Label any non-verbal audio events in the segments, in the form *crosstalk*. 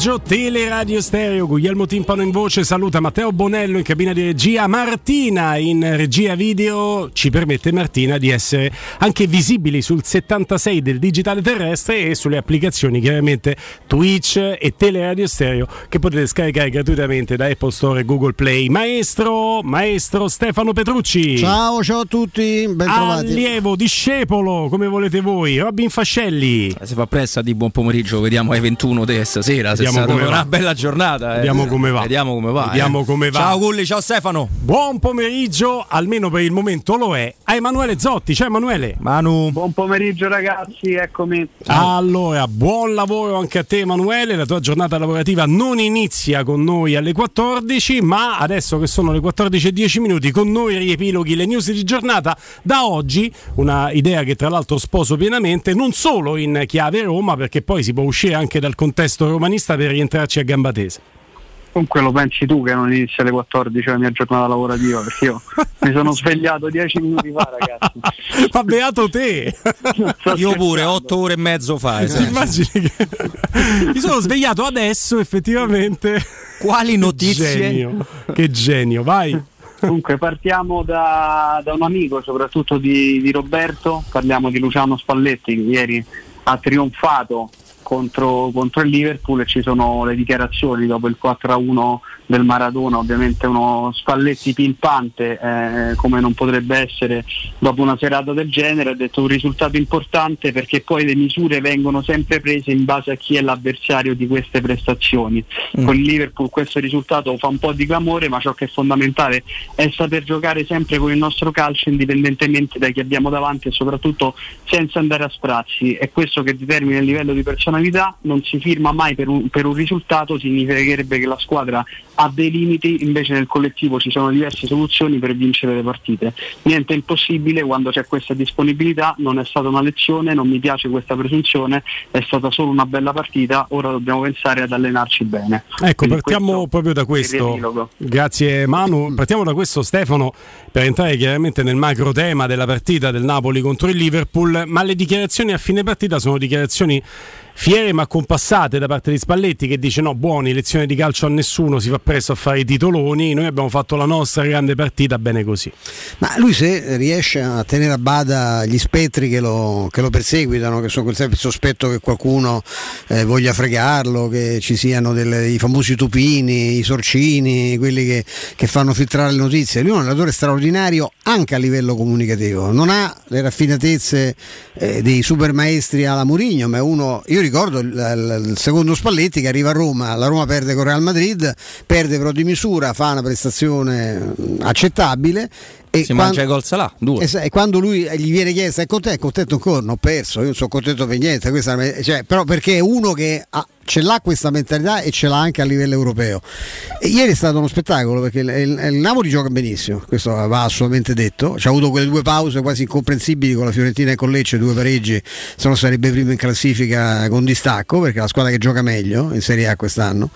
pomeriggio Teleradio Stereo, Guglielmo Timpano in voce, saluta Matteo Bonello in cabina di regia, Martina in regia video, ci permette Martina di essere anche visibili sul 76 del digitale terrestre e sulle applicazioni chiaramente Twitch e Teleradio Stereo che potete scaricare gratuitamente da Apple Store e Google Play. Maestro, maestro Stefano Petrucci. Ciao, ciao a tutti, ben trovati. Allievo, discepolo, come volete voi, Robin Fascelli. Si fa pressa di buon pomeriggio, vediamo ai 21 di stasera. Se Vediamo come va. una bella giornata. eh. Vediamo come va. Vediamo come va. Vediamo eh. come va. Ciao Gulli, ciao Stefano. Buon pomeriggio, almeno per il momento lo è, a Emanuele Zotti. Ciao Emanuele. Manu. Buon pomeriggio ragazzi, eccomi. Allora, buon lavoro anche a te Emanuele, la tua giornata lavorativa non inizia con noi alle 14, ma adesso che sono le 14 e 10 minuti con noi riepiloghi le news di giornata. Da oggi una idea che tra l'altro sposo pienamente, non solo in chiave Roma, perché poi si può uscire anche dal contesto romanista per rientrarci a gamba tesa. Comunque lo pensi tu che non inizia alle 14 la mia giornata lavorativa, perché io *laughs* mi sono svegliato 10 minuti fa ragazzi. *laughs* Ma beato te! Io pure, scherzando. 8 ore e mezzo fa. esatto. Immagini che *laughs* mi sono svegliato adesso effettivamente. Quali notizie? Genio. Che genio, vai. Comunque partiamo da, da un amico, soprattutto di, di Roberto, parliamo di Luciano Spalletti che ieri ha trionfato contro, contro il Liverpool e ci sono le dichiarazioni dopo il 4-1 del Maradona, ovviamente uno Spalletti pimpante eh, come non potrebbe essere dopo una serata del genere, ha detto un risultato importante perché poi le misure vengono sempre prese in base a chi è l'avversario di queste prestazioni. Con il Liverpool questo risultato fa un po' di clamore, ma ciò che è fondamentale è saper giocare sempre con il nostro calcio indipendentemente da chi abbiamo davanti e soprattutto senza andare a sprazzi. È questo che determina il livello di personalità, non si firma mai per un, per un risultato, significherebbe che la squadra ha dei limiti, invece nel collettivo ci sono diverse soluzioni per vincere le partite. Niente è impossibile quando c'è questa disponibilità, non è stata una lezione, non mi piace questa presunzione, è stata solo una bella partita, ora dobbiamo pensare ad allenarci bene. Ecco, Quindi partiamo proprio da questo. Grazie Manu. Partiamo da questo Stefano per entrare chiaramente nel macro tema della partita del Napoli contro il Liverpool, ma le dichiarazioni a fine partita sono dichiarazioni fiere ma compassate da parte di Spalletti che dice no buoni, lezione di calcio a nessuno, si fa presto a fare i titoloni, noi abbiamo fatto la nostra grande partita, bene così. Ma lui se riesce a tenere a bada gli spettri che lo, che lo perseguitano, che sono quel sempre sospetto che qualcuno eh, voglia fregarlo, che ci siano delle- i famosi tupini, i sorcini, quelli che, che fanno filtrare le notizie, lui è un allenatore straordinario anche a livello comunicativo, non ha le raffinatezze eh, dei super maestri alla Murigno, ma è uno, io ricordo il, il- il secondo Spalletti che arriva a Roma, la Roma perde con Real Madrid, perde però di misura, fa una prestazione mm, accettabile e Si quan- mangia i gol Salà, due. e e quando lui eh, gli viene chiesto è contento, è contento ancora, non ho perso, io non sono contento per niente, questa cioè, però perché è uno che ha- ce l'ha questa mentalità e ce l'ha anche a livello europeo. E ieri è stato uno spettacolo perché il, il- il Napoli gioca benissimo, questo va assolutamente detto, ci ha avuto quelle due pause quasi incomprensibili con la Fiorentina e con Lecce, due pareggi, se no sarebbe primo in classifica con distacco perché è la squadra che gioca meglio in Serie A quest'anno.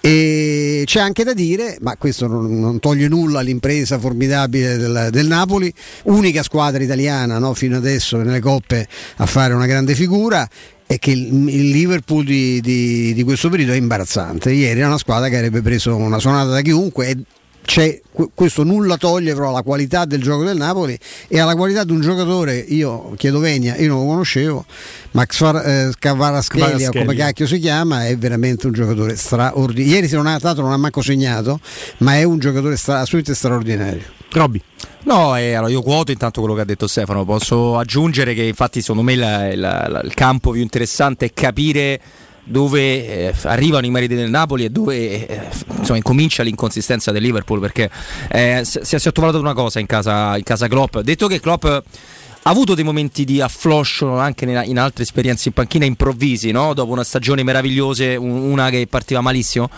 E c'è anche da dire, ma questo non, non toglie nulla all'impresa formidabile del, del Napoli, unica squadra italiana no, fino adesso nelle coppe a fare una grande figura. È che il, Liverpool di, di- di questo periodo è imbarazzante. Ieri era una squadra che avrebbe preso una suonata da chiunque. C'è, que- questo nulla toglie però alla qualità del gioco del Napoli e alla qualità di un giocatore. Io chiedo Vegna, io non lo conoscevo, Max Far- eh, Cavaraschelia, come cacchio si chiama, è veramente un giocatore straordinario. Ieri se non ha dato non ha manco segnato, ma è un giocatore stra- assolutamente straordinario. Robby. No, eh, allora io quoto intanto quello che ha detto Stefano. Posso aggiungere che infatti secondo me la- la- la- il campo più interessante è capire dove eh, arrivano i meriti del Napoli e dove eh, insomma, incomincia l'inconsistenza del Liverpool perché eh, si è sottovalutato una cosa in casa, in casa Klopp. Detto che Klopp ha avuto dei momenti di affloscio anche in altre esperienze in panchina improvvisi, no? dopo una stagione meravigliosa, un- una che partiva malissimo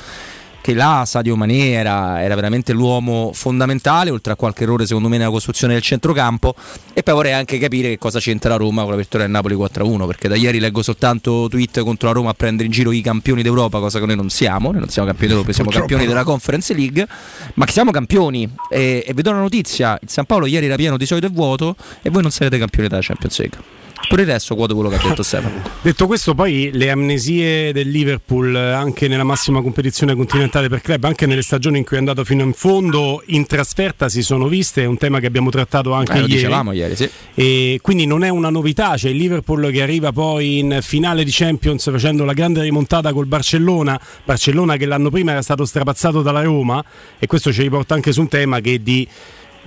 che là Sadio Mané era, era veramente l'uomo fondamentale, oltre a qualche errore secondo me nella costruzione del centrocampo. E poi vorrei anche capire che cosa c'entra la Roma con la vittoria del Napoli 4-1, perché da ieri leggo soltanto tweet contro la Roma a prendere in giro i campioni d'Europa, cosa che noi non siamo, noi non siamo campioni d'Europa, siamo Purtroppo campioni della Conference League, ma che siamo campioni. E, e vi do una notizia, il San Paolo ieri era pieno di solito e vuoto e voi non sarete campioni della Champions League. Per il resto quoto quello che ha detto Stefano. Detto questo, poi le amnesie del Liverpool anche nella massima competizione continentale per club, anche nelle stagioni in cui è andato fino in fondo, in trasferta si sono viste, è un tema che abbiamo trattato anche Eh, lo ieri. dicevamo ieri, sì. E quindi non è una novità, c'è il Liverpool che arriva poi in finale di Champions facendo la grande rimontata col Barcellona, Barcellona che l'anno prima era stato strapazzato dalla Roma e questo ci riporta anche su un tema che di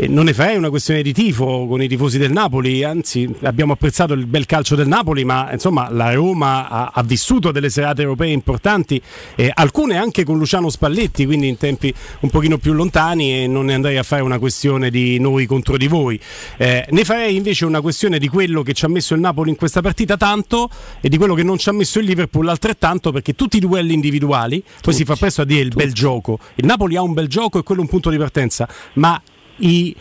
eh, non ne farei una questione di tifo con i tifosi del Napoli, anzi abbiamo apprezzato il bel calcio del Napoli, ma insomma la Roma ha, ha vissuto delle serate europee importanti, eh, alcune anche con Luciano Spalletti, quindi in tempi un pochino più lontani e non ne andrei a fare una questione di noi contro di voi. Eh, ne farei invece una questione di quello che ci ha messo il Napoli in questa partita tanto e di quello che non ci ha messo il Liverpool altrettanto, perché tutti i duelli individuali, poi si fa presto a dire il bel gioco, il Napoli ha un bel gioco e quello è un punto di partenza, ma i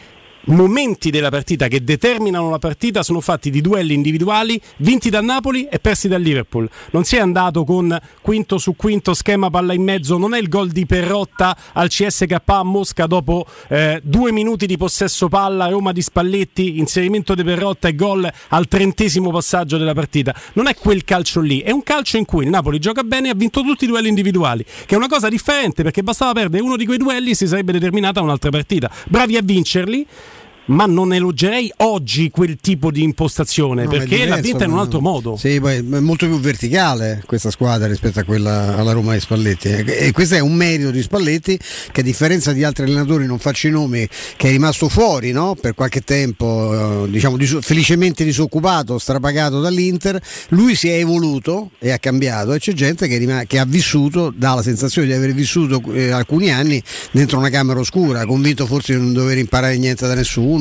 momenti della partita che determinano la partita sono fatti di duelli individuali vinti dal Napoli e persi dal Liverpool. Non si è andato con quinto su quinto schema palla in mezzo, non è il gol di Perrotta al CSK a Mosca dopo eh, due minuti di possesso palla, Roma di Spalletti, inserimento di Perrotta e gol al trentesimo passaggio della partita. Non è quel calcio lì, è un calcio in cui il Napoli gioca bene e ha vinto tutti i duelli individuali, che è una cosa differente perché bastava perdere uno di quei duelli e si sarebbe determinata un'altra partita. Bravi a vincerli ma non elogerei oggi quel tipo di impostazione No, perché diverso, vinta in un altro modo. Sì, poi è molto più verticale questa squadra rispetto a quella alla Roma di Spalletti. E questo è un merito di Spalletti che a differenza di altri allenatori, non faccio i nomi, che è rimasto fuori no? per qualche tempo, eh, diciamo felicemente disoccupato, strapagato dall'Inter, lui si è evoluto e ha cambiato e c'è gente che, rima- che ha vissuto, dà la sensazione di aver vissuto eh, alcuni anni dentro una camera oscura, convinto forse di non dover imparare niente da nessuno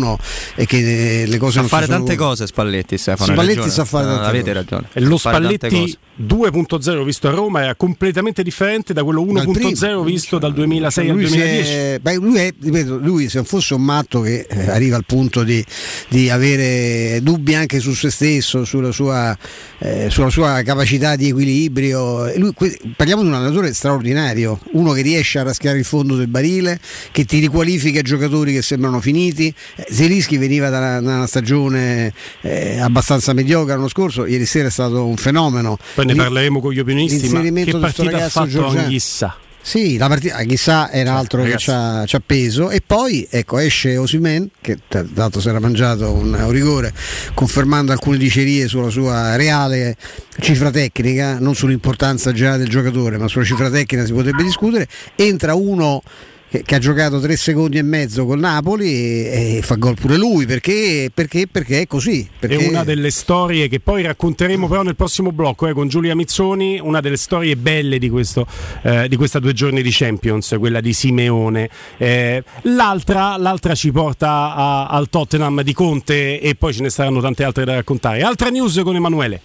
e che eh, le cose Sa non fare tante cose Spalletti, Stefano. Spalletti sa fare tante Avete cose. ragione. E lo Spalletti. 2.0 visto a Roma era completamente differente da quello Dal 1.0 primo. visto dal 2006 al lui, si 2010. è- beh, lui, è, ripeto, lui se fosse un matto che eh, arriva al punto di, di avere dubbi anche su se stesso, sulla sua, eh, sulla sua capacità di equilibrio, lui- que- parliamo di un allenatore straordinario, uno che riesce a raschiare il fondo del barile, che ti riqualifica giocatori che sembrano finiti. Eh, Zelischi veniva da una, da una stagione eh, abbastanza mediocre l'anno scorso, ieri sera è stato un fenomeno. Poi ne parleremo con gli opinionisti, ma che partita ha ragazzo fatto Giorgiano. Anghissa? Sì, la partita chissà era altro ragazzi. che ci ha, ci ha peso e poi ecco esce Osimen che tra l'altro si era mangiato un, un rigore confermando alcune dicerie sulla sua reale cifra tecnica, non sull'importanza generale del giocatore, ma sulla cifra tecnica si potrebbe discutere. Entra uno che, che ha giocato tre secondi e mezzo col Napoli e, e fa gol pure lui perché, perché, perché è così. Perché È una delle storie che poi racconteremo però nel prossimo blocco eh, con Giulia Mizzoni, una delle storie belle di, questo, eh, di questa due giorni di Champions, quella di Simeone. Eh, l'altra, l'altra ci porta a- al Tottenham di Conte e poi ce ne saranno tante altre da raccontare. Altra news con Emanuele.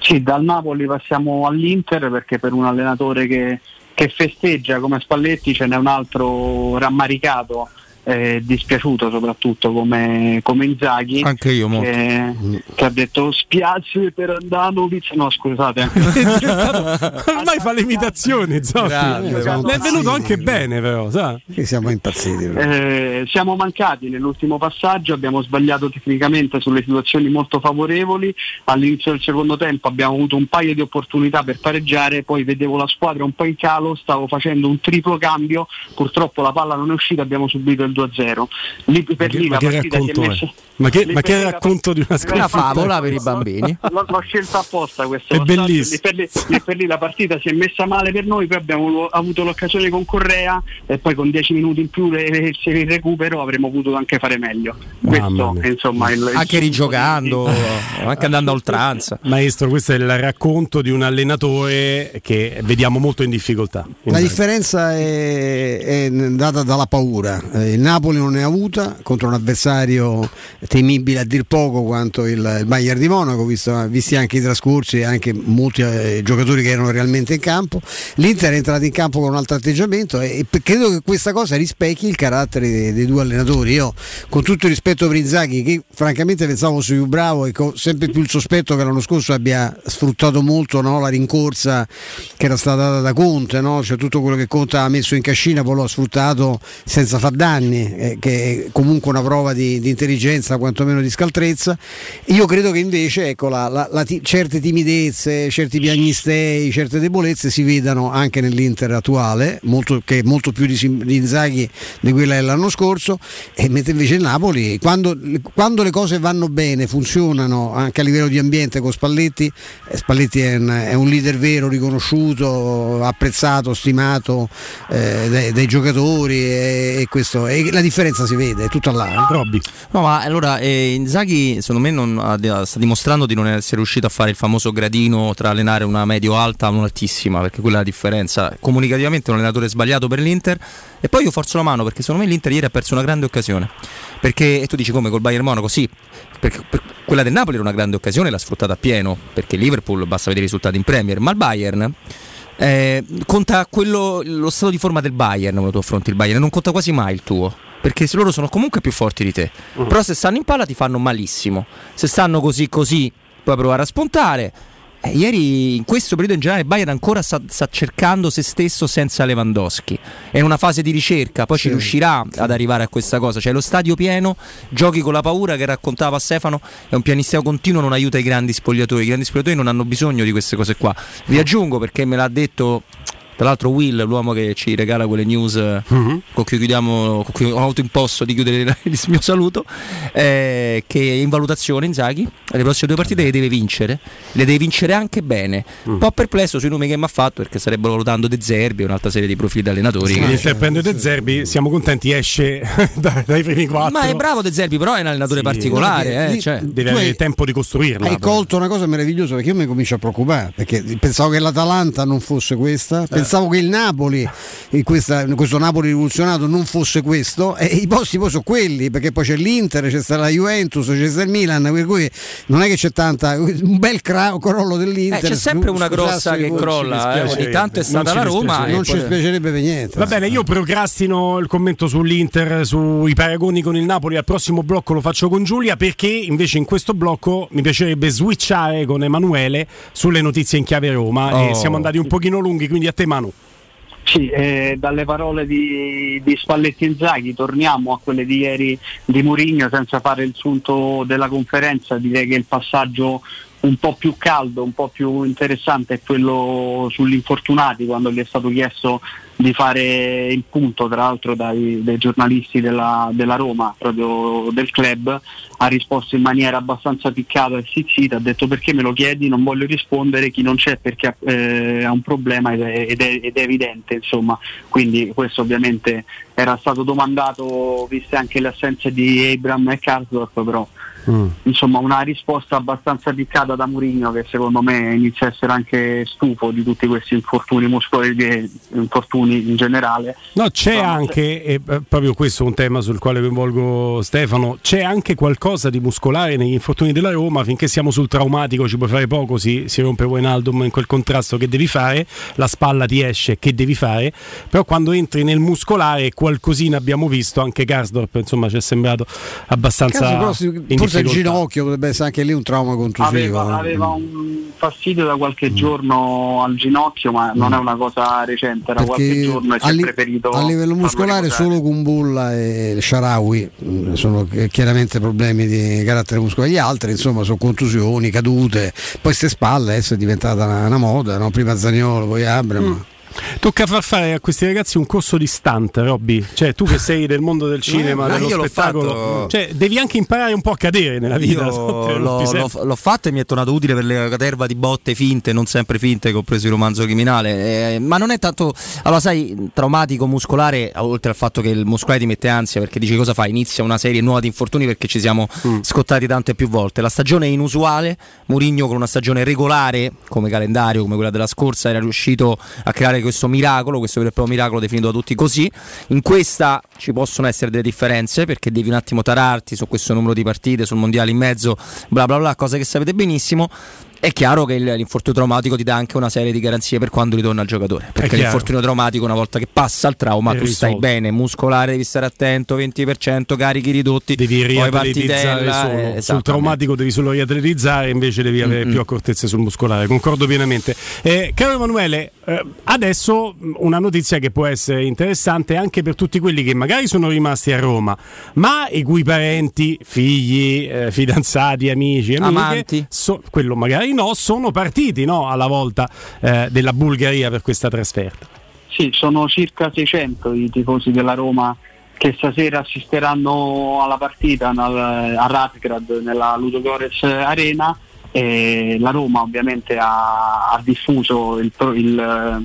Sì, dal Napoli passiamo all'Inter perché per un allenatore che, che festeggia come Spalletti ce n'è un altro rammaricato, eh, dispiaciuto soprattutto come, come Inzaghi. Anche io molto. Che, che ha detto spiace per Andanovic no scusate *laughs* Ormai fa le imitazioni, siamo è venuto anche bene però, sa? siamo impazziti. però. Eh, siamo mancati nell'ultimo passaggio, abbiamo sbagliato tecnicamente sulle situazioni molto favorevoli, all'inizio del secondo tempo abbiamo avuto un paio di opportunità per pareggiare, poi vedevo la squadra un po' in calo, stavo facendo un triplo cambio, purtroppo la palla non è uscita, abbiamo subito il 2-0. Lì per che- lì ma la che partita è? messa... Ma che, ma che la racconto di una Una squadra? favola per i bambini. L'ho, l'ho scelto apposta questo È bellissimo. per, lì, per lì la partita si è messa male per noi, poi abbiamo lo- avuto l'occasione con Correa e poi con 10 minuti in più e e se il recupero avremmo potuto anche fare meglio. Mamma Questo insomma il, il Anche sunto rigiocando, *laughs* anche andando a oltranza. Maestro, questo è il racconto di un allenatore che vediamo molto in difficoltà. La differenza è, è data dalla paura. Eh, Il Napoli non ne ha avuta contro un avversario temibile a dir poco quanto il, il Bayern di Monaco, visto- visti anche i trascorsi e anche molti eh, giocatori che erano realmente in campo. L'Inter è entrato in campo con un altro atteggiamento e, e credo che questa cosa rispecchi il carattere dei, dei due allenatori. Io, con tutto il rispetto per Inzaghi, che francamente pensavo fosse più bravo e ho sempre più il sospetto che l'anno scorso abbia sfruttato molto no, la rincorsa che era stata data da Conte, no? cioè tutto quello che Conte ha messo in cascina poi lo ha sfruttato senza far danni. Anni, eh, che è comunque una prova di, di, intelligenza, quantomeno di scaltrezza. Io credo che invece ecco, la, la, la, certe timidezze, certi piagnistei, certe debolezze si vedano anche nell'Inter attuale, molto, che è molto più di, di Inzaghi di quella dell'anno scorso, e mentre invece il Napoli, quando, quando, le cose vanno bene, funzionano anche a livello di ambiente con Spalletti, eh, Spalletti è un, è un leader vero, riconosciuto, apprezzato, stimato eh, dai, dai, giocatori e, e, questo, e, la differenza si vede, è tutta là. Eh. Robby. No, ma allora eh, Inzaghi secondo me non, ha, sta dimostrando di non essere riuscito a fare il famoso gradino tra allenare una medio-alta e un'altissima, perché quella è la differenza. Comunicativamente è un allenatore sbagliato per l'Inter e poi io forzo la mano perché secondo me l'Inter ieri ha perso una grande occasione. Perché, e tu dici come col Bayern Monaco? Sì, perché per quella del Napoli era una grande occasione, l'ha sfruttata a pieno, perché Liverpool basta vedere i risultati in Premier, ma il Bayern eh, conta quello, lo stato di forma del Bayern quando tu affronti il Bayern, non conta quasi mai il tuo. Perché loro sono comunque più forti di te. Uh-huh. Però se stanno in palla ti fanno malissimo. Se stanno così così puoi provare a spuntare eh, ieri, in questo periodo in generale, Bayern ancora sta, sta, cercando se stesso senza Lewandowski. È una fase di ricerca, poi sì. ci riuscirà ad arrivare a questa cosa. Cioè, lo stadio pieno, giochi con la paura che raccontava Stefano. È un pianisteo continuo, non aiuta i grandi spogliatori. I grandi spogliatori non hanno bisogno di queste cose qua. Vi aggiungo perché me l'ha detto tra l'altro Will, l'uomo che ci regala quelle news uh-huh. con cui chiudiamo, con cui ho autoimposto di chiudere *laughs* il mio saluto, eh, che è in valutazione Inzaghi, le prossime due partite le deve vincere, le deve vincere anche bene. Uh-huh. Un po' perplesso sui nomi che mi ha fatto perché sarebbero valutando De Zerbi e un'altra serie di profili di allenatori. Sì, che... Se prende De Zerbi siamo contenti, esce *laughs* dai primi quattro. Ma è bravo De Zerbi, però è un allenatore sì, particolare. Eh, cioè. Deve avere hai, tempo di costruirla. Hai però. colto una cosa meravigliosa perché io mi comincio a preoccupare, perché pensavo che l'Atalanta non fosse questa. Eh pensavo che il Napoli, in, questa, in questo Napoli rivoluzionato, non fosse questo, e i posti poi sono quelli, perché poi c'è l'Inter, c'è sta la Juventus, c'è sta il Milan, per cui non è che c'è tanta, un bel cra- crollo dell'Inter. Eh, c'è sempre una grossa che crolla, eh, ogni tanto è stata la Roma. Non ci spiacerebbe per niente. Va bene, io procrastino il commento sull'Inter, sui paragoni con il Napoli, al prossimo blocco lo faccio con Giulia, perché invece in questo blocco mi piacerebbe switchare con Emanuele sulle notizie in chiave Roma. Oh. E siamo andati un pochino lunghi, quindi a te Manu. Sì, eh, dalle parole di, di Spalletti Inzaghi torniamo a quelle di ieri di Murigno senza fare il sunto della conferenza, direi che il passaggio un po' più caldo, un po' più interessante è quello sugli infortunati quando gli è stato chiesto di fare il punto tra l'altro dai, dai giornalisti della, della, Roma, proprio del club, ha risposto in maniera abbastanza piccata e stizzita, ha detto perché me lo chiedi, non voglio rispondere, chi non c'è perché eh, ha un problema ed è, ed, è, ed è, evidente, insomma. quindi questo ovviamente era stato domandato viste anche le assenze di Abram e Karsdorp, però Mm. Insomma, una risposta abbastanza piccata da Murigno che secondo me inizia a essere anche stufo di tutti questi infortuni muscolari, infortuni in generale. No, c'è no, anche, e eh, proprio questo è un tema sul quale coinvolgo Stefano, c'è anche qualcosa di muscolare negli infortuni della Roma, finché siamo sul traumatico ci puoi fare poco, si, si rompe Wijnaldum in quel contrasto che devi fare, la spalla ti esce che devi fare, però quando entri nel muscolare qualcosina abbiamo visto, anche Garsdorp insomma ci è sembrato abbastanza... Caso, forse il ginocchio potrebbe essere anche lì un trauma contusivo. Aveva, aveva un fastidio da qualche mm. giorno al ginocchio, ma non mm. è una cosa recente, era Perché qualche giorno e si è preferito. A livello muscolare solo Kumbulla e Sharawi mm, sono chiaramente problemi di carattere muscolare, gli altri insomma sono contusioni, cadute, poi queste spalle adesso è diventata una, una moda, no? prima Zagnolo, poi Abram. Tocca far fare a questi ragazzi un corso di stunt, Robby. Cioè, tu che sei del mondo del cinema, eh, dello spettacolo, cioè, devi anche imparare un po' a cadere nella vita. *laughs* L'ho, l'ho, l'ho, fatto e mi è tornato utile per la caterva di botte finte, non sempre finte, che ho preso il romanzo criminale. Eh, ma non è tanto. Allora, sai, traumatico muscolare, oltre al fatto che il muscolare ti mette ansia perché dici cosa fa? Inizia una serie nuova di infortuni perché ci siamo mm. scottati tante più volte. La stagione è inusuale. Mourinho con una stagione regolare come calendario, come quella della scorsa, era riuscito a creare questo miracolo, questo vero e proprio miracolo definito da tutti così. In questa ci possono essere delle differenze perché devi un attimo tararti su questo numero di partite, sul mondiale in mezzo, bla bla bla, cose che sapete benissimo. È chiaro che l'infortunio traumatico ti dà anche una serie di garanzie per quando ritorna il giocatore. Perché l'infortunio traumatico, una volta che passa il trauma, È tu risolto. stai bene, muscolare devi stare attento, 20%, carichi ridotti, devi riatletizzare solo. Eh, sul traumatico devi solo riatletizzare, invece devi avere mm-hmm. più accortezza sul muscolare. Concordo pienamente. Eh, caro Emanuele, eh, adesso una notizia che può essere interessante anche per tutti quelli che magari sono rimasti a Roma, ma i cui parenti, figli, eh, fidanzati, amici, amiche, amanti, so, quello magari no, sono partiti no, alla volta eh, della Bulgaria per questa trasferta. Sì, sono circa 600 i tifosi della Roma che stasera assisteranno alla partita nel, a Razgrad nella Ludogorets Arena. E la Roma ovviamente ha, ha diffuso il, il,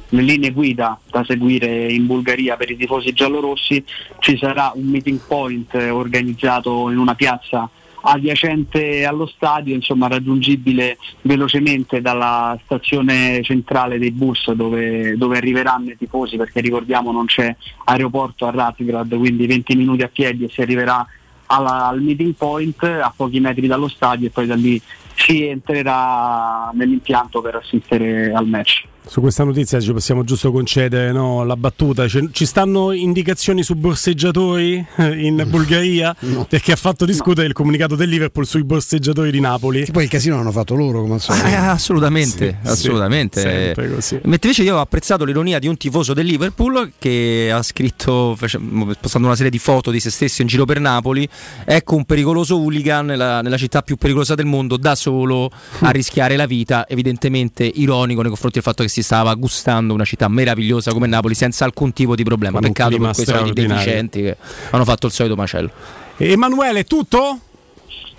le linee guida da seguire in Bulgaria per i tifosi giallorossi, ci sarà un meeting point organizzato in una piazza adiacente allo stadio, insomma raggiungibile velocemente dalla stazione centrale dei bus dove, dove arriveranno i tifosi perché ricordiamo non c'è aeroporto a Ratigrad, quindi 20 minuti a piedi e si arriverà alla, al meeting point a pochi metri dallo stadio e poi da lì si entrerà nell'impianto per assistere al match. Su questa notizia ci possiamo giusto concedere no, la battuta. ci stanno indicazioni su borseggiatori eh, in Bulgaria? *laughs* No. Perché ha fatto discutere no. il comunicato del Liverpool sui borseggiatori di Napoli. Che poi il casino l'hanno fatto loro, come al eh, assolutamente, sì, assolutamente. Sì, Mentre invece io ho apprezzato l'ironia di un tifoso del Liverpool che ha scritto, postando una serie di foto di se stesso in giro per Napoli, ecco un pericoloso hooligan nella, nella città più pericolosa del mondo, da solo a rischiare la vita, evidentemente ironico nei confronti del fatto che si stava gustando una città meravigliosa come Napoli senza alcun tipo di problema. Peccato per quei soliti deficienti che hanno fatto il solito macello. Emanuele, tutto?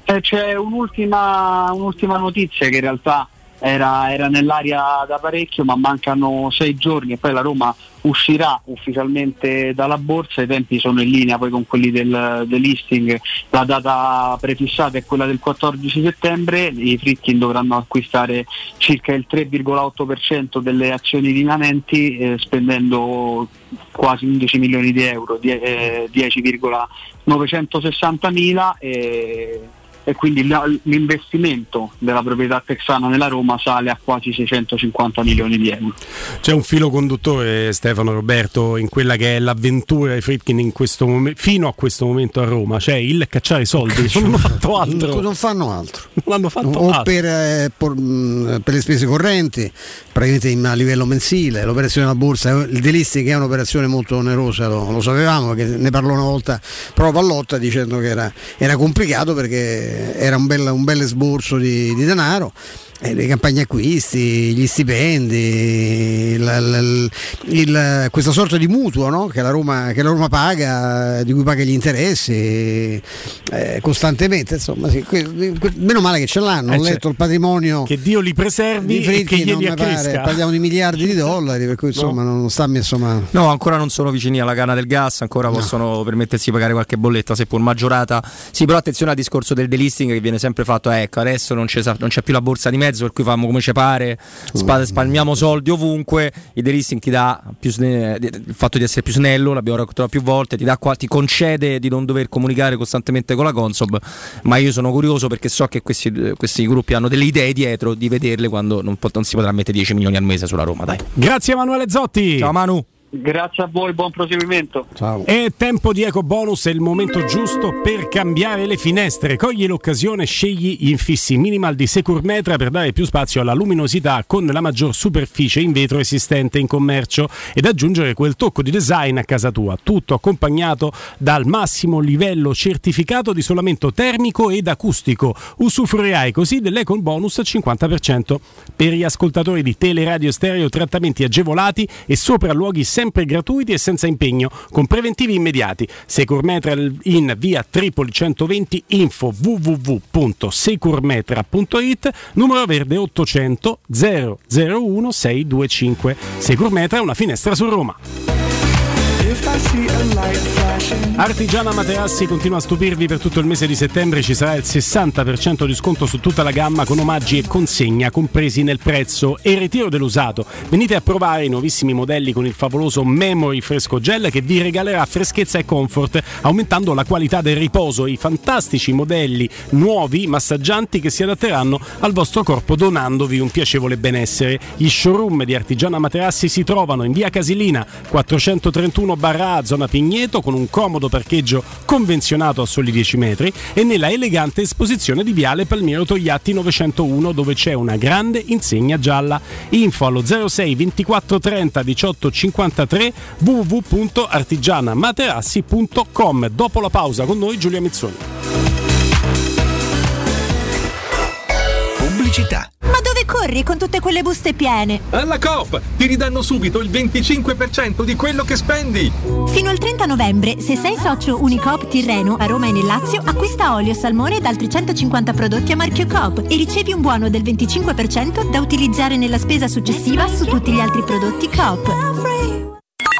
Eh, c'è un'ultima, un'ultima notizia che in realtà era, era, nell'aria da parecchio, ma mancano sei giorni e poi la Roma uscirà ufficialmente dalla borsa, i tempi sono in linea poi con quelli del, del listing, la data prefissata è quella del 14 settembre, i Fritkin dovranno acquistare circa il 3,8% delle azioni rimanenti eh, spendendo quasi 11 milioni di euro, die, eh, 10,960 mila. Eh, e quindi l'investimento della proprietà texana nella Roma sale a quasi 650 milioni di euro. C'è un filo conduttore, Stefano Roberto, in quella che è l'avventura di Fritkin mom- fino a questo momento a Roma, cioè il cacciare soldi, non hanno fatto altro. Non fanno altro. Non hanno fatto o altro. Per, eh, por, mm, per, le spese correnti, praticamente a livello mensile, l'operazione della borsa, il delisting è un'operazione molto onerosa, lo, lo sapevamo, perché ne parlò una volta proprio Pallotta dicendo che era, era complicato perché era un bel, un bel esborso di, di denaro eh, le campagne acquisti, gli stipendi, il, il, il, questa sorta di mutuo no? che, la Roma, che, la Roma, paga, di cui paga gli interessi eh, costantemente. Insomma, sì, que, que, meno male che ce l'hanno. Eh, Ho letto il patrimonio. Che Dio li preservi Fritti, e che glieli pare, Parliamo di miliardi di dollari, per cui insomma no. non sta messo male. No, ancora non sono vicini alla canna del gas, ancora no. possono permettersi di pagare qualche bolletta, seppur maggiorata. Sì, però attenzione al discorso del delisting che viene sempre fatto. Ecco, adesso non c'è, non c'è più la borsa di mezzo mezzo, per cui famo come ci pare, sp- spalmiamo soldi ovunque, il delisting ti dà snell- il fatto di essere più snello, l'abbiamo raccontato più volte, ti, qua- ti, concede di non dover comunicare costantemente con la Consob, ma io sono curioso perché so che questi, questi gruppi hanno delle idee dietro di vederle quando non, pot- non si potrà mettere 10 milioni al mese sulla Roma. Dai. Grazie Emanuele Zotti. Ciao Manu. Grazie a voi, buon proseguimento. Ciao. È tempo di eco bonus, è il momento giusto per cambiare le finestre. Cogli l'occasione, scegli gli infissi minimal di Securmetra per dare più spazio alla luminosità con la maggior superficie in vetro esistente in commercio ed aggiungere quel tocco di design a casa tua. Tutto accompagnato dal massimo livello certificato di isolamento termico ed acustico. Usufruirai così dell'eco bonus al 50% per gli ascoltatori di Teleradio Stereo, trattamenti agevolati e sopralluoghi sempre sempre gratuiti e senza impegno, con preventivi immediati. Securmetra in via Tripoli 120, info www.securmetra.it, numero verde 800 001 625. Securmetra è una finestra su Roma. Artigiana Materassi continua a stupirvi per tutto il mese di settembre, ci sarà il 60% di sconto su tutta la gamma con omaggi e consegna compresi nel prezzo e ritiro dell'usato. Venite a provare i nuovissimi modelli con il favoloso Memory Fresco Gel che vi regalerà freschezza e comfort aumentando la qualità del riposo i fantastici modelli nuovi massaggianti che si adatteranno al vostro corpo donandovi un piacevole benessere. Gli showroom di Artigiana Materassi si trovano in via Casilina 431 barra zona Pigneto con un comodo parcheggio convenzionato a soli 10 metri e nella elegante esposizione di Viale Palmiero Togliatti 901 dove c'è una grande insegna gialla. Info allo 06 24 30 18 53 www.artigianamaterassi.com. Dopo la pausa con noi Giulia Mizzoni. Pubblicità. Corri con tutte quelle buste piene? Alla Coop ti ridanno subito il 25% di quello che spendi. Fino al 30 novembre, se sei socio Unicoop Tirreno a Roma e nel Lazio, acquista olio, salmone ed altri 150 prodotti a marchio Coop e ricevi un buono del 25% da utilizzare nella spesa successiva su tutti gli altri prodotti Coop.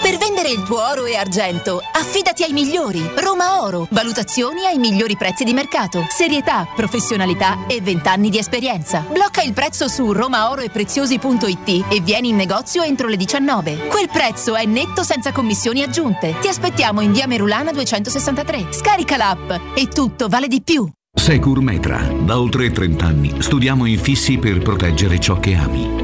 Per vendere il tuo oro e argento, affidati ai migliori. Roma Oro. Valutazioni ai migliori prezzi di mercato. Serietà, professionalità e 20 anni di esperienza. Blocca il prezzo su romaoroepreziosi.it e vieni in negozio entro le 19. Quel prezzo è netto senza commissioni aggiunte. Ti aspettiamo in via Merulana 263. Scarica l'app e tutto vale di più. Secur Metra. Da oltre 30 anni studiamo infissi per proteggere ciò che ami.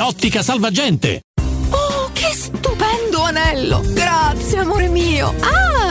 Ottica Salvagente. Oh, che stupendo anello! Grazie, amore mio! Ah,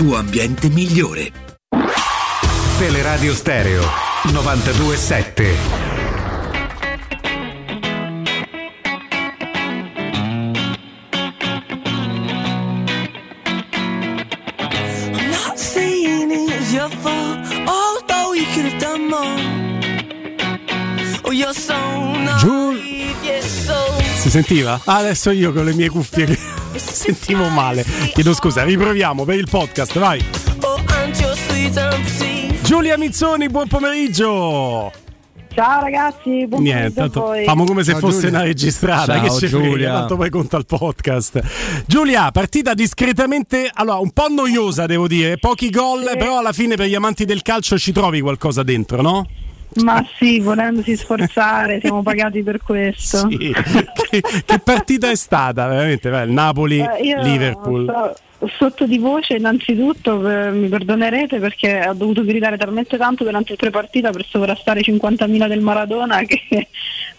tuo ambiente migliore. Teleradio Stereo 927. I'm not saying it's your fault, although you could have done more. Oh, you're so naive, yes, so. Si sentiva? Ah, adesso io con le mie cuffie che sentivo male. Chiedo scusa, riproviamo per il podcast, vai. Giulia Mizzoni, buon pomeriggio. Ciao ragazzi, buon Niente, famo come se Ciao, fosse Giulia. una registrata. Ciao, che frega, Giulia. tanto poi conta il podcast. Giulia, partita discretamente, allora un po' noiosa devo dire, pochi gol, però alla fine per gli amanti del calcio ci trovi qualcosa dentro, no? Ma sì, volendosi sforzare, siamo *laughs* pagati per questo. Sì. che, che partita è stata, veramente? Il Napoli, Eh, sotto di voce innanzitutto eh, mi perdonerete perché ho dovuto gridare talmente tanto durante il prepartita per sovrastare i 50.000 del Maradona *laughs* che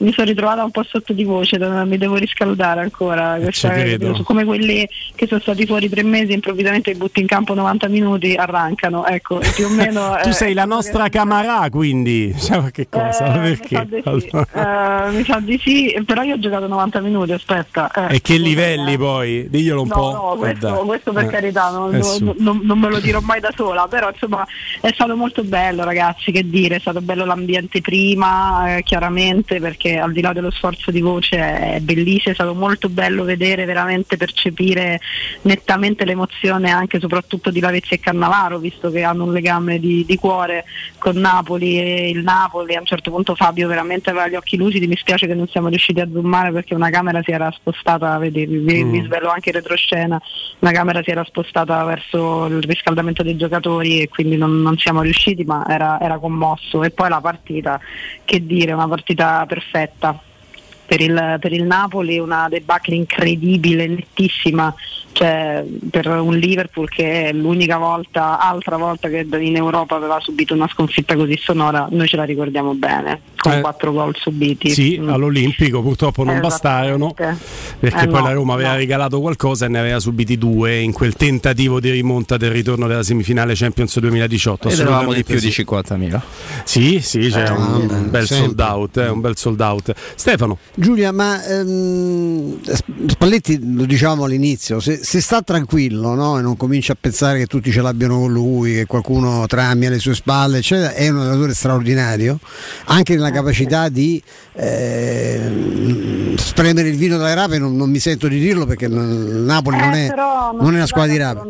mi sono ritrovata un po' sotto di voce, mi devo riscaldare ancora. Questa- credo. sono come quelli che sono stati fuori tre mesi improvvisamente butti in campo 90 minuti, arrancano. Ecco, più o *laughs* meno. Tu eh, sei la nostra Camarà, quindi. *laughs* Cioè, che cosa? Eh, Perché? Mi sa, di sì. Allora- Eh, mi sa di sì, però io ho giocato 90 minuti, aspetta. eh. E che livelli poi? Diglielo un No, po'. no, questo, questo per Eh, carità non, eh, non- non- me lo dirò mai da sola, però insomma è stato molto bello ragazzi, che dire, è stato bello l'ambiente prima, eh, chiaramente, perché al di là dello sforzo di voce è bellissimo, è stato molto bello vedere, veramente percepire nettamente l'emozione anche e soprattutto di Lavezzi e Cannavaro, visto che hanno un legame di, di cuore con Napoli e il Napoli, a un certo punto Fabio veramente aveva gli occhi lucidi, mi spiace che non siamo riusciti a zoomare perché una camera si era spostata, vedi, vi, Mm. vi svelo anche in retroscena, una camera si era spostata verso il riscaldamento dei giocatori e quindi non, non siamo riusciti, ma era, era commosso. E poi la partita, che dire, una partita perfetta aspetta. Per il, per il Napoli una debacle incredibile, nettissima, cioè per un Liverpool che è l'unica volta, altra volta che in Europa aveva subito una sconfitta così sonora, noi ce la ricordiamo bene, con Eh, quattro gol subiti. Sì, Mm. all'Olimpico purtroppo non bastarono perché Eh, poi no, la Roma aveva no. regalato qualcosa e ne aveva subiti due in quel tentativo di rimonta del ritorno della semifinale Champions 2018. Ed eravamo di più sì. di 50.000. Sì, sì, c'è Eh, un, vabbè, bel sempre. sold out, eh, un bel sold out. Stefano, Giulia, ma ehm, Spalletti lo dicevamo all'inizio, se, se sta tranquillo no? e non comincia a pensare che tutti ce l'abbiano con lui, che qualcuno tramia alle sue spalle, eccetera, è un allenatore straordinario, anche nella capacità di ehm, spremere il vino dalle rape, non, non mi sento di dirlo perché il Napoli non, Eh, è, però non è una squadra di rape.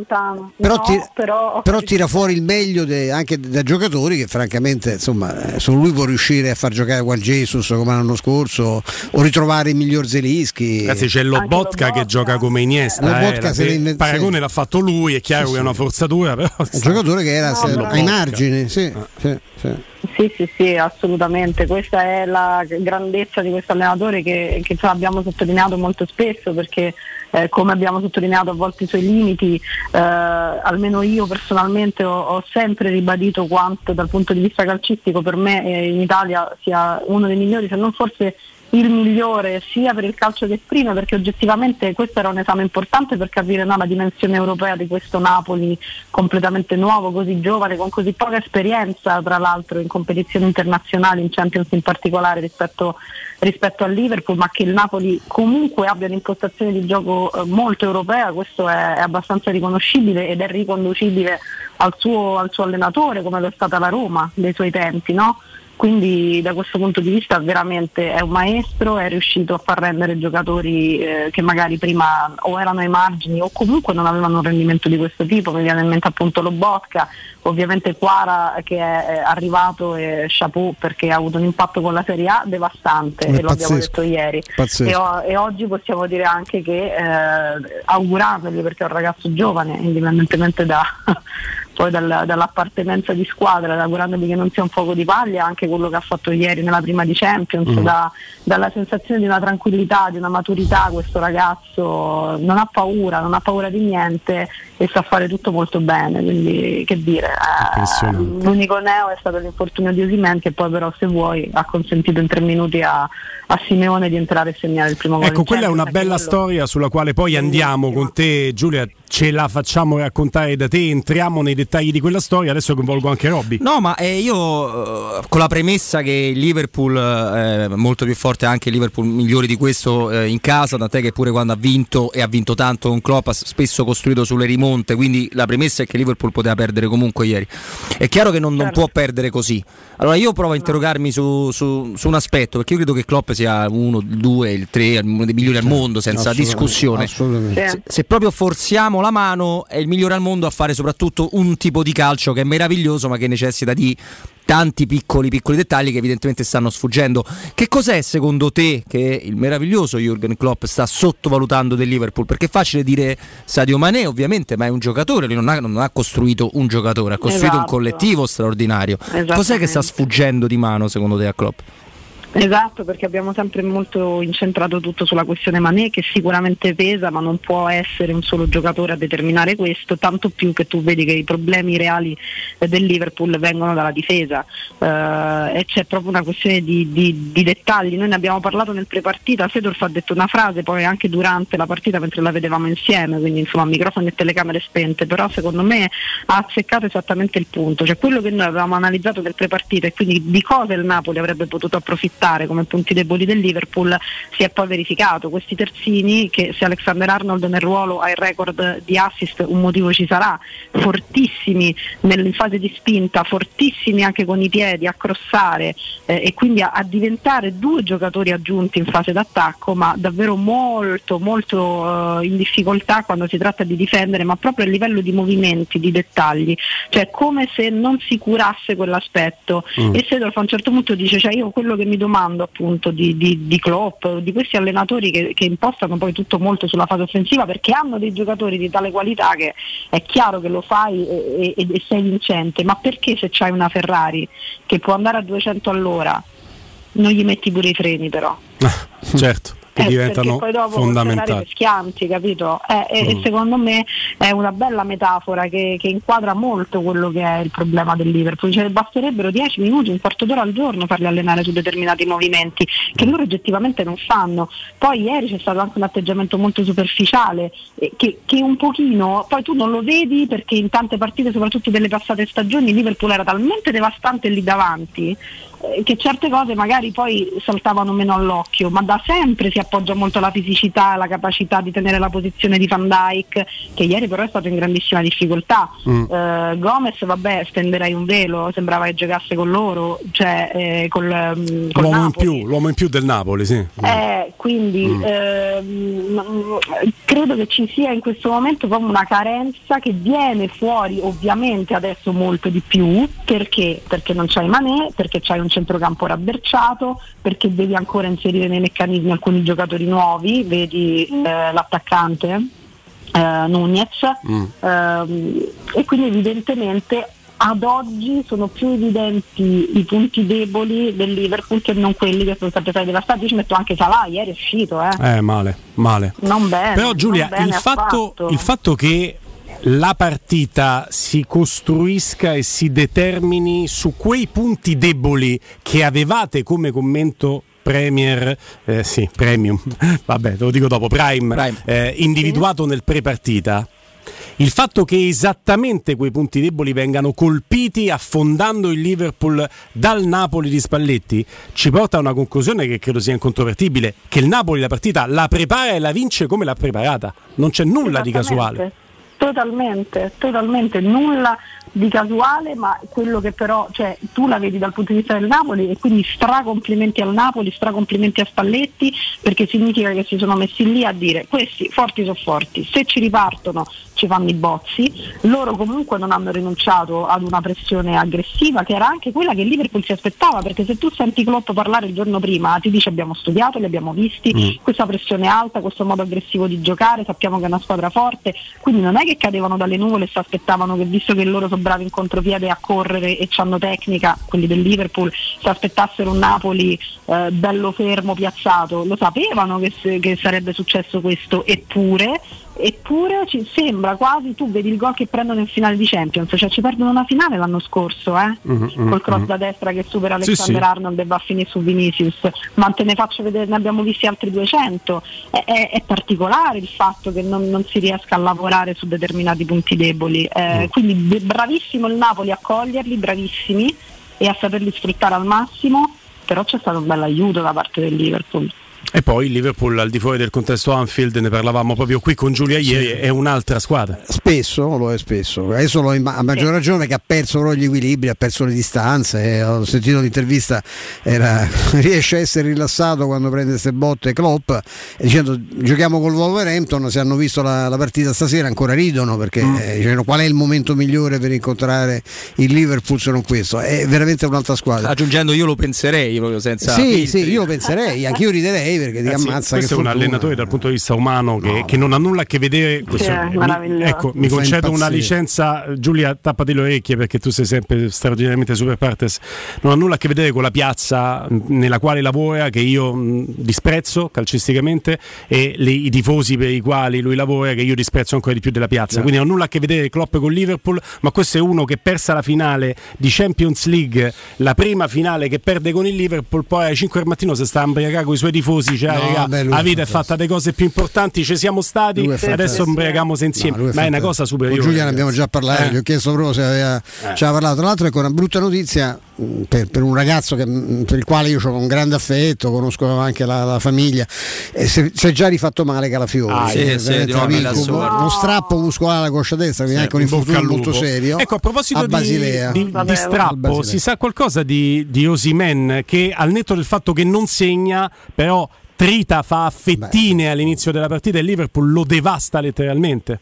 Però, No, ti- però- però tira fuori il meglio de- anche da giocatori che francamente insomma eh, solo lui può riuscire a far giocare qual Jesus come l'anno scorso o ritrovare il miglior Zelischi ragazzi, c'è Lobotka che gioca come Iniesta. Lobotka eh, se la- il paragone sì. l'ha fatto lui, è chiaro Sì, che è una forzatura, però un giocatore che era No, ai margini sì, sì, sì. Sì, sì, sì, assolutamente. Questa è la grandezza di questo allenatore che, che abbiamo sottolineato molto spesso perché eh, come abbiamo sottolineato a volte i suoi limiti, eh, almeno io personalmente ho, ho sempre ribadito quanto dal punto di vista calcistico per me eh, in Italia sia uno dei migliori, se non forse il migliore sia per il calcio che esprime perché oggettivamente questo era un esame importante per capire no, la dimensione europea di questo Napoli completamente nuovo, così giovane, con così poca esperienza tra l'altro in competizioni internazionali, in Champions in particolare rispetto, rispetto al Liverpool, ma che il Napoli comunque abbia un'impostazione di gioco eh, molto europea, questo è, è abbastanza riconoscibile ed è riconducibile al suo, al suo allenatore come lo è stata la Roma dei suoi tempi. No? Quindi da questo punto di vista veramente è un maestro, è riuscito a far rendere giocatori eh, che magari prima o erano ai margini o comunque non avevano un rendimento di questo tipo, mi viene in mente appunto Lobotka, ovviamente Quara che è arrivato e chapeau perché ha avuto un impatto con la Serie A devastante È e lo abbiamo detto ieri. e, o- e oggi possiamo dire anche che eh, augurandogli perché è un ragazzo giovane indipendentemente da, *laughs* poi dal- dall'appartenenza di squadra, augurandogli che non sia un fuoco di paglia, anche quello che ha fatto ieri nella prima di Champions, Mm. da- dalla sensazione di una tranquillità, di una maturità, questo ragazzo non ha paura, non ha paura di niente e sa fare tutto molto bene, quindi che dire, eh, l'unico neo è stato l'infortunio di Osimen che poi però se vuoi ha consentito in tre minuti a, a Simeone di entrare e segnare il primo gol. Ecco, quella è una bella quello- storia sulla quale poi andiamo con te, Giulia. Ce la facciamo raccontare da te, entriamo nei dettagli di quella storia. Adesso coinvolgo anche Robby. No, ma eh, io eh, con la premessa che il Liverpool eh, è molto più forte, anche il Liverpool migliore di questo eh, in casa, tant'è che pure quando ha vinto e ha vinto tanto con Klopp ha spesso costruito sulle rimonte, quindi la premessa è che Liverpool poteva perdere comunque ieri. È chiaro che non, non può perdere così. Allora io provo a interrogarmi su, su- su un aspetto, perché io credo che Klopp sia uno, il due, il tre, uno dei migliori al mondo, senza Assolutamente, discussione. assolutamente. Se, se proprio forziamo la mano, è il migliore al mondo a fare soprattutto un tipo di calcio che è meraviglioso, ma che necessita di tanti piccoli piccoli dettagli che evidentemente stanno sfuggendo. Che cos'è secondo te che il meraviglioso Jürgen Klopp sta sottovalutando del Liverpool? Perché è facile dire Sadio Mané ovviamente, ma è un giocatore, lui non ha, non ha costruito un giocatore, ha costruito un Esatto. collettivo straordinario. Cos'è che sta sfuggendo di mano secondo te a Klopp? Esatto, perché abbiamo sempre molto incentrato tutto sulla questione Mané che sicuramente pesa, ma non può essere un solo giocatore a determinare questo, tanto più che tu vedi che i problemi reali del Liverpool vengono dalla difesa eh, e c'è proprio una questione di, di- di dettagli. Noi ne abbiamo parlato nel prepartita, Fedorf ha detto una frase poi anche durante la partita mentre la vedevamo insieme, quindi insomma microfoni e telecamere spente, però secondo me ha azzeccato esattamente il punto, cioè quello che noi avevamo analizzato nel prepartita e quindi di cosa il Napoli avrebbe potuto approfittare come punti deboli del Liverpool si è poi verificato. Questi terzini che se Alexander Arnold nel ruolo ha il record di assist un motivo ci sarà, fortissimi in fase di spinta, fortissimi anche con i piedi a crossare eh, e quindi a, a diventare due giocatori aggiunti in fase d'attacco, ma davvero molto molto eh, in difficoltà quando si tratta di difendere, ma proprio a livello di movimenti, di dettagli, cioè come se non si curasse quell'aspetto Mm. e Sedorf a un certo punto dice, cioè io quello che mi domando appunto di, di, di Klopp, di questi allenatori che, che impostano poi tutto molto sulla fase offensiva perché hanno dei giocatori di tale qualità che è chiaro che lo fai e, e- e sei vincente, ma perché se c'hai una Ferrari che può andare a 200 all'ora non gli metti pure i freni però? certo, che Eh, diventano poi dopo fondamentali. schianti, capito? Eh, e, e Mm. secondo me è una bella metafora che, che inquadra molto quello che è il problema del Liverpool. Cioè, basterebbero 10 minuti, un quarto d'ora al giorno farli allenare su determinati movimenti che loro oggettivamente non fanno. Poi ieri c'è stato anche un atteggiamento molto superficiale eh, che, che un pochino, poi tu non lo vedi perché in tante partite, soprattutto delle passate stagioni, Liverpool era talmente devastante lì davanti che certe cose magari poi saltavano meno all'occhio, ma da sempre si appoggia molto alla fisicità, alla capacità di tenere la posizione di Van Dyke, che ieri però è stato in grandissima difficoltà. Mm. Eh, Gomez, vabbè, stenderei un velo, sembrava che giocasse con loro, cioè eh, col, mm, col L'uomo in, più, l'uomo in più del Napoli, sì. Eh, quindi Mm. ehm, credo che ci sia in questo momento proprio una carenza che viene fuori ovviamente adesso molto di più perché? Perché non c'hai Manè, perché c'hai un centrocampo rabberciato, perché devi ancora inserire nei meccanismi alcuni giocatori nuovi, vedi eh, l'attaccante eh, Nunez Mm. Ehm, e quindi evidentemente ad oggi sono più evidenti i punti deboli del Liverpool che non quelli che sono stati stati devastati. Io ci metto anche Salah, ieri è uscito, eh. Eh, male, male. non bene. Però Giulia, bene il fatto, il fatto che la partita si costruisca e si determini su quei punti deboli che avevate come commento Premier, eh, sì, Premium, *laughs* vabbè, te lo dico dopo, Prime, eh, individuato nel pre-partita. Il fatto che esattamente quei punti deboli vengano colpiti affondando il Liverpool dal Napoli di Spalletti ci porta a una conclusione che credo sia incontrovertibile, che il Napoli la partita la prepara e la vince come l'ha preparata, non c'è nulla di casuale. Totalmente, totalmente, nulla di casuale, ma quello che però, cioè, tu la vedi dal punto di vista del Napoli e quindi stracomplimenti al Napoli, stracomplimenti a Spalletti, perché significa che si sono messi lì a dire questi forti sono forti, se ci ripartono ci fanno i bozzi, loro comunque non hanno rinunciato ad una pressione aggressiva che era anche quella che Liverpool si aspettava, perché se tu senti Klopp parlare il giorno prima ti dice abbiamo studiato, li abbiamo visti, Mm. questa pressione alta, questo modo aggressivo di giocare, sappiamo che è una squadra forte, quindi non è che cadevano dalle nuvole e si aspettavano che visto che loro sono bravi in contropiede a correre e hanno tecnica, quelli del Liverpool, si aspettassero un Napoli eh, bello fermo, piazzato, lo sapevano che, se- che sarebbe successo questo, eppure eppure ci sembra quasi tu vedi il gol che prendono in finale di Champions cioè ci perdono una finale l'anno scorso eh? Mhm, col cross mhm. da destra che supera Alexander sì. Arnold e va a finire su Vinicius ma te ne faccio vedere ne abbiamo visti altri 200 è, è- è particolare il fatto che non, non si riesca a lavorare su determinati punti deboli Eh, quindi b- bravissimo il Napoli a coglierli bravissimi e a saperli sfruttare al massimo però c'è stato un bel aiuto da parte del Liverpool E poi il Liverpool al di fuori del contesto Anfield, ne parlavamo proprio qui con Giulia ieri, è un'altra squadra. Spesso lo è spesso, adesso lo è a maggior ragione perché ha perso però gli equilibri, ha perso le distanze, eh, ho sentito l'intervista, era, *laughs* riesce a essere rilassato quando prende queste botte Klopp e dicendo giochiamo col Wolverhampton, se hanno visto la, la partita stasera ancora ridono perché Mm. eh, dicevano, qual è il momento migliore per incontrare il Liverpool se non questo, è veramente un'altra squadra. Aggiungendo io lo penserei proprio senza Sì, filtri. sì, io lo penserei, anch'io riderei perché ti Eh sì, ammazza questo che è un fortuna. allenatore dal punto di vista umano che, che non ha nulla a che vedere. questo- è mi- ecco, mi Mi concedo una licenza, Giulia, tappati le orecchie perché tu sei sempre straordinariamente super partes. Non ha nulla a che vedere con la piazza nella quale lavora, che io mh, disprezzo calcisticamente, e le- i tifosi per i quali lui lavora, che io disprezzo ancora di più della piazza. Quindi non ha nulla a che vedere Klopp con Liverpool, ma questo è uno che persa la finale di Champions League, la prima finale che perde con il Liverpool, poi alle 5 del mattino si sta a imbriacare con i suoi tifosi, cioè, No, raga, beh, la vita è fatta di cose più importanti, ci siamo stati, adesso imbriachiamomosi insieme. No, ma è una cosa superiore. Con Giulia ne abbiamo già parlato, Eh. gli ho chiesto proprio se aveva, Eh. ci aveva parlato. Tra l'altro, ecco una brutta notizia mh, per, per un ragazzo che, mh, per il quale io ho un grande affetto, conosco anche la, la famiglia, e si si è già rifatto male Calafiori. Ah, sì, sì, di sorte. uno strappo muscolare alla coscia destra, quindi Sì, anche un infortunio molto serio. Ecco, a proposito a di, Basilea. di- di Vabbè, strappo, si sa qualcosa di, di Osimen che al netto del fatto che non segna, però trita, fa a fettine all'inizio della partita e il Liverpool lo devasta letteralmente.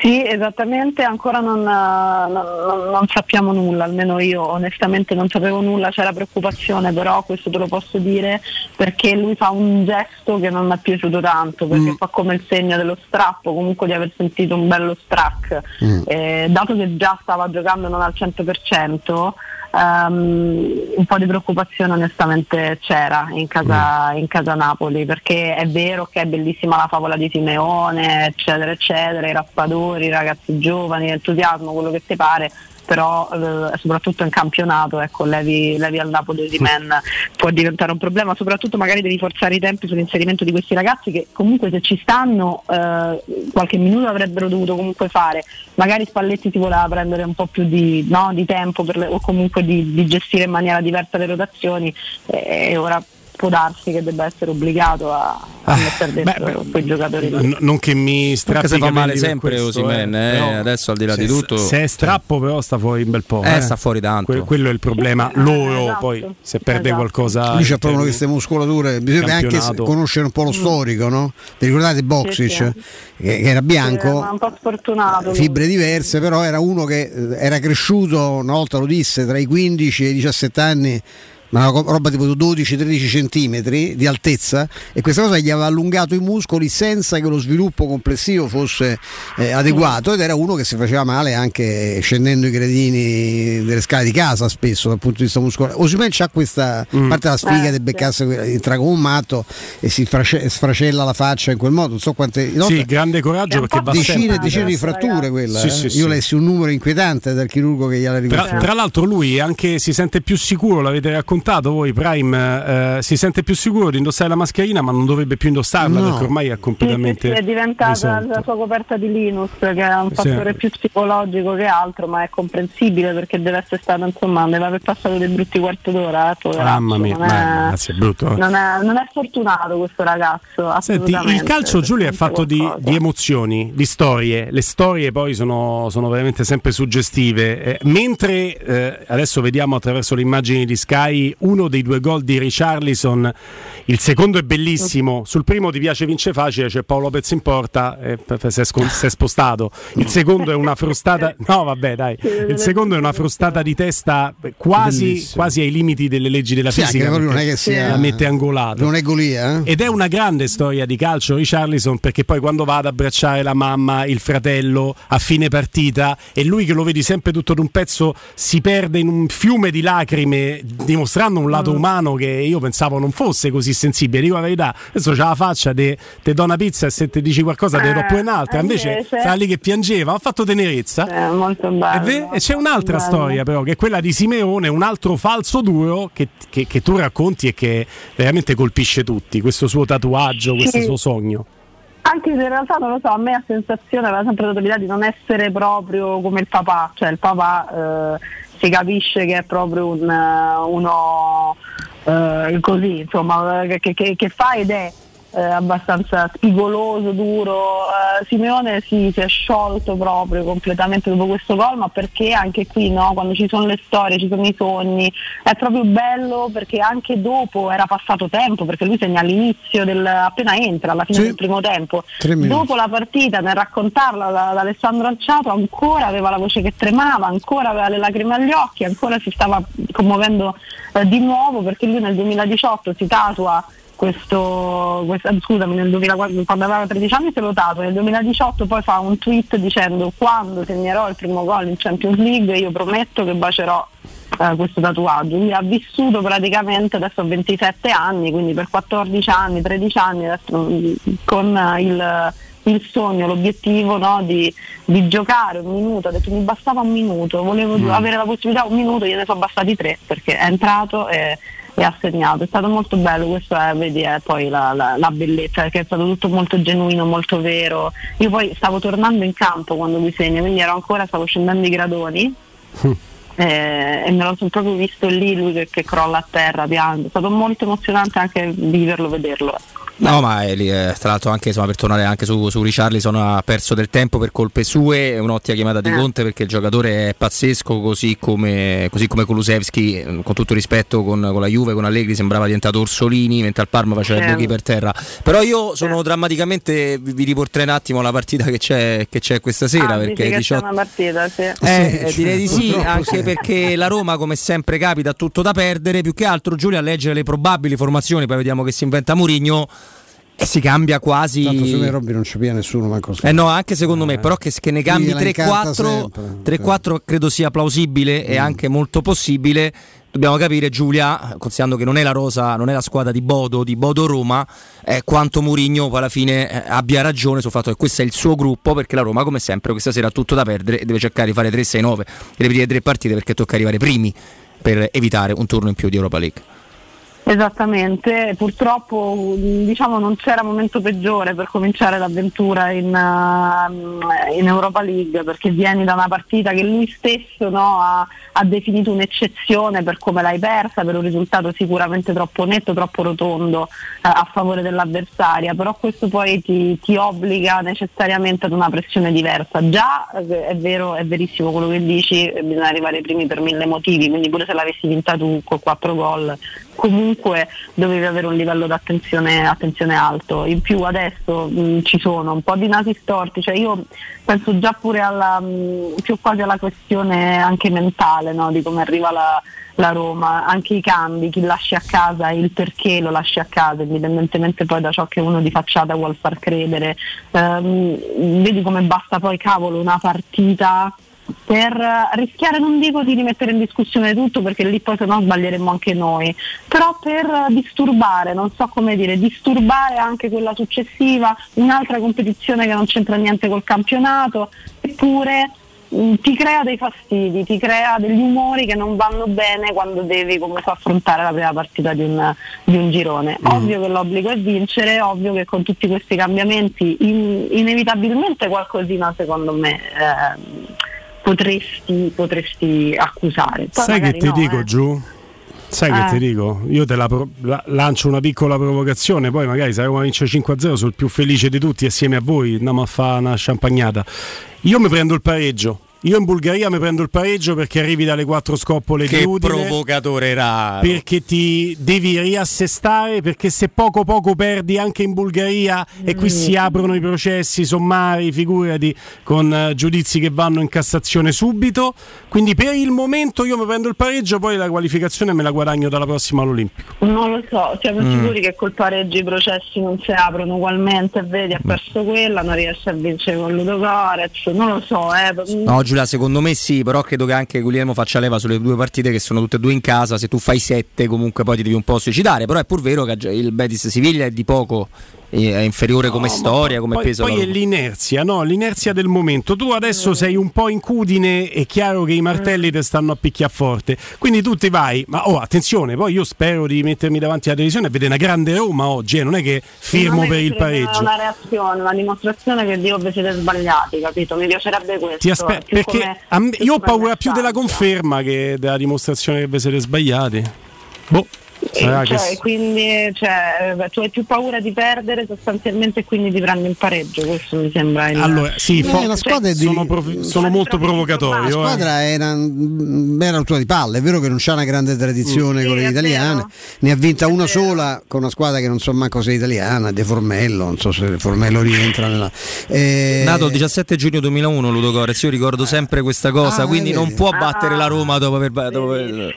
Sì, esattamente, ancora non, non- non- non sappiamo nulla, almeno io onestamente non sapevo nulla, c'era preoccupazione, però questo te lo posso dire perché lui fa un gesto che non mi è piaciuto tanto, perché Mm. fa come il segno dello strappo, comunque di aver sentito un bello strack, Mm. Eh, dato che già stava giocando non al 100%. Ehm, un po' di preoccupazione onestamente c'era in casa, in casa Napoli perché è vero che è bellissima la favola di Simeone eccetera eccetera i raspadori, i ragazzi giovani, l'entusiasmo, quello che ti pare però eh, soprattutto in campionato ecco, levi, levi al Napoli di Men *laughs* può diventare un problema soprattutto magari devi forzare i tempi sull'inserimento di questi ragazzi che comunque se ci stanno eh, qualche minuto avrebbero dovuto comunque fare. Magari Spalletti si voleva prendere un po' più di, no, di tempo per le- o comunque di, di gestire in maniera diversa le rotazioni e ora può darsi che debba essere obbligato a, a mettere dentro quei giocatori lì. N- non che mi strappi se fa male sempre questo, Osimhen, eh, però adesso al di là se- di tutto- Se è strappo però sta fuori un bel po'. Eh, sta fuori tanto. Que- quello è il problema. Loro poi se perde Esatto. qualcosa... Lui c'ha in proprio queste muscolature, bisogna anche conoscere un po' lo storico, no? Vi ricordate Boxic, Sì, che, che era Sì, bianco? ma un po' sfortunato. fibre diverse, però era uno che eh, era cresciuto, una volta lo disse, tra i 15 e i 17 anni, ma una roba tipo 12-13 centimetri di altezza e questa cosa gli aveva allungato i muscoli senza che lo sviluppo complessivo fosse eh, adeguato ed era uno che si faceva male anche scendendo i gradini delle scale di casa spesso dal punto di vista muscolare. Osimhen c'ha questa Mm. parte la sfiga Eh, di beccarsi entra come un matto e si frasce- sfracella la faccia in quel modo, non so quante Sì, grande coraggio perché va decine e decine di fratture quella. Sì, eh. sì, Io sì. lessi un numero inquietante dal chirurgo che gliela Tra, ricostruì. tra l'altro lui anche si sente più sicuro, l'avete raccontato notato voi, Prime, eh, si sente più sicuro di indossare la mascherina, ma non dovrebbe più indossarla No. perché ormai è Sì, completamente. sì, sì, è diventata risolto. la sua coperta di Linus, che è un Sì. fattore più psicologico che altro, ma è comprensibile perché deve essere stato, insomma, deve aver passato dei brutti quarto d'ora. Eh, Mamma mia, non, è, è brutto. eh. non, è, non è fortunato questo ragazzo. Senti, il calcio Giulia è fatto di, di emozioni, di storie. Le storie poi sono, sono veramente sempre suggestive. Eh, mentre eh, adesso vediamo attraverso le immagini di Sky uno dei due gol di Richarlison, il secondo è bellissimo. Sul primo ti piace vince facile, c'è Paolo Lopez in porta, eh, si, è scon- si è spostato. Il secondo è una frustata. *laughs* No, vabbè, dai. Il secondo è una frustata di testa quasi, quasi ai limiti delle leggi della Sì, fisica. non è che sia- la mette angolato. Non è Golia, eh? Ed è una grande storia di calcio Richarlison perché poi quando va ad abbracciare la mamma, il fratello a fine partita e lui che lo vedi sempre tutto d'un pezzo si perde in un fiume di lacrime dimostrando un Mm. lato umano che io pensavo non fosse così sensibile. Dico la verità, adesso c'ha la faccia, te, te do una pizza e se ti dici qualcosa te pure un'altra. eh, Invece invece- stava lì che piangeva, ha fatto tenerezza. È molto bello. Ve- e c'è un'altra bello. storia però che è quella di Simeone, un altro falso duro che, che- che tu racconti e che veramente colpisce tutti, questo suo tatuaggio, questo Sì. suo sogno. Anche se in realtà non lo so, a me ha sensazione, aveva sempre dato l'idea di non essere proprio come il papà, cioè il papà eh, si capisce che è proprio un, eh, uno eh, così, insomma, che, che- che fa ed è eh, abbastanza spigoloso, duro. Eh, Simeone si, si è sciolto proprio completamente dopo questo gol, ma perché anche qui no, quando ci sono le storie, ci sono i sogni, è proprio bello perché anche dopo era passato tempo, perché lui segna all'inizio del appena entra, alla fine Sì. del primo tempo. Dopo la partita, nel raccontarla da, da Alessandro Anciato, ancora aveva la voce che tremava, ancora aveva le lacrime agli occhi, ancora si stava commuovendo eh, di nuovo perché lui nel 2018 si tatua questo, questa- scusami, nel 2004, quando aveva 13 anni se lo tatua, nel 2018 poi fa un tweet dicendo quando segnerò il primo gol in Champions League io prometto che bacerò eh, questo tatuaggio. Quindi ha vissuto praticamente adesso ha 27 anni, quindi per 14 anni, 13 anni adesso, mm, con il, il sogno, l'obiettivo no, di, di giocare un minuto, ha detto mi bastava un minuto, volevo Mm. avere la possibilità un minuto, gliene sono bastati tre perché è entrato e, e ha segnato. È stato molto bello, questo è, vedi, è poi la, la- la bellezza, perché è stato tutto molto genuino, molto vero. Io poi stavo tornando in campo quando lui segna, quindi ero ancora, stavo scendendo i gradoni eh, e me lo sono proprio visto lì lui che, che crolla a terra piange. È stato molto emozionante anche viverlo, vederlo. No, ma è lì, eh, tra l'altro anche insomma, per tornare anche su, su Richarlison ha perso del tempo per colpe sue, è un'ottima chiamata di Eh. Conte perché il giocatore è pazzesco così come, così come Kulusevski, eh, con tutto rispetto con, con la Juve, con Allegri sembrava diventato Orsolini mentre al Parma faceva i Certo. buchi per terra. Però io sono drammaticamente, vi, vi riporterei un attimo la partita che c'è, che c'è questa sera Ah, perché dici che c'è 18 una partita, sì. eh, eh, direi di sì, anche sì. perché la Roma, come sempre capita, ha tutto da perdere. Più che altro, Giulia, a leggere le probabili formazioni, poi vediamo che si inventa Murigno si cambia quasi. Tanto me Robby non ci pia nessuno, manco Eh no, anche secondo me, però che, che ne cambi gliela incarta 3-4, sempre, 3-4 credo sia plausibile e anche molto possibile. Dobbiamo capire, Giulia, considerando che non è la rosa, non è la squadra di Bodo, di Bodo Roma, eh, quanto Murigno poi alla fine eh, abbia ragione sul fatto che questo è il suo gruppo, perché la Roma, come sempre, questa sera ha tutto da perdere e deve cercare di fare 3-6-9 le prime tre partite perché tocca arrivare primi per evitare un turno in più di Europa League. Esattamente, purtroppo diciamo non c'era momento peggiore per cominciare l'avventura in, uh, in Europa League perché vieni da una partita che lui stesso no, ha, ha definito un'eccezione per come l'hai persa, per un risultato sicuramente troppo netto, troppo rotondo eh, a favore dell'avversaria, però questo poi ti, ti obbliga necessariamente ad una pressione diversa. Già eh, è vero, è verissimo quello che dici, bisogna arrivare ai primi per mille motivi, quindi pure se l'avessi vinta tu con quattro gol comunque dovevi avere un livello di attenzione, alto. In più adesso mh, ci sono un po' di nasi storti, cioè io penso già pure alla, mh, più quasi alla questione anche mentale no? di come arriva la, la Roma, anche i cambi, chi lasci a casa, il perché lo lasci a casa, indipendentemente poi da ciò che uno di facciata vuol far credere. Ehm, vedi come basta poi cavolo una partita per rischiare non dico di rimettere in discussione tutto perché lì poi se no sbaglieremmo anche noi però per disturbare non so come dire disturbare anche quella successiva un'altra competizione che non c'entra niente col campionato eppure mm, ti crea dei fastidi, ti crea degli umori che non vanno bene quando devi comunque affrontare la prima partita di un, di un girone. Mm. Ovvio che l'obbligo è vincere, ovvio che con tutti questi cambiamenti in- inevitabilmente qualcosina secondo me ehm, potresti, potresti accusare. Poi Sai che ti no, dico eh. giù? Sai che Eh. ti dico? Io te la, pro- la- lancio una piccola provocazione, poi magari se Roma vince 5-0 sono il più felice di tutti assieme a voi, andiamo a fare una champagnata. Io mi prendo il pareggio. Io in Bulgaria mi prendo il pareggio perché arrivi dalle quattro scoppole di Che Udine. provocatore raro. perché ti devi riassestare perché se poco poco perdi anche in Bulgaria e qui si aprono i processi sommari figurati con eh, giudizi che vanno in Cassazione subito quindi per il momento io mi prendo il pareggio poi la qualificazione me la guadagno dalla prossima all'Olimpico Non lo so, siamo Mm. sicuri che col pareggio i processi non si aprono ugualmente, vedi, ha perso quella, non riesce a vincere con Ludo Gorez, non lo so, eh. No, Giulia, secondo me sì, però credo che anche Guglielmo faccia leva sulle due partite che sono tutte e due in casa. Se tu fai sette, comunque poi ti devi un po' suicidare. Però è pur vero che il Betis Siviglia è di poco, è inferiore come storia, come poi, peso. poi è l'inerzia, no? l'inerzia del momento. Tu adesso sei un po' in cudine, è chiaro che i martelli ti stanno a picchiare forte. Quindi tu ti vai, ma oh, attenzione, poi io spero di mettermi davanti alla televisione e vedere una grande Roma oggi, eh, non è che firmo per il pareggio. Una reazione, una dimostrazione che Dio vi siete sbagliati, capito? Mi piacerebbe questo. Ti aspe- eh, perché come- a me- io ho paura più della conferma che della dimostrazione che vi siete sbagliati. Boh, Eh, che cioè, s- quindi cioè, eh, tu hai più paura di perdere sostanzialmente e quindi ti prendi in pareggio, questo mi sembra il... Allora, sì, Eh, fo- la squadra è di- sono, prof- sono molto La provocatorio. eh. squadra era una bella rottura di palle, è vero che non c'ha una grande tradizione Mm. con Sì, le italiane, vero. ne ha vinta una sola con una squadra che non so manco se è italiana, De Formello, non so se Formello rientra nella... eh, Nato il 17 giugno 2001 Ludo Gorez, io ricordo sempre questa cosa, Ah, quindi non può battere la Roma dopo aver... Dopo eh,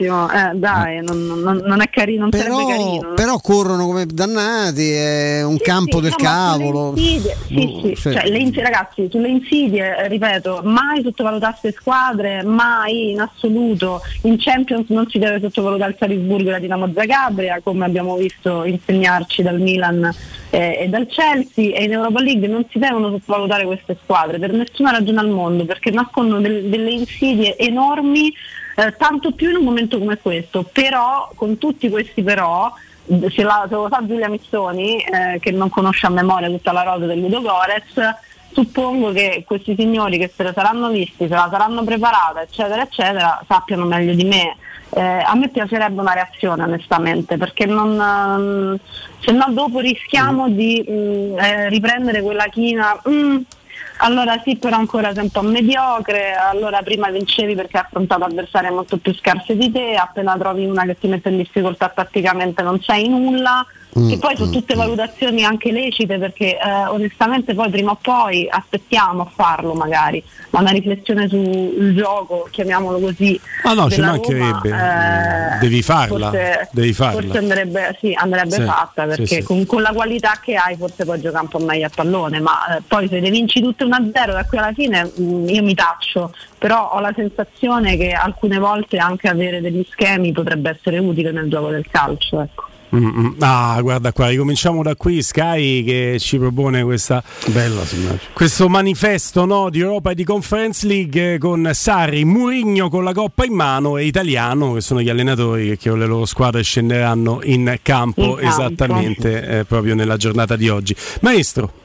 dai, non, non- non è carino, non però, carino. no? però corrono come dannati, è un campo Sì, del no, cavolo. sulle insidie- sì, Boh, sì, sì. cioè, le ragazzi, sulle insidie, ripeto, mai sottovalutasse le squadre, mai in assoluto. In Champions non si deve sottovalutare il Salisburgo e la Dinamo Zagabria, come abbiamo visto insegnarci dal Milan eh, e dal Chelsea, e in Europa League non si devono sottovalutare queste squadre per nessuna ragione al mondo, perché nascondono del- delle insidie enormi, eh, tanto più in un momento come questo. Però, con tutti questi però, se, la- se lo sa Giulia Missoni, eh, che non conosce a memoria tutta la rosa del Ludo Gorez, suppongo che questi signori che se la saranno visti, se la saranno preparata, eccetera, eccetera, sappiano meglio di me. Eh, a me piacerebbe una reazione onestamente, perché non, ehm, se no dopo rischiamo di mm, eh, riprendere quella china. "Mm, allora sì, però ancora sei un po' mediocre, allora prima vincevi perché hai affrontato avversarie molto più scarse di te, appena trovi una che ti mette in difficoltà tatticamente non sei nulla, Mm, che poi sono tutte valutazioni anche lecite perché eh, onestamente poi prima o poi aspettiamo a farlo magari, ma una riflessione sul gioco, chiamiamolo così. Ah no, ci mancherebbe. Roma, eh, Devi farla. forse- Devi farla. Forse andrebbe, sì, andrebbe Sì, fatta perché sì. Con, con la qualità che hai forse puoi giocare un po' meglio a pallone, ma eh, poi se ne vinci tutte 1-0 da qui alla fine mm, io mi taccio, però ho la sensazione che alcune volte anche avere degli schemi potrebbe essere utile nel gioco del calcio. Ecco. Mm, mm. Ah, guarda qua, ricominciamo da qui. Sky che ci propone questa, questo manifesto no, di Europa e di Conference League eh, con Sarri, Murigno con la coppa in mano e Italiano, che sono gli allenatori che con le loro squadre scenderanno in campo, In campo. esattamente eh, proprio nella giornata di oggi. Maestro.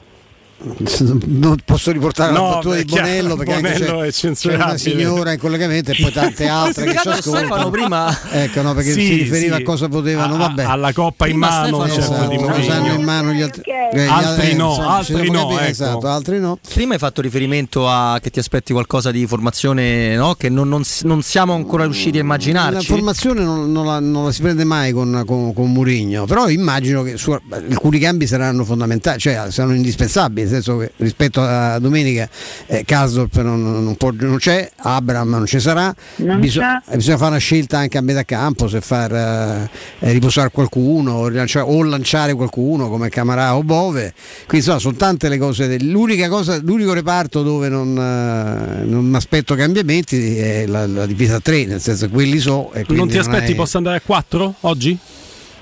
*laughs* Non posso riportare No, la battuta di Bonello perché anche Bonello c'è, è c'è una signora in collegamento e poi tante *laughs* altre che ci ascoltano. prima- Ecco, no, perché Sì, si riferiva sì. a cosa potevano, A- vabbè. alla coppa in Prima mano, Stefano- certo, cosa hanno in mano gli altri, eh, gli Altri no, insomma, altri no, capiti, ecco. esatto, altri no. Prima hai fatto riferimento a che ti aspetti qualcosa di formazione no? che non, non non siamo ancora riusciti a La immaginarci. formazione non, non la, non la si prende mai con, con, con Murigno, però immagino che su- alcuni cambi saranno fondamentali, cioè saranno indispensabili, nel senso che rispetto a domenica eh, Kasdorp non, non può- non c'è, Abram non ci sarà, Non Biso- c'è. eh, bisogna fare una scelta anche a metà campo se far eh, eh, riposare qualcuno o, rilanciare, o lanciare qualcuno come Camarà o Bove, quindi insomma sono tante le cose, l'unica cosa, l'unico reparto dove non, eh, non mi aspetto cambiamenti è la, la difesa 3, nel senso che quelli so. E Non ti aspetti hai- possa andare a 4 oggi?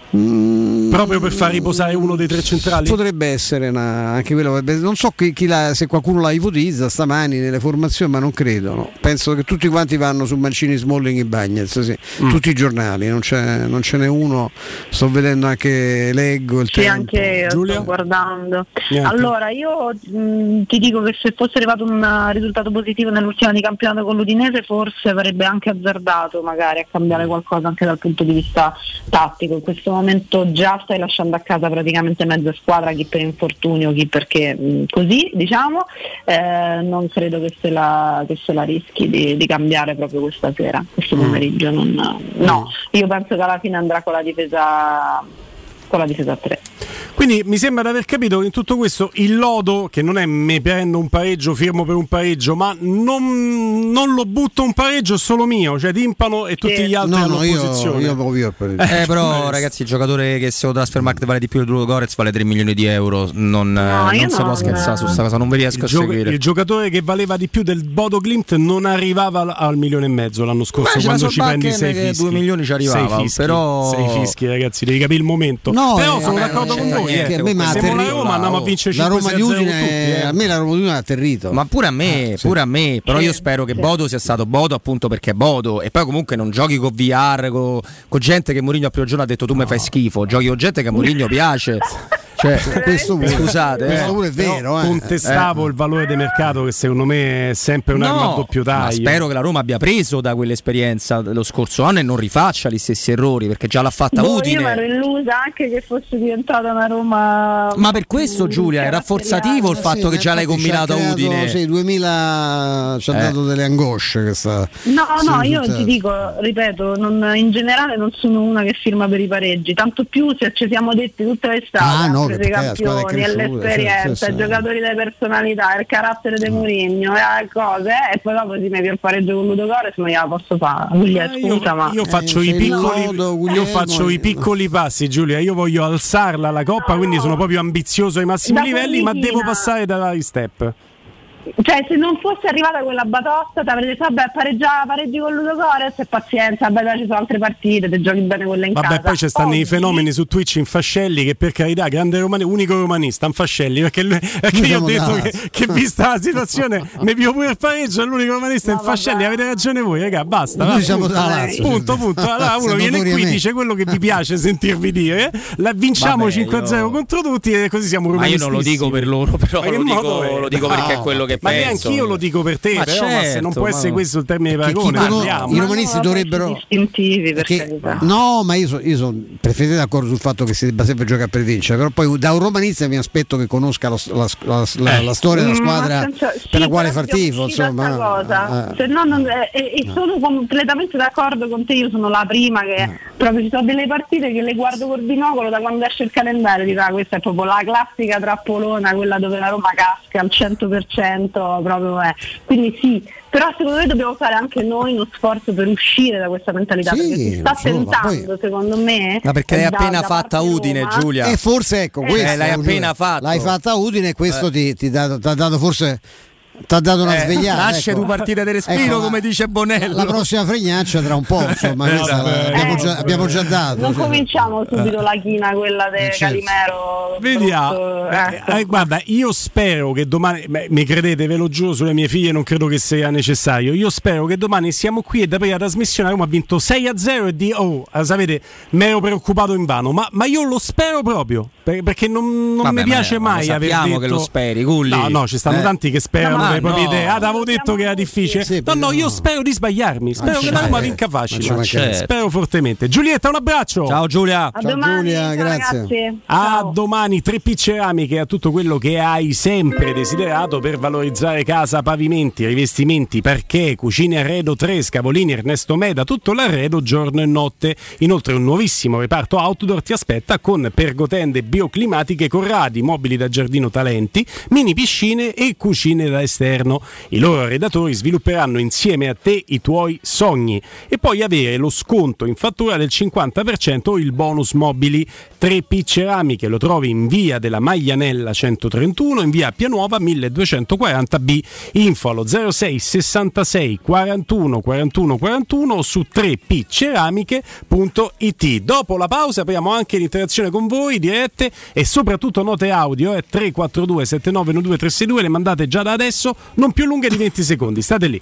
Proprio per far riposare uno dei tre centrali? Potrebbe essere una- anche quello. Non so chi, chi la- se qualcuno la ipotizza stamani nelle formazioni, ma non credo. no. Penso che tutti quanti vanno su Mancini, Smalling e Bagnets, sì. Mm. tutti i giornali, non, c'è, non ce n'è uno. Sto vedendo anche Leggo il Sì, tempo. anche io sto guardando. Niente. Allora, io mh, ti dico che se fosse arrivato un eh, risultato positivo nell'ultima di campionato con l'Udinese, forse avrebbe anche azzardato magari a cambiare qualcosa anche dal punto di vista tattico. In questo momento già stai lasciando a casa praticamente mezza squadra, chi per infortunio, chi perché mh, così, diciamo. Eh, non credo che se la, che se la rischi di, di cambiare proprio questa sera, questo Mm. pomeriggio. non- no, io penso che alla fine andrà con la difesa con la difesa a 3. Quindi mi sembra di aver capito che in tutto questo il lodo, che non è mi prendo un pareggio, firmo per un pareggio, ma non, non lo butto un pareggio solo mio, cioè timpano e tutti gli altri No, hanno no, io, posizione. io proprio io per *laughs* Eh, però, ragazzi, il giocatore che se lo Transfermarkt vale di più del Gorez vale 3 milioni di euro. Non, eh, io non si può scherzare su questa cosa, non vi riesco il, a gio- seguire. il giocatore che valeva di più del Bodo Glimt non arrivava al- al milione e mezzo l'anno scorso Beh, quando ci prendi Bakken sei che fischi. due milioni ci arrivava, sei fischi, però- sei fischi ragazzi devi capire il momento No, però eh, sono vabbè, d'accordo con voi niente, eh. a me mi ha siamo la. Roma andiamo a vincere La 5 Roma di Udine, a me la Roma di Udine ha atterrito. Ma pure a me, pure a me. Però io spero che Bodo sia stato Bodo appunto perché è Bodo. E poi comunque non giochi con VR, con, con gente che Mourinho a primo giorno ha detto tu mi fai schifo. Giochi con gente che a Mourinho piace. *laughs* Cioè, *laughs* questo pure, scusate, eh. questo pure è vero. eh. contestavo il valore di mercato che secondo me è sempre un'arma a No, doppio ma taglio spero che la Roma abbia preso da quell'esperienza dello scorso anno e non rifaccia gli stessi errori perché già l'ha fatta Boh, io Udine. mi ero illusa anche che fosse diventata una Roma. Ma per questo Giulia è rafforzativo il fatto che già l'hai a creato, Udine. Sì, 2000 ci ha Eh. dato delle angosce questa. No, no, sì, io ti dico, ripeto, non- in generale non sono una che firma per i pareggi, tanto più se ci siamo detti tutta l'estate, Ah, no, a che prese i perché la squadra è campioni, e cresciuta, l'esperienza, sì, sì, i giocatori delle personalità, il carattere di Mourinho, e le cose, eh, e poi dopo si mi il pareggio con Ludo Gores, ma gliela posso fare, Quindi, Eh, io, scusa, ma... io faccio, Eh, i piccoli, lodo, io faccio i piccoli passi, Giulia. Io voglio alzarla la coppa, quindi sono proprio ambizioso ai massimi Da livelli, ma Fiorentina. devo passare dai step. Cioè, se non fosse arrivata quella batosta, ti avrei detto, vabbè, pareggia, pareggi con Ludo Gores e pazienza, vabbè, dai, ci sono altre partite, te giochi bene quella in Vabbè, casa. poi ci stanno i fenomeni su Twitch in Fascelli che per carità, grande romani, unico romanista, in Fascelli, perché, lui- perché io ho detto che, che vista la situazione *laughs* mi pio pure il pareggio, è l'unico romanista in Fascelli, avete ragione voi, raga, basta. Noi va, siamo punto, da Lazio, punto, punto. Allora uno viene qui, dice quello che vi piace sentirvi dire, la vinciamo Vabbè, 5-0 io- contro tutti e così siamo Ma io romanisti. non lo dico per loro, però lo dico, lo dico perché è No, quello che ma neanche io lo dico per te, Ma però, ma se non certo, può ma- essere questo il termine di paragone, parliamo. I romanisti dovrebbero. Istintivi, per Che- carità. no, ma io sono son perfettamente d'accordo sul fatto che si debba sempre giocare per vincere, però poi da un romanista mi aspetto che conosca lo- la, la- la- la storia della Mm, squadra attenzione, per sì, la quale far tifo. Insomma, cosa. eh. Se no non- eh, e, e sono completamente d'accordo con te, io sono la prima che Eh. Proprio ci sono delle partite che le guardo col binocolo da quando esce il calendario, dico ah, questa è proprio la classica trappolona, quella dove la Roma casca al 100%, proprio è. Quindi sì, però secondo me dobbiamo fare anche noi uno sforzo per uscire da questa mentalità, Sì, perché si sta lo so, ma tentando secondo me. Ma perché eh, l'hai appena fatta Udine, Roma. Giulia. E forse ecco Eh, questo l'hai Giulia, appena fatto. L'hai fatta Udine e questo Eh. ti ha dato forse ti ha dato una Eh, svegliata. nasce ecco. due partite di respiro, Ecco, come dice Bonello. La prossima fregnaccia tra un po', insomma, Eh, questa vabbè, la- abbiamo, eh, già, abbiamo già dato. Non cioè. cominciamo subito la china quella di Eh, certo. Calimero. Vediamo. Eh, eh, guarda, io spero che domani, beh, mi credete, ve lo giuro sulle mie figlie, non credo che sia necessario. Io spero che domani siamo qui e da prima la trasmissione Roma ha vinto 6 a 0 e di oh, ah, sapete, mi ero preoccupato in vano, ma, ma io lo spero proprio per- perché non, non Vabbè, mi piace ma- ma mai aver sappiamo detto che lo speri, Gulli. No, no, ci stanno Eh. tanti che sperano No, ma le proprie no. idee. Ah, avevo detto che era difficile. Sì, no, no, io spero di sbagliarmi. Spero che la Roma certo. vinca facile. ci mancherebbe. Spero fortemente. Giulietta, un abbraccio. Ciao Giulia. A Ciao, domani, Giulia, ciao, grazie. ragazzi. A Ciao. domani 3P Ceramiche, a tutto quello che hai sempre desiderato per valorizzare casa, pavimenti, rivestimenti, parquet, cucine arredo 3, scavolini, Ernesto Meda, tutto l'arredo giorno e notte. Inoltre un nuovissimo reparto outdoor ti aspetta con pergotende bioclimatiche Corradi, mobili da giardino talenti, mini piscine e cucine da esterno esterno. I loro redattori svilupperanno insieme a te i tuoi sogni e puoi avere lo sconto in fattura del 50% o il bonus mobili. 3P Ceramiche lo trovi in via della Maglianella 131, in via Pianuova 1240B. Info allo 06 66 41 41 41 o su 3pceramiche.it. Dopo la pausa apriamo anche l'interazione con voi, dirette e soprattutto note audio eh, 342 7912 362, le mandate già da adesso, non più lunghe di 20 secondi. State lì.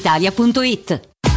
brispalitalia.it.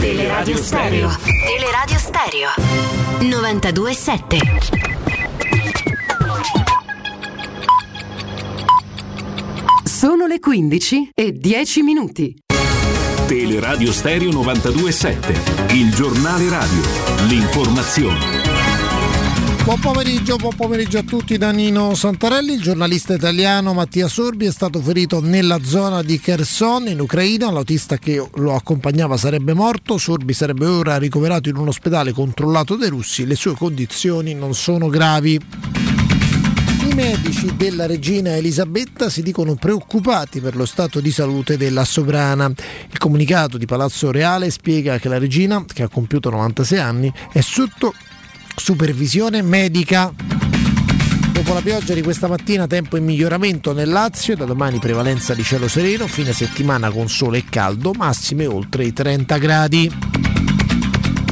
Teleradio Stereo. Teleradio Stereo. 927. Sono le 15 e 10 minuti. Teleradio Stereo 927, il giornale radio, l'informazione. Buon pomeriggio, buon pomeriggio a tutti da Nino Santarelli. Il giornalista italiano Mattia Sorbi è stato ferito nella zona di Kherson in Ucraina. L'autista che lo accompagnava sarebbe morto. Sorbi sarebbe ora ricoverato in un ospedale controllato dai russi. Le sue condizioni non sono gravi. I medici della regina Elisabetta si dicono preoccupati per lo stato di salute della sovrana. Il comunicato di Palazzo Reale spiega che la regina, che ha compiuto 96 anni, è sotto supervisione medica. Dopo la pioggia di questa mattina tempo in miglioramento nel Lazio, da domani prevalenza di cielo sereno, fine settimana con sole e caldo, massime oltre i 30 gradi.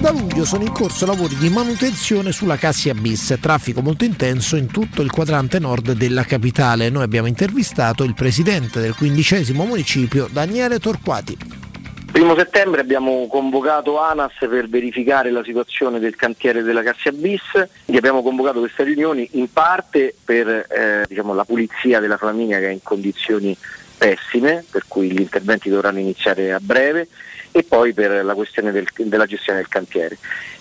Da luglio sono in corso lavori di manutenzione sulla Cassia Bis, traffico molto intenso in tutto il quadrante nord della capitale. Noi abbiamo intervistato il presidente del quindicesimo municipio, Daniele Torquati. Primo settembre abbiamo convocato ANAS per verificare la situazione del cantiere della Cassia Bis, gli abbiamo convocato queste riunioni in parte per eh, diciamo, la pulizia della famiglia che è in condizioni pessime, per cui gli interventi dovranno iniziare a breve e poi per la questione del, della gestione del cantiere.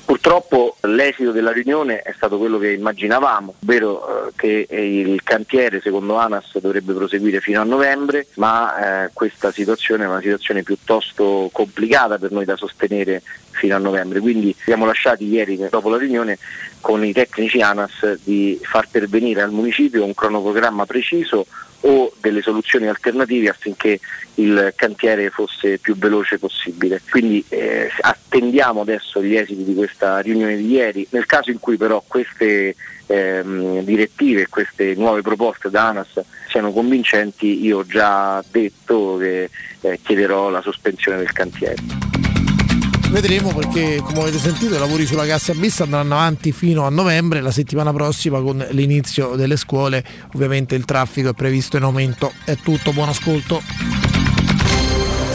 Purtroppo l'esito della riunione è stato quello che immaginavamo, ovvero eh, che il cantiere secondo ANAS dovrebbe proseguire fino a novembre, ma eh, questa situazione è una situazione piuttosto complicata per noi da sostenere fino a novembre. Quindi siamo lasciati ieri dopo la riunione con i tecnici ANAS di far pervenire al municipio un cronoprogramma preciso o delle soluzioni alternative affinché il cantiere fosse più veloce possibile. Quindi eh, attendiamo adesso gli esiti di questa riunione di ieri. Nel caso in cui però queste ehm, direttive, queste nuove proposte da ANAS siano convincenti, io ho già detto che eh, chiederò la sospensione del cantiere. Vedremo perché come avete sentito i lavori sulla Cassia Bis andranno avanti fino a novembre, la settimana prossima con l'inizio delle scuole ovviamente il traffico è previsto in aumento. È tutto, buon ascolto.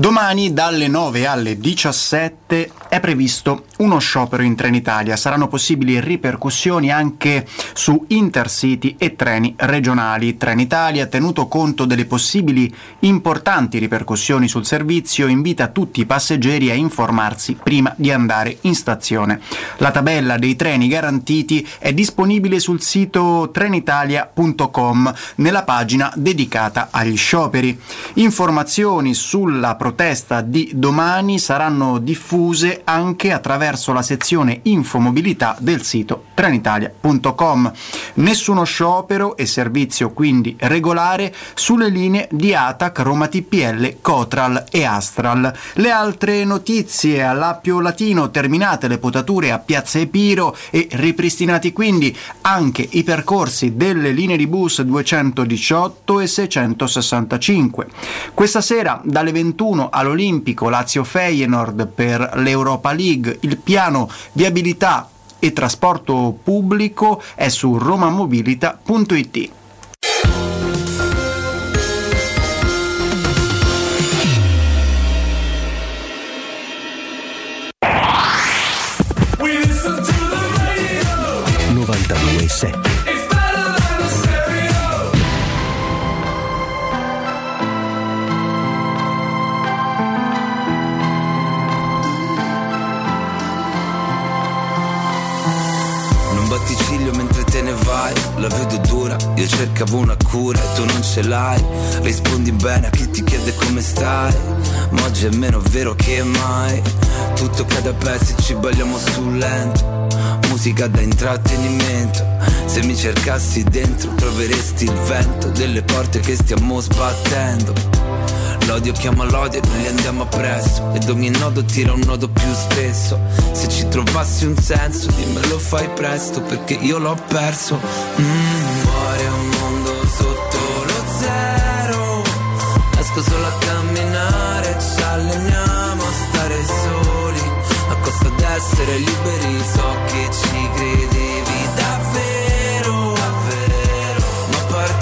Domani dalle 9 alle 17 è previsto uno sciopero in Trenitalia. Saranno possibili ripercussioni anche su intercity e treni regionali. Trenitalia, tenuto conto delle possibili importanti ripercussioni sul servizio, invita tutti i passeggeri a informarsi prima di andare in stazione. La tabella dei treni garantiti è disponibile sul sito trenitalia.com nella pagina dedicata agli scioperi. Informazioni sulla protesta di domani saranno diffuse anche attraverso la sezione infomobilità del sito trenitalia.com. Nessuno sciopero e servizio quindi regolare sulle linee di ATAC, Roma TPL, Cotral e Astral. Le altre notizie all'Appio Latino terminate le potature a Piazza Epiro e ripristinati quindi anche i percorsi delle linee di bus 218 e 665. Questa sera dalle 21 1 all'Olimpico Lazio-Feyenoord per l'Europa League. Il piano viabilità e trasporto pubblico è su romamobilita.it. We 92.7 vedo dura, io cercavo una cura e tu non ce l'hai. Rispondi bene a chi ti chiede come stai, ma oggi è meno vero che mai. Tutto cade a pezzi, ci balliamo sul lento, musica da intrattenimento. Se mi cercassi dentro troveresti il vento delle porte che stiamo sbattendo. L'odio chiama l'odio e noi andiamo appresso Ed ogni nodo tira un nodo più spesso Se ci trovassi un senso dimmelo fai presto Perché io l'ho perso mm, è un costo d'essere liberi So che ci credevi davvero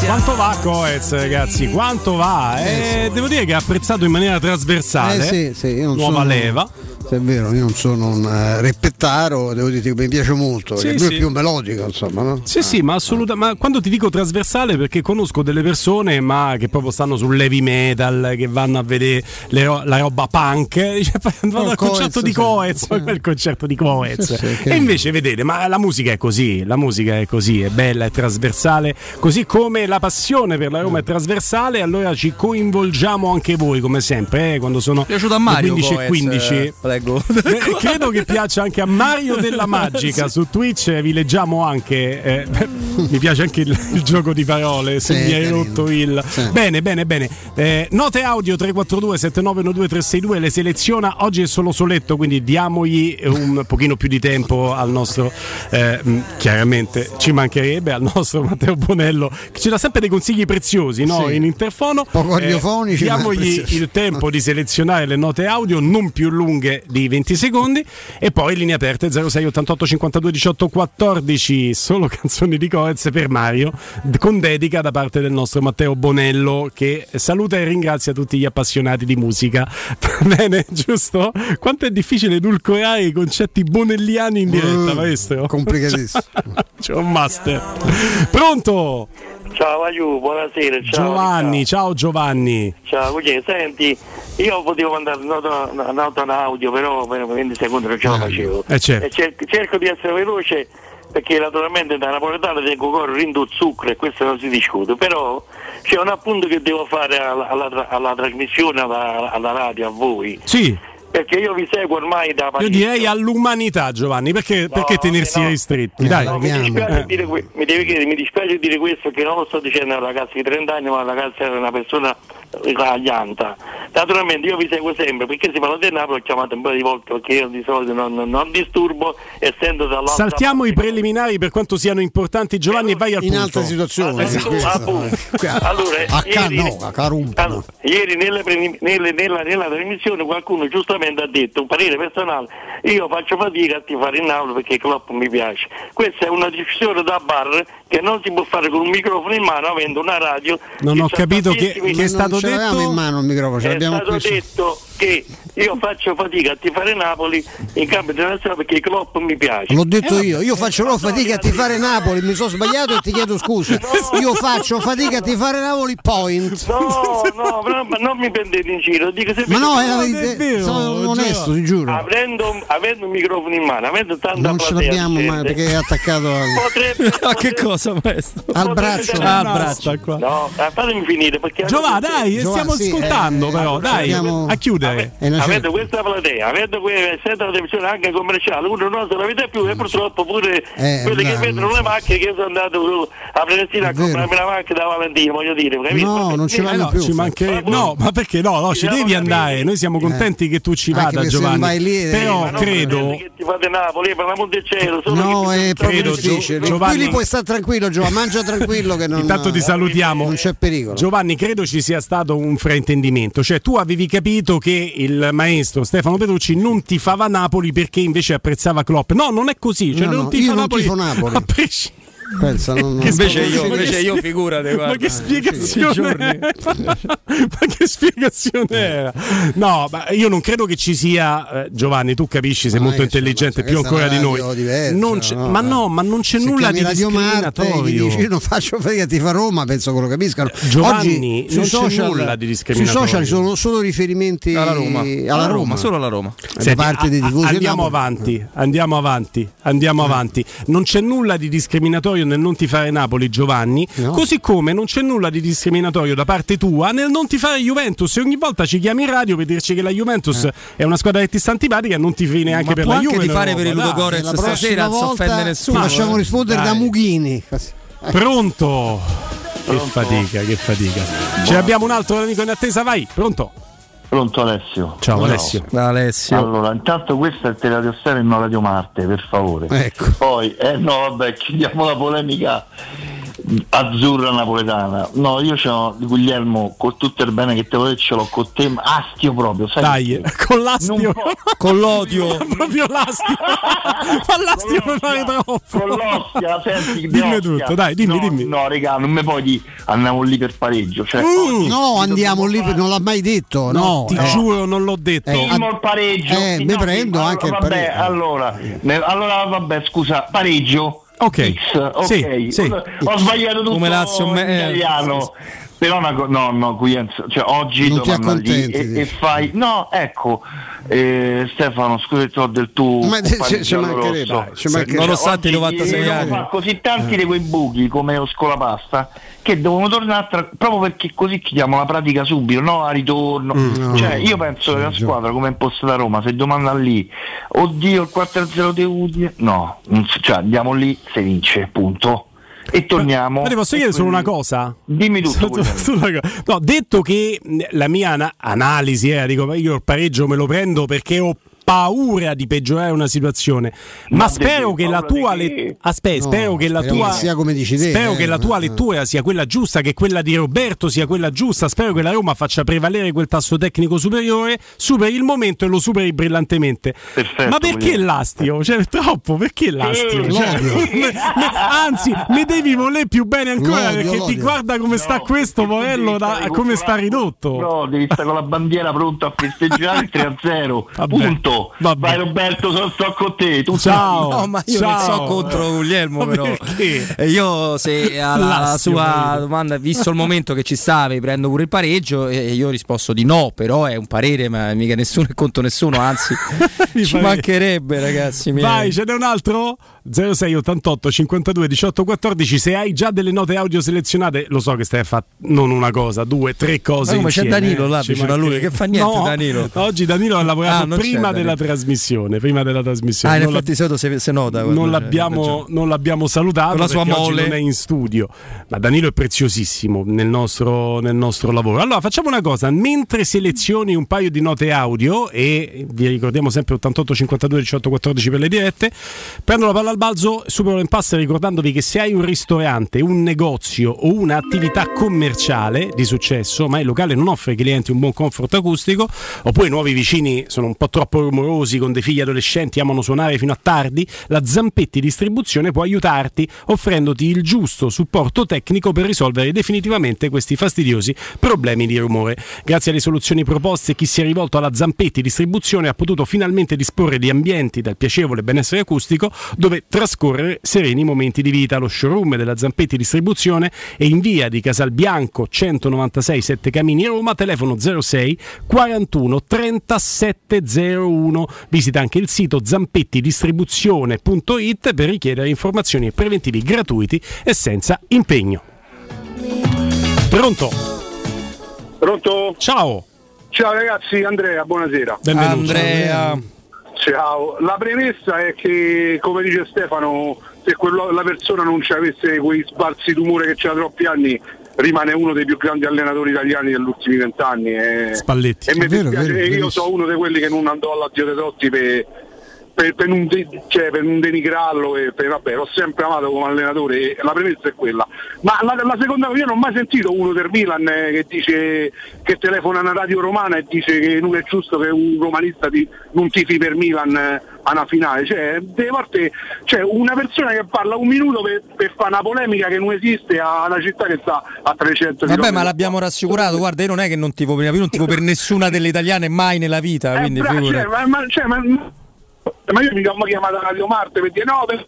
Quanto va Coez, ragazzi? Quanto va? Eh, Devo dire che ha apprezzato in maniera trasversale. Eh sì, sì, io non Nuova sono- leva. Se è vero, io non sono un eh, reppettaro, devo dire che mi piace molto, Sì, perché sì. è più melodico, insomma, no? Sì, sì, ma assolutamente. Ma quando ti dico trasversale, perché conosco delle persone ma che proprio stanno sul heavy metal, che vanno a vedere le ro- la roba punk. *laughs* eh, Dice, vado No, al Coez, concerto di sì. Coez, ma quel concerto di Coez. Sì, sì, che- e invece, vedete, ma la musica è così, la musica è così, è bella, è trasversale, così come la passione per la Roma è trasversale, allora ci coinvolgiamo anche voi, come sempre, eh, quando sono a Mario 15 e Coez, 15. eh, prego. Eh, *laughs* credo che piaccia anche a Mario della Magica su Twitch. eh, Vi leggiamo anche. eh, *laughs* mi piace anche il, il gioco di parole. Se Sì, mi hai carino. rotto il. Sì. Bene, bene, bene. Eh, note audio 342 7912 362 le seleziona. Oggi è solo soletto, quindi diamogli un pochino più di tempo al nostro. eh, mh, chiaramente ci mancherebbe al nostro Matteo Bonello, che ci dà sempre dei consigli preziosi no? Sì. in interfono. Poco radiofonici, ma diamogli il tempo di selezionare le note audio non più lunghe di 20 secondi e poi linee aperte 06 88 52 18 14 solo *laughs* canzoni di Coez per Mario con dedica da parte del nostro Matteo Bonello che saluta e ringrazia tutti gli appassionati di musica *laughs* bene giusto? quanto è difficile edulcorare i concetti bonelliani in diretta Mm, maestro? complicatissimo. *laughs* c'è un master pronto? Ciao Aiu, buonasera. Ciao, Giovanni ciao Giovanni Ciao, Cucce, senti, io potevo mandare nota, nota in audio, però per 20 secondi non ce la facevo. eh, certo. E cer- cerco di essere veloce perché naturalmente da napoletano tengo coro rindo zucchero e questo non si discute, però c'è un appunto che devo fare alla, alla alla trasmissione, alla, alla radio, a voi. sì Perché io vi seguo ormai da io direi all'umanità Giovanni perché, perché tenersi ristretti dai No, mi, dispiace Eh. dire que- mi devi chiedere, mi dispiace dire questo che non lo sto dicendo a una ragazza di 30 anni, ma a una ragazza era una persona raglianta. Naturalmente io vi seguo sempre perché si parla di Napoli, ho chiamato un po' di volte perché io di solito non, non- disturbo essendo dall'altra Saltiamo i preliminari per quanto siano importanti, Giovanni, e vai al In punto. altre situazioni. Ah, sì, tu- questo. appunto. Allora, a ieri- no, a carumpa, no. Ieri nelle nelle- nella, nella trasmissione qualcuno giustamente ha detto un parere personale, io faccio fatica a tifare in Napoli perché il club mi piace. Questa è una decisione da bar che non si può fare con un microfono in mano avendo una radio. Non che ho capito che, che è stato detto. in mano il microfono, ce è stato qui. su- detto che io faccio fatica a tifare Napoli in campo internazionale perché il club mi piace. L'ho Eh, detto io, io faccio però fatica a tifare Napoli, mi sono sbagliato e ti chiedo scusa. Io faccio fatica a tifare Napoli, point. No, no, ma non mi prendete in giro, dico sempre Ma no, che- è la verità, sono onesto, ti giuro. Avendo, avendo un microfono in mano, avendo tanta Non ce l'abbiamo di mai gente, perché è attaccato al, potrebbe, *laughs* A che cosa, maestro? al braccio. Ah, basta qua. No, eh, fatemi finire perché Giovanni, dai, stiamo sì, ascoltando, eh, però, eh, dai, abbiamo- a chiudere. È una Avendo questa platea, avete que- essendo la televisione anche commerciale, uno non se la vede più e purtroppo pure Eh, quelli che vedono le macchine che sono andato a Prenestina a comprarmi la macchina da Valentino, voglio dire, capito? No, non ci Eh, vanno no, più. ci mancherebbe- no, ma perché no? no ci devi andare. Noi siamo contenti che tu ci vada, Giovanni. vai lì, eh, Però credo. che ti fate Napoli, per l'amor del cielo, No, è proprio credo, difficile. Gio- Giovanni- Qui lì puoi stare tranquillo, Giovanni, mangia tranquillo che non, Intanto ti salutiamo. non c'è pericolo. Giovanni, credo ci sia stato un fraintendimento. Cioè, tu avevi capito che il maestro Stefano Petrucci non tifava Napoli perché invece apprezzava Klopp. No, non è così. Cioè, No, non no, tifa io non Napoli tifo Napoli. a prescindere. Pensa, non- non- Che Invece io, ma che invece io spie- figurate, Ma guarda. che spiegazione? *laughs* Ma che spiegazione era? No, ma io non credo che ci sia eh, Giovanni, tu capisci, sei Ma molto intelligente, ma più ancora di noi. diversa, Non c'è- no? ma no, ma non c'è nulla di Radio Marte discriminatorio. dici io non faccio frega ti fa Roma, penso che lo capiscano. Giovanni, Oggi non sui c'è social, nulla di sui discriminatorio. social ci sono solo riferimenti Alla Roma. alla Alla Roma, Roma, solo alla Roma. Senti, parte dei a- a- tifosi andiamo avanti, andiamo avanti, andiamo avanti. Non c'è nulla di discriminatorio nel non tifare Napoli, Giovanni. No. Così come non c'è nulla di discriminatorio da parte tua nel non tifare Juventus. E ogni volta ci chiami in radio per dirci che la Juventus è una squadra che ti sta antipatica e non tifi neanche Ma per può la anche Juve. tifare per il dai. Ludogorets La stasera, non si offende nessuno. ti facciamo eh. rispondere da Dai. Mughini. Pronto? Che fatica, che fatica. Ce abbiamo un altro amico in attesa, vai, pronto? Pronto Alessio? Ciao Alessio. Alessio. Allora, intanto questo è il Teleradio Stereo e non Radio Marte, per favore. Ecco. Poi, eh no, vabbè, chiudiamo la polemica azzurra napoletana. No, io c'ho Guglielmo, con tutto il bene che te voglio ce l'ho con te, astio proprio, sai? Dai, con l'astio. Non *laughs* Con l'odio. Proprio l'astio. *laughs* Ma l'astio mi pare troppo. Con l'ostia, senti, di *laughs* Dimmi ostia. tutto, dai, dimmi, no, dimmi. No, regà, non mi puoi dire andiamo lì per pareggio. Cioè, Mm. oggi No, andiamo lì, fare- non l'ha mai detto. No, Ti eh. giuro, non l'ho detto. Eh, Primo il pareggio. Eh, mi no, prendo anche il vabbè, pareggio. Allora, ne- allora, vabbè, scusa, pareggio. Ok. X, ok. Sì, sì. Ho sbagliato tutto Come Lazio, in me- eh, italiano. Però una no, no, Guglielmo, cioè oggi Non ti domanda lì accontenti, e, e fai no, ecco, eh, Stefano, scusa ti ho del tuo Ma ci- ci mancherebbe, ci mancherebbe. Nonostante i Oggi 96 devono anni. fare così tanti di quei buchi come lo scolapasta che devono tornare tra- proprio perché così chiudiamo la pratica subito, no a ritorno. Mm, cioè, io penso che la squadra come è impostata Roma, se domanda lì, oddio il 4-0 di Udine, no, cioè andiamo lì, si vince, punto. E torniamo. Ma ti posso chiedere solo una cosa? Dimmi tutto. No, detto che la mia ana- analisi era, dico, ma io il pareggio me lo prendo perché ho paura di peggiorare una situazione. Ma, Ma spero che la tua aspetta, No, spero che la tua sia come dici te, Spero eh. che la tua Eh. lettura sia quella giusta, che quella di Roberto sia quella giusta. Spero che la Roma faccia prevalere quel tasso tecnico superiore, superi il momento e lo superi brillantemente. Perfetto, Ma perché Guglielmo. l'astio? Cioè, troppo, perché l'astio? Sì, Cioè, *laughs* me- me- anzi, mi devi voler più bene ancora L'odio, perché ti l'odio. guarda come sta questo Morello, da- come sta ridotto. No, devi stare con la bandiera pronta a festeggiare il 3-0. Vabbè, Vabbè. Vai Roberto, so- sto con te. Tu Ciao. No, ma io non Ciao. so contro Guglielmo, però. perché? E Io, se alla L'astio, sua domanda, visto il momento che ci stavi, prendo pure il pareggio. E io ho risposto di no, però è un parere, ma mica nessuno è contro nessuno, anzi, Mi *laughs* ci mancherebbe, ragazzi. miei. Vai, ce n'è un altro? 0688 52 18 14. Se hai già delle note audio selezionate, lo so che stai a fare non una cosa, due, tre cose. Ma come c'è insieme, Danilo eh, là ci vicino a lui, che fa niente, No, Danilo? Oggi Danilo ha lavorato Ah, non c'è prima della trasmissione. Prima della trasmissione. Ah, in Non effetti, solito se, se nota. non l'abbiamo, non l'abbiamo salutato Con la sua mole. non è in studio ma Danilo è preziosissimo nel nostro, nel nostro lavoro allora facciamo una cosa mentre selezioni un paio di note audio e vi ricordiamo sempre 88 52 18 14 per le dirette prendo la palla al balzo supero l'impasse ricordandovi che se hai un ristorante un negozio o un'attività commerciale di successo ma il locale non offre ai clienti un buon comfort acustico oppure i nuovi vicini sono un po' troppo rumorosi con dei figli adolescenti amano suonare fino a tardi la Zampetti Distribuzione può aiutarti offrendoti il giusto supporto tecnico per risolvere definitivamente questi fastidiosi problemi di rumore. Grazie alle soluzioni proposte, chi si è rivolto alla Zampetti Distribuzione ha potuto finalmente disporre di ambienti dal piacevole benessere acustico dove trascorrere sereni momenti di vita. Lo showroom della Zampetti Distribuzione è in via di Casalbianco 196 7 Camini Roma, telefono 06 41 3701. Visita anche il sito zampettidistribuzione.it per richiedere informazioni e preventivi gratuiti e senza impegno. Pronto? Pronto? Ciao. Ciao ragazzi, Andrea, buonasera. Benvenuto. Andrea. Ciao, la premessa è che, come dice Stefano, se quello- la persona non ci avesse quei sbalzi d'umore che c'ha troppi anni, rimane uno dei più grandi allenatori italiani degli ultimi vent'anni. E, Spalletti. E mi È vero, dispiace, vero, io sono uno di quelli che non andò all'addio dei Totti per, per, per non de- cioè, per non denigrarlo e per, vabbè, l'ho sempre amato come allenatore e la premessa è quella. Ma la, la seconda io non ho mai sentito uno del Milan eh, che dice che telefona a una radio romana e dice che non è giusto che un romanista ti- non tifi per Milan eh, a una finale. Cioè, delle volte c'è una persona che parla un minuto per, per fare una polemica che non esiste a una città che sta a 300 Vabbè, ma l'abbiamo rassicurato. Guarda, io non è che non tipo prima, io non tipo per nessuna delle italiane mai nella vita. Eh, Quindi bra- cioè, ma, ma- cioè, ma- ma io mica ho chiamato Radio Marte per dire no, per-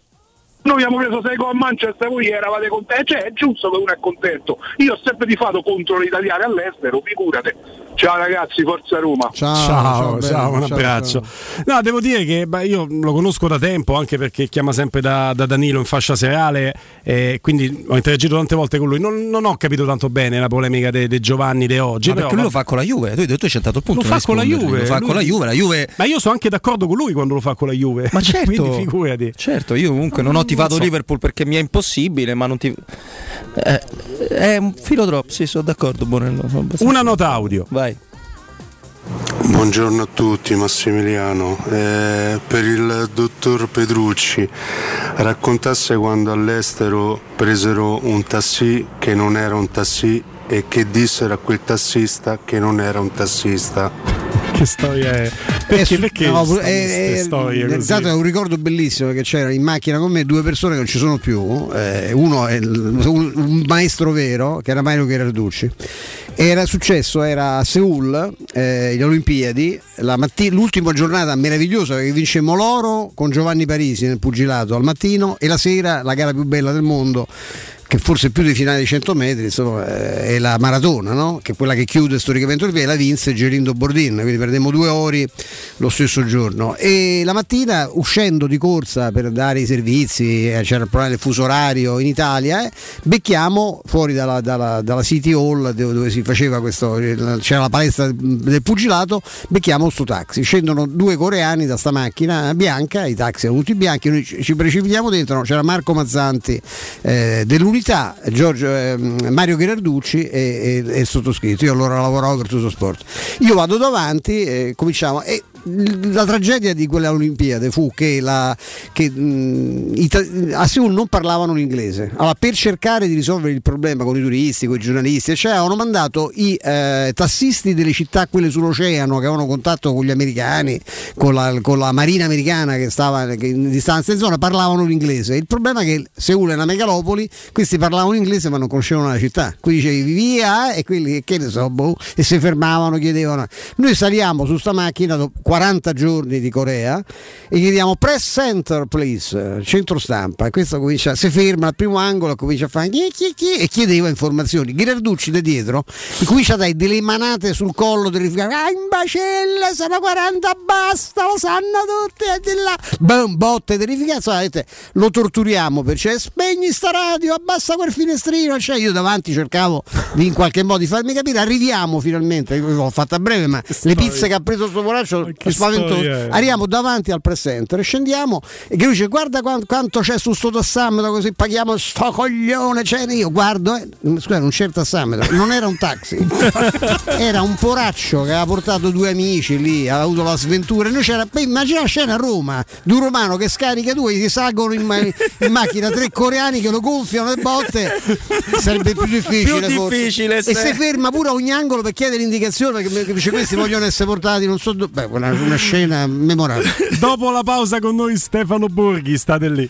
noi abbiamo preso 6 gol a Manchester, voi eravate contenti, cioè è giusto che uno è contento. Io ho sempre tifato contro gli italiani all'estero, figurate. Ciao ragazzi, forza Roma. Ciao, ciao, un abbraccio. No, devo dire che beh, io lo conosco da tempo, anche perché chiama sempre da, da Danilo in fascia serale, e quindi ho interagito tante volte con lui. Non, non ho capito tanto bene la polemica di Giovanni di oggi. Ma però, perché lui lo fa con la Juve? Tu hai detto hai centrato il punto. Lo non fa con la. Juve. Lo fa lui- con la Juve. La Juve. Ma io sono anche d'accordo con lui quando lo fa con la Juve. Ma *laughs* certo, Quindi figurati. certo, io comunque non ho tifato so. Liverpool perché mi è impossibile, ma non ti. Eh, è un filo troppo, sì, sono d'accordo, Bonello. sono abbastanza- Una nota audio. Vai. Buongiorno a tutti, Massimiliano. Eh, per il dottor Pedrucci, raccontasse quando all'estero presero un tassì che non era un tassì e che dissero a quel tassista che non era un tassista. Che storia è? Perché, su- perché no, stanno è- queste è- storie così? intanto è un ricordo bellissimo perché c'era in macchina con me due persone che non ci sono più. eh, uno è un, un maestro vero che era Mario Gherarducci. Era successo, era a Seoul, eh, le Olimpiadi, la matti- l'ultima giornata meravigliosa perché vincemmo l'oro con Giovanni Parisi nel pugilato al mattino e la sera la gara più bella del mondo che forse più di finale di 100 metri insomma, eh, è la maratona, no? che è quella che chiude storicamente il la vinse Gerindo Bordin, quindi perdemmo due ori lo stesso giorno. E la mattina uscendo di corsa per dare i servizi, eh, c'era il problema del fuso orario in Italia, eh, becchiamo fuori dalla, dalla- dalla City Hall dove, si faceva questo, c'era la palestra del pugilato, becchiamo sto taxi. Scendono due coreani da sta macchina bianca, i taxi erano tutti bianchi, noi ci ci precipitiamo dentro, no, c'era Marco Mazzanti eh, dell'Unità, Giorgio, ehm, Mario Gherarducci e il sottoscritto. Io allora lavoravo per Tutto Sport. Io vado davanti, eh, cominciamo. E la tragedia di quella Olimpiade fu che, la, che mh, i a Seoul non parlavano l'inglese. Allora, per cercare di risolvere il problema con i turisti, con i giornalisti, cioè, avevano mandato i eh, tassisti delle città, quelle sull'oceano, che avevano contatto con gli americani, con la, con la marina americana che stava in distanza in zona, parlavano l'inglese. Il problema è che Seoul è una megalopoli, questi parlavano inglese ma non conoscevano la città. Quindi dicevi via e quelli che ne so, boh, e si fermavano, chiedevano. Noi saliamo su sta macchina dopo 40 giorni di Corea e chiediamo press center please, centro stampa e questo comincia, si ferma al primo angolo e comincia a fare chi, chi, chi, e chiedeva informazioni. Ghirarducci da dietro e comincia a dare delle manate sul collo terrificante. Ah, imbecille, sono 40 basta, lo sanno tutti. E di là. Boom, botte vedete, Lo torturiamo per cioè spegni sta radio, abbassa quel finestrino. Cioè, io davanti cercavo di in qualche modo di farmi capire. Arriviamo finalmente, l'ho fatta a breve, ma le pizze che ha preso sto poraccio che spaventoso. Arriviamo davanti al press center e scendiamo e che lui dice guarda quan- quanto c'è su sto tassametro così paghiamo sto coglione. Cioè, io guardo, eh, scusa, non c'è il tassametro, non era un taxi, *laughs* era un poraccio che aveva portato due amici lì, aveva avuto la sventura. E noi c'era, beh, immagina la scena a Roma di un romano che scarica due, gli salgono in, ma- in macchina tre coreani che lo gonfiano le botte, sarebbe più difficile. Più forse. difficile, E se- si ferma pure a ogni angolo per chiedere indicazioni perché perché dice questi vogliono essere portati, non so dove. Una scena memorabile. Dopo la pausa con noi Stefano Borghi, state lì.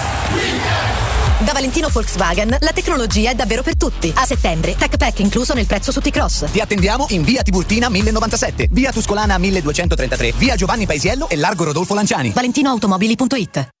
Da Valentino Volkswagen la tecnologia è davvero per tutti. A settembre, Tech Pack incluso nel prezzo su T-Cross. Ti attendiamo in via Tiburtina 1097, via Tuscolana 1233, via Giovanni Paisiello e largo Rodolfo Lanciani. ValentinoAutomobili.it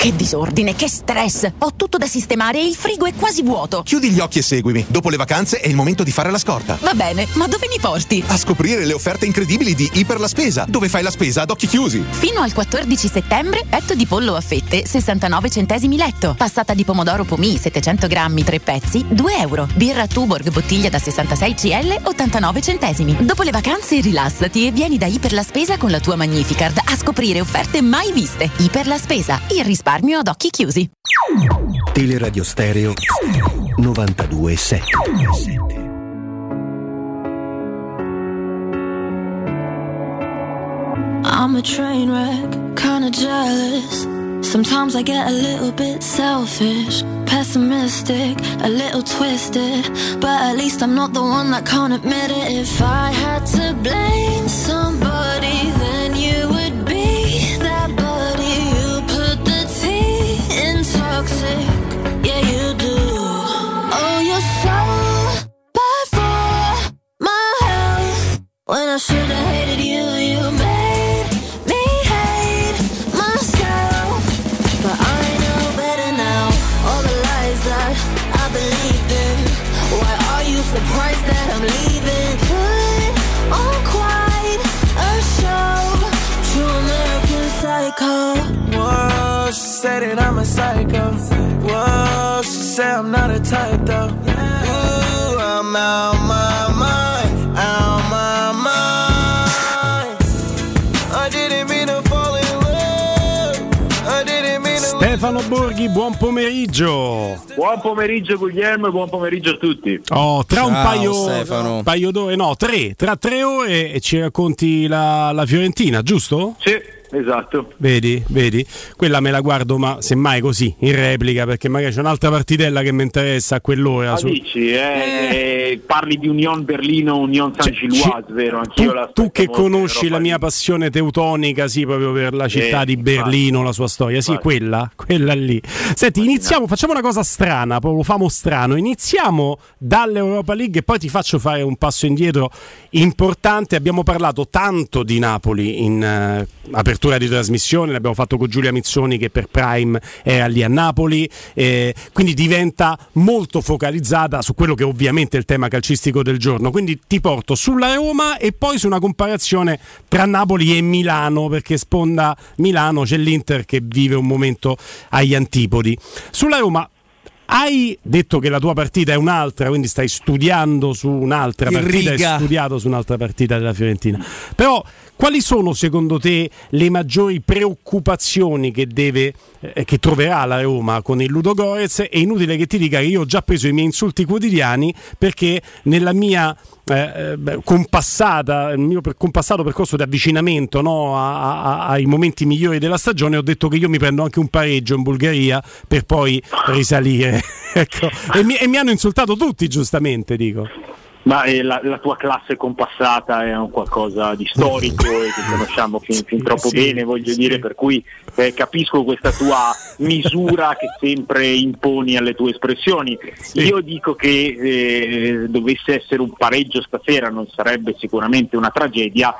Che disordine, che stress! Ho tutto da sistemare e il frigo è quasi vuoto. Chiudi gli occhi e seguimi. Dopo le vacanze è il momento di fare la scorta. Va bene, ma dove mi porti? A scoprire le offerte incredibili di Iper la Spesa, dove fai la spesa ad occhi chiusi. Fino al 14 settembre, petto di pollo a fette, 69 centesimi letto. Passata di pomodoro pomì, 700 grammi, 3 pezzi, 2 euro. Birra Tuborg, bottiglia da 66 CL, 89 centesimi. Dopo le vacanze rilassati e vieni da Iper la Spesa con la tua Magnificard a scoprire offerte mai viste. Iper la Spesa, il risparmio ad occhi chiusi. Teleradio Stereo 92.7 I'm a train wreck, kinda jealous. Sometimes I get a little bit selfish, pessimistic, a little twisted. But at least I'm not the one that can't admit it. If I had to blame somebody, When I should've hated you, you made me hate myself. But I know better now. All the lies that I believed in. Why are you surprised that I'm leaving? Put on quite a show. True American psycho. Whoa, she said that I'm a psycho. Whoa, she said I'm not a type though. Ooh, I'm out my mind, Stefano Borghi, buon pomeriggio. Buon pomeriggio Guglielmo e buon pomeriggio a tutti. Oh, tra un Ciao, paio, un paio d'ore, no, tre, tra tre ore e ci racconti la, la Fiorentina, giusto? Sì, esatto. Vedi, vedi, quella me la guardo, ma semmai così, in replica, perché magari c'è un'altra partitella che mi interessa a quell'ora. Ma su- dici, eh, eh, parli di Union Berlino, Union San Gilloise, vero? Anch'io la Tu che conosci la mia passione teutonica, sì, proprio per la città Eh, di Berlino, la sua storia, sì, quella, quella lì. Senti, iniziamo, facciamo una cosa strana, proprio famo strano. Iniziamo dall'Europa League e poi ti faccio fare un passo indietro importante. Abbiamo parlato tanto di Napoli in eh, apertura di trasmissione, l'abbiamo fatto con Giulia Mizzoni che per Prime era lì a Napoli, eh, quindi diventa molto focalizzata su quello che ovviamente è il tema calcistico del giorno. Quindi ti porto sulla Roma e poi su una comparazione tra Napoli e Milano, perché sponda Milano c'è l'Inter che vive un momento agli antipodi. Sulla Roma hai detto che la tua partita è un'altra, quindi stai studiando su un'altra In partita, riga. hai studiato su un'altra partita della Fiorentina. Però quali sono secondo te le maggiori preoccupazioni che, deve, eh, che troverà la Roma con il Ludo Gorez? È inutile che ti dica che io ho già preso i miei insulti quotidiani perché nella mia eh, eh, compassata, il mio compassato percorso di avvicinamento no, a- a- ai momenti migliori della stagione ho detto che io mi prendo anche un pareggio in Bulgaria per poi risalire. *laughs* ecco. e, mi, e mi hanno insultato tutti giustamente, dico. Ma eh, la, la tua classe compassata è un qualcosa di storico *laughs* e che conosciamo fin, fin troppo Sì, bene, voglio dire, per cui eh, capisco questa tua misura che sempre imponi alle tue espressioni. Io dico che eh, dovesse essere un pareggio stasera non sarebbe sicuramente una tragedia,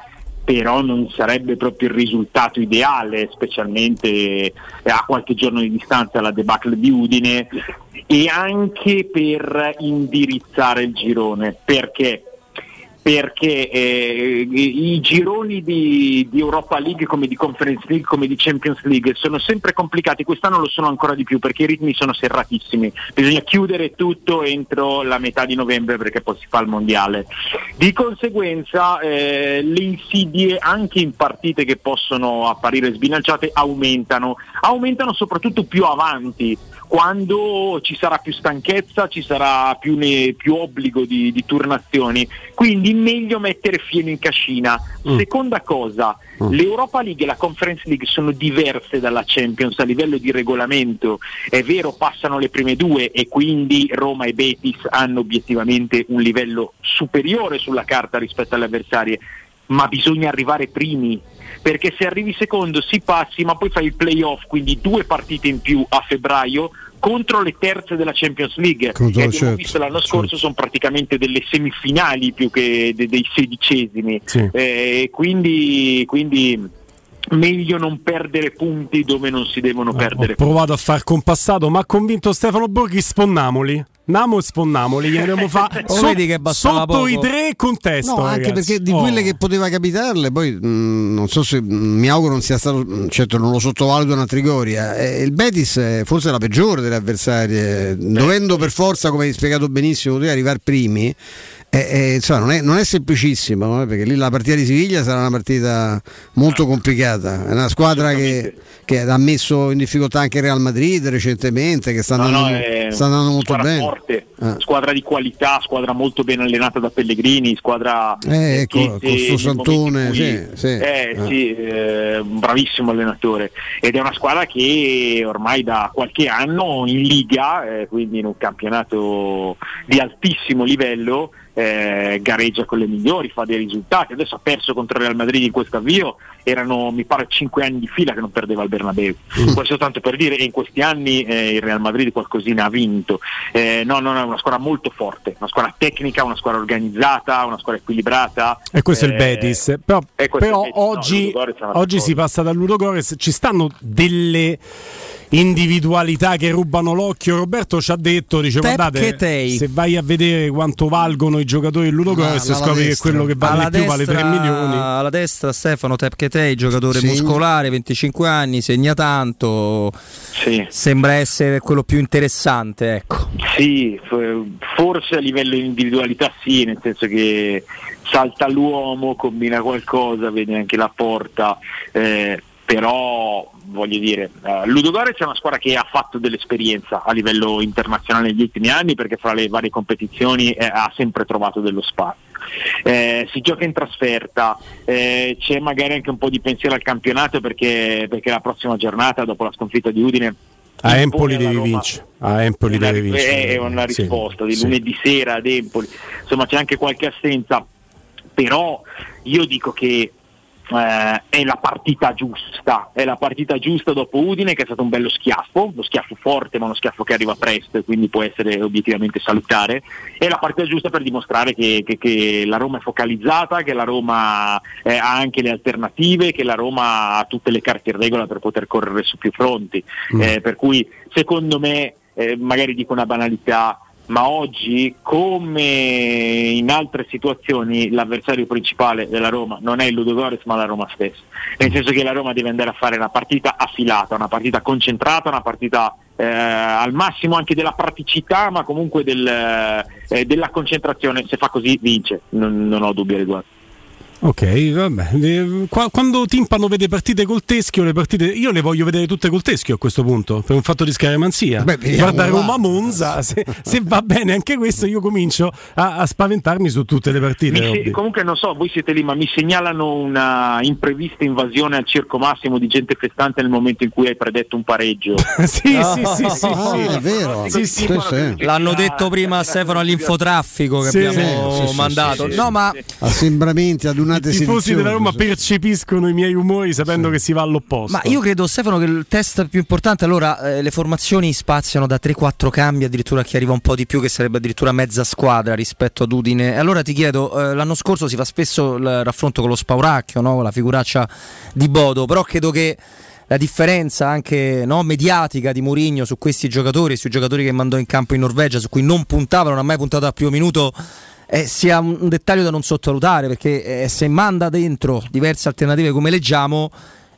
però non sarebbe proprio il risultato ideale, specialmente eh, a qualche giorno di distanza dalla debacle di Udine e anche per indirizzare il girone. Perché? Perché eh, i i gironi di, di Europa League come di Conference League come di Champions League sono sempre complicati, quest'anno lo sono ancora di più perché i ritmi sono serratissimi, bisogna chiudere tutto entro la metà di novembre perché poi si fa il mondiale. Di conseguenza eh, le insidie anche in partite che possono apparire sbilanciate aumentano, aumentano soprattutto più avanti. Quando ci sarà più stanchezza, ci sarà più, ne- più obbligo di, di turnazioni, quindi meglio mettere fieno in cascina. Seconda cosa, l'Europa League e la Conference League sono diverse dalla Champions a livello di regolamento, è vero passano le prime due e quindi Roma e Betis hanno obiettivamente un livello superiore sulla carta rispetto alle avversarie, ma bisogna arrivare primi perché se arrivi secondo si passi ma poi fai il playoff quindi due partite in più a febbraio contro le terze della Champions League. Contro- che abbiamo certo, visto l'anno scorso sono praticamente delle semifinali più che de- dei sedicesimi. Sì. Eh, quindi, quindi meglio non perdere punti dove non si devono perdere Ho provato a far compassato, ma ha convinto Stefano Borghi, sponnamoli. Namo e sponnamoli, gli andremo fa *laughs* Oh, so- vedi che bastava sotto poco. i tre contesto. No, anche ragazzi. perché di Oh. quelle che poteva capitarle, poi mh, non so se mh, mi auguro non sia stato, mh, certo non lo sottovaluto una Trigoria. eh, il Betis è forse la peggiore delle avversarie, dovendo per forza, come hai spiegato benissimo, arrivare primi. Eh, eh, insomma, non, è, non è semplicissimo eh, perché lì la partita di Siviglia sarà una partita molto complicata. È una squadra che, che ha messo in difficoltà anche il Real Madrid recentemente, che sta No, andando, no, è sta andando molto squadra bene. forte, Ah. squadra di qualità, squadra molto ben allenata da Pellegrini, squadra Eh, che ecco, se- con sto nei Santone, in sì, sì. eh, Ah. sì, eh, un bravissimo allenatore ed è una squadra che ormai da qualche anno in Liga, eh, quindi in un campionato di altissimo livello, eh, gareggia con le migliori, fa dei risultati. Adesso ha perso contro il Real Madrid in questo avvio, erano mi pare 5 anni di fila che non perdeva il Bernabeu. Mm. Questo tanto per dire, e in questi anni eh, il Real Madrid qualcosina ha vinto. Eh, no, no, no, è una squadra molto forte, una squadra tecnica, una squadra organizzata, una squadra equilibrata. E questo è il Eh, Betis. Però, però il Betis. No, oggi, un'altra oggi si passa dal Ludogorets. Ci stanno delle individualità che rubano l'occhio. Roberto ci ha detto: dice, guardate, se vai a vedere quanto valgono i giocatori del Ludogorets, scopri che destra. quello che vale Alla di più vale 3 destra- milioni. Alla destra Stefano Tepchetei, giocatore Segna. muscolare, 25 anni, segna tanto. Sembra essere quello più interessante, ecco. Sì, forse a livello di individualità sì, nel senso che salta l'uomo, combina qualcosa, vede anche la porta, eh, però voglio dire, eh, Ludogorets è una squadra che ha fatto dell'esperienza a livello internazionale negli ultimi anni perché fra le varie competizioni eh, ha sempre trovato dello spazio. Eh, si gioca in trasferta, eh, c'è magari anche un po' di pensiero al campionato perché, perché la prossima giornata dopo la sconfitta di Udine A Empoli devi Roma vincere. A Empoli una, devi vincere. è una Sì, risposta di sì. lunedì sera ad Empoli, insomma c'è anche qualche assenza, però io dico che eh, è la partita giusta, è la partita giusta dopo Udine che è stato un bello schiaffo, lo schiaffo forte ma uno schiaffo che arriva presto e quindi può essere obiettivamente salutare, è la partita giusta per dimostrare che, che- che la Roma è focalizzata, che la Roma eh, ha anche le alternative, che la Roma ha tutte le carte in regola per poter correre su più fronti, Mm. Eh, per cui secondo me, eh, magari dico una banalità, ma oggi come in altre situazioni l'avversario principale della Roma non è il Ludogorets ma la Roma stessa, nel senso che la Roma deve andare a fare una partita affilata, una partita concentrata, una partita eh, al massimo anche della praticità ma comunque del, eh, della concentrazione, se fa così vince, non, non ho dubbi al riguardo. Ok, vabbè. Eh, qua- quando Timpano vede partite col teschio, le partite. Io le voglio vedere tutte col teschio a questo punto, per un fatto di scaramanzia. vediamo, Guarda. Roma Monza, se, se va bene anche questo, io comincio a, a spaventarmi su tutte le partite. Se- comunque non so, voi siete lì, ma mi segnalano una imprevista invasione al circo massimo di gente festante nel momento in cui hai predetto un pareggio. *laughs* sì, sì, sì, sì, Ah, sì. è vero. Sì, sì. Sì, sì. L'hanno detto prima a Stefano all'infotraffico che Sì, abbiamo sì, sì, sì, mandato. sì, sì. No, ma Assembramenti, adunate I tifosi della. Roma percepiscono i miei umori sapendo che si va all'opposto. Ma io credo Stefano che il test più importante allora eh, le formazioni spaziano da 3-4 cambi addirittura chi arriva un po' di più che sarebbe addirittura mezza squadra rispetto ad Udine. E allora ti chiedo, eh, l'anno scorso si fa spesso il raffronto con lo Spauracchio, no? con la figuraccia di Bodo, però credo che la differenza anche no, mediatica di Mourinho su questi giocatori, sui giocatori che mandò in campo in Norvegia, su cui non puntava, non ha mai puntato al primo minuto, eh, sia un dettaglio da non sottovalutare perché eh, se manda dentro diverse alternative come leggiamo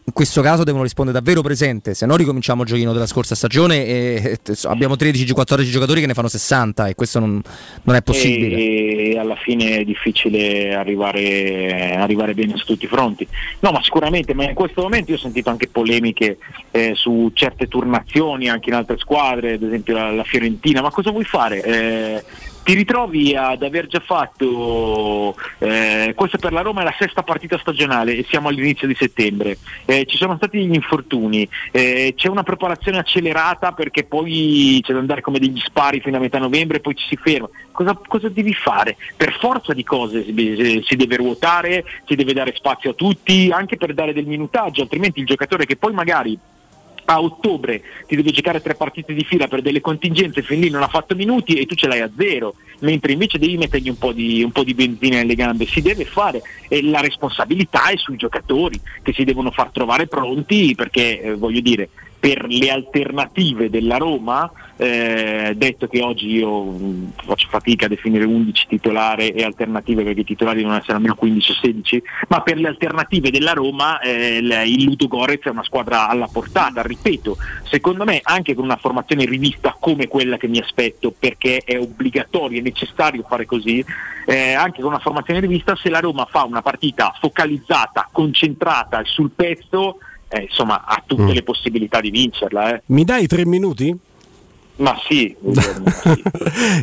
in questo caso devono rispondere davvero presente se no ricominciamo il giochino della scorsa stagione e, e, abbiamo 13-14 giocatori che ne fanno 60 e questo non, non è possibile E alla fine è difficile arrivare, arrivare bene su tutti i fronti. No, ma sicuramente, ma in questo momento io ho sentito anche polemiche eh, su certe turnazioni anche in altre squadre, ad esempio la, la Fiorentina, ma cosa vuoi fare? Eh, ti ritrovi ad aver già fatto, eh, questa per la Roma è la sesta partita stagionale e siamo all'inizio di settembre, Eh, ci sono stati gli infortuni, eh, c'è una preparazione accelerata perché poi c'è da andare come degli spari fino a metà novembre e poi ci si ferma. Cosa, cosa devi fare? Per forza di cose si, si deve ruotare, si deve dare spazio a tutti, anche per dare del minutaggio, altrimenti il giocatore che poi magari a ottobre ti devi giocare tre partite di fila per delle contingenze, fin lì non ha fatto minuti e tu ce l'hai a zero, mentre invece devi mettergli un po' di, un po' di benzina nelle gambe, si deve fare e la responsabilità è sui giocatori che si devono far trovare pronti perché eh, voglio dire per le alternative della Roma, eh, detto che oggi io mh, faccio fatica a definire 11 titolari e alternative perché i titolari non essere almeno 15 o 16, ma per le alternative della Roma eh, il, Ludo Gorez è una squadra alla portata, ripeto, secondo me anche con una formazione rivista come quella che mi aspetto, perché è obbligatorio e necessario fare così, eh, anche con una formazione rivista se la Roma fa una partita focalizzata, concentrata sul pezzo, eh, insomma ha tutte Mm. le possibilità di vincerla. eh. Mi dai tre minuti? Ma sì, sì.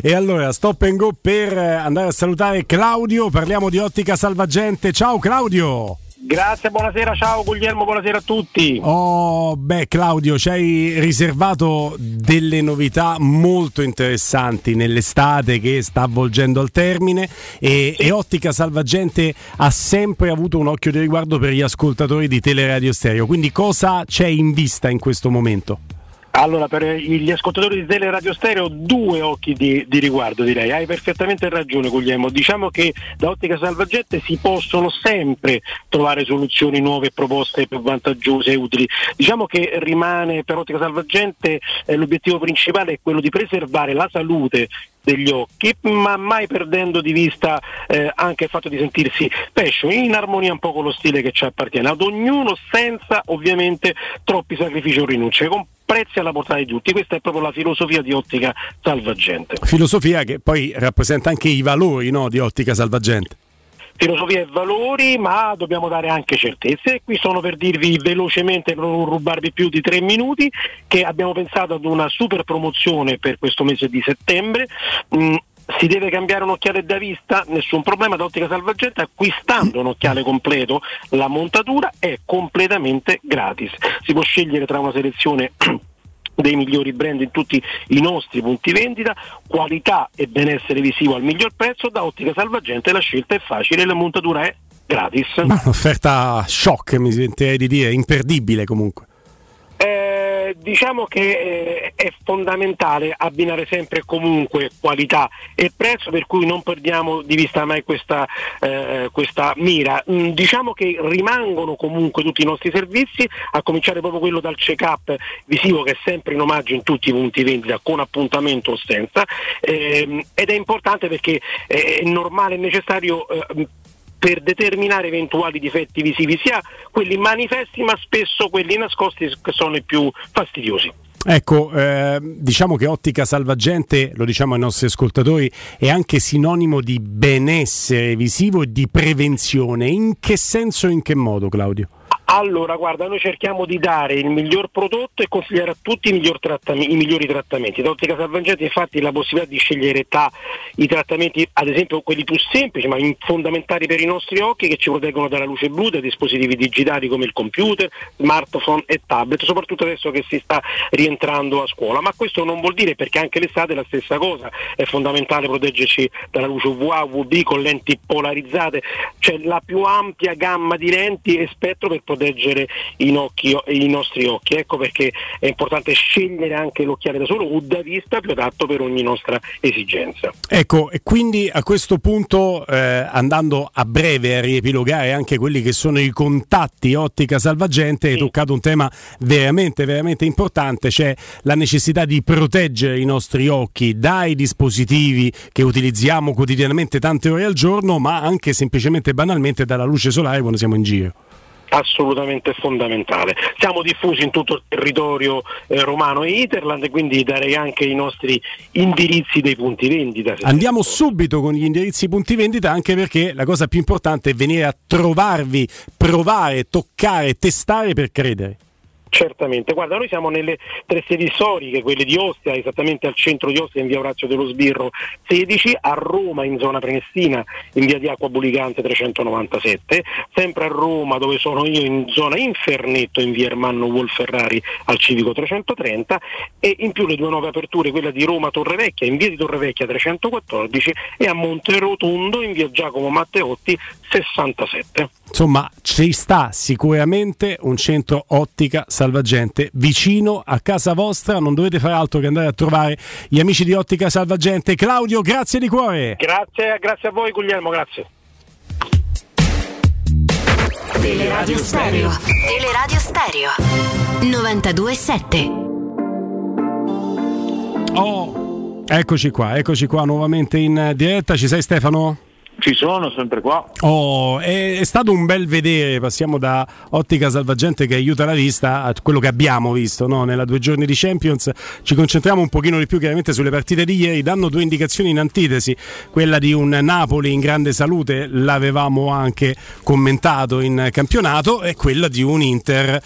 *laughs* E allora, stop and go per eh, andare a salutare Claudio. Parliamo di ottica salvagente. Ciao Claudio! Grazie, buonasera, ciao Guglielmo, buonasera a tutti. Oh, beh, Claudio, ci hai riservato delle novità molto interessanti nell'estate che sta avvolgendo al termine e, e Ottica Salvagente ha sempre avuto un occhio di riguardo per gli ascoltatori di Teleradio Stereo. Quindi cosa c'è in vista in questo momento? Allora, per gli ascoltatori di Tele Radio Stereo, due occhi di, di riguardo direi. Hai perfettamente ragione, Guglielmo. Diciamo che da Ottica Salvagente si possono sempre trovare soluzioni nuove e proposte più vantaggiose e utili. Diciamo che rimane per Ottica Salvagente eh, l'obiettivo principale è quello di preservare la salute degli occhi, ma mai perdendo di vista eh, anche il fatto di sentirsi pesce, in armonia un po' con lo stile che ci appartiene, ad ognuno senza ovviamente troppi sacrifici o rinunce, con prezzi alla portata di tutti. Questa è proprio la filosofia di ottica salvagente. Filosofia che poi rappresenta anche i valori no, di Ottica Salvagente. filosofia e valori, ma dobbiamo dare anche certezze. Qui sono per dirvi velocemente, per non rubarvi più di tre minuti, che abbiamo pensato ad una super promozione per questo mese di settembre. Si deve cambiare un occhiale da vista? Nessun problema, da Ottica Salvagente acquistando un occhiale completo, la montatura è completamente gratis. Si può scegliere tra una selezione *clears throat* dei migliori brand in tutti i nostri punti vendita, qualità e benessere visivo al miglior prezzo, da Ottica Salvagente la scelta è facile, la montatura è gratis. Ma un'offerta shock, mi sentirei di dire, imperdibile comunque. Eh, diciamo che eh, è fondamentale abbinare sempre e comunque qualità e prezzo, per cui non perdiamo di vista mai questa, eh, questa mira. Mm, diciamo che rimangono comunque tutti i nostri servizi, a cominciare proprio quello dal check-up visivo che è sempre in omaggio in tutti i punti vendita con appuntamento o senza ehm, ed è importante perché eh, è normale e necessario eh, per determinare eventuali difetti visivi, sia quelli manifesti ma spesso quelli nascosti che sono i più fastidiosi. Ecco, eh, diciamo che ottica salvagente, lo diciamo ai nostri ascoltatori, è anche sinonimo di benessere visivo e di prevenzione. In che senso e in che modo, Claudio? Allora, guarda, noi cerchiamo di dare il miglior prodotto e consigliare a tutti i, miglior trattami- i migliori trattamenti. Da Ottica Salvagente infatti la possibilità di scegliere tra i trattamenti, ad esempio quelli più semplici ma fondamentali per i nostri occhi che ci proteggono dalla luce blu, dai dispositivi digitali come il computer, smartphone e tablet, soprattutto adesso che si sta rientrando a scuola. Ma questo non vuol dire perché anche l'estate è la stessa cosa, è fondamentale proteggerci dalla luce UVA, UVB con lenti polarizzate, c'è la più ampia gamma di lenti e spettro per proteggere i, nocchi- i nostri occhi. Ecco perché è importante scegliere anche l'occhiale da solo o da vista più adatto per ogni nostra esigenza. Ecco, e quindi a questo punto, eh, andando a breve a riepilogare anche quelli che sono i contatti ottica salvagente, hai toccato un tema veramente, veramente importante, cioè la necessità di proteggere i nostri occhi dai dispositivi che utilizziamo quotidianamente tante ore al giorno, ma anche semplicemente banalmente dalla luce solare quando siamo in giro. Assolutamente fondamentale. Siamo diffusi in tutto il territorio eh, romano e Interland, quindi darei anche i nostri indirizzi dei punti vendita. Andiamo subito con gli indirizzi punti vendita anche perché la cosa più importante è venire a trovarvi, provare, toccare, testare per credere. Certamente, guarda, noi siamo nelle tre sedi storiche, quelle di Ostia, esattamente al centro di Ostia in via Orazio dello Sbirro 16, a Roma in zona Prenestina in via di Acqua Bulicante 397, sempre a Roma dove sono io in zona Infernetto in via Ermanno Wolferrari al Civico 330 e in più le due nuove aperture, quella di Roma Torrevecchia in via di Torrevecchia 314 e a Monterotondo in via Giacomo Matteotti 67. insomma ci sta sicuramente un centro ottica salvagente vicino a casa vostra, non dovete fare altro che andare a trovare gli amici di Ottica Salvagente. Claudio, grazie di cuore. Grazie, grazie a voi Guglielmo, grazie. Teleradio Stereo. Teleradio Stereo. 92.7. Oh, eccoci qua, eccoci qua nuovamente in diretta. Ci sei Stefano? Ci sono, sempre qua. Oh, è, è stato un bel vedere, passiamo da ottica salvagente che aiuta la vista a quello che abbiamo visto no? nella due giorni di Champions. Ci concentriamo un pochino di più chiaramente sulle partite di ieri, danno due indicazioni in antitesi, quella di un Napoli in grande salute, l'avevamo anche commentato in campionato, e quella di un Inter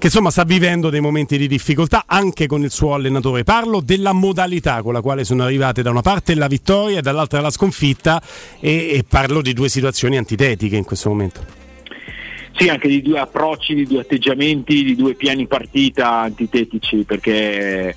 che insomma sta vivendo dei momenti di difficoltà anche con il suo allenatore. Parlo della modalità con la quale sono arrivate da una parte la vittoria e dall'altra la sconfitta e, e parlo di due situazioni antitetiche in questo momento. Sì, anche di due approcci, di due atteggiamenti, di due piani partita antitetici, perché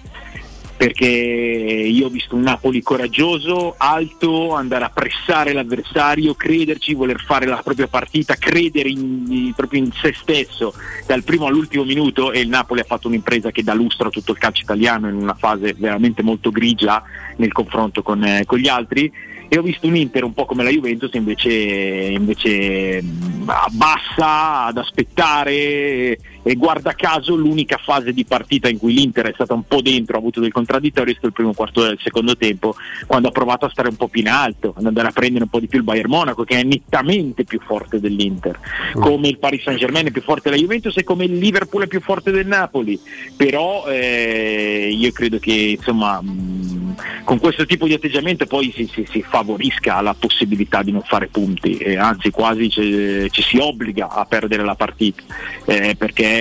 perché io ho visto un Napoli coraggioso, alto, andare a pressare l'avversario, crederci, voler fare la propria partita, credere in, proprio in se stesso. Dal primo all'ultimo minuto e il Napoli ha fatto un'impresa che dà lustro a tutto il calcio italiano in una fase veramente molto grigia nel confronto con, eh, con gli altri. E ho visto un Inter un po' come la Juventus invece, invece abbassa ad aspettare e guarda caso l'unica fase di partita in cui l'Inter è stata un po' dentro, ha avuto del contraddittorio è stato il primo quarto del secondo tempo quando ha provato a stare un po' più in alto, ad andare a prendere un po' di più il Bayern Monaco che è nettamente più forte dell'Inter, come il Paris Saint Germain è più forte della Juventus e come il Liverpool è più forte del Napoli, però eh, io credo che insomma mh, con questo tipo di atteggiamento poi si, si- si favorisca la possibilità di non fare punti, e anzi quasi ci, ci si obbliga a perdere la partita, eh, perché,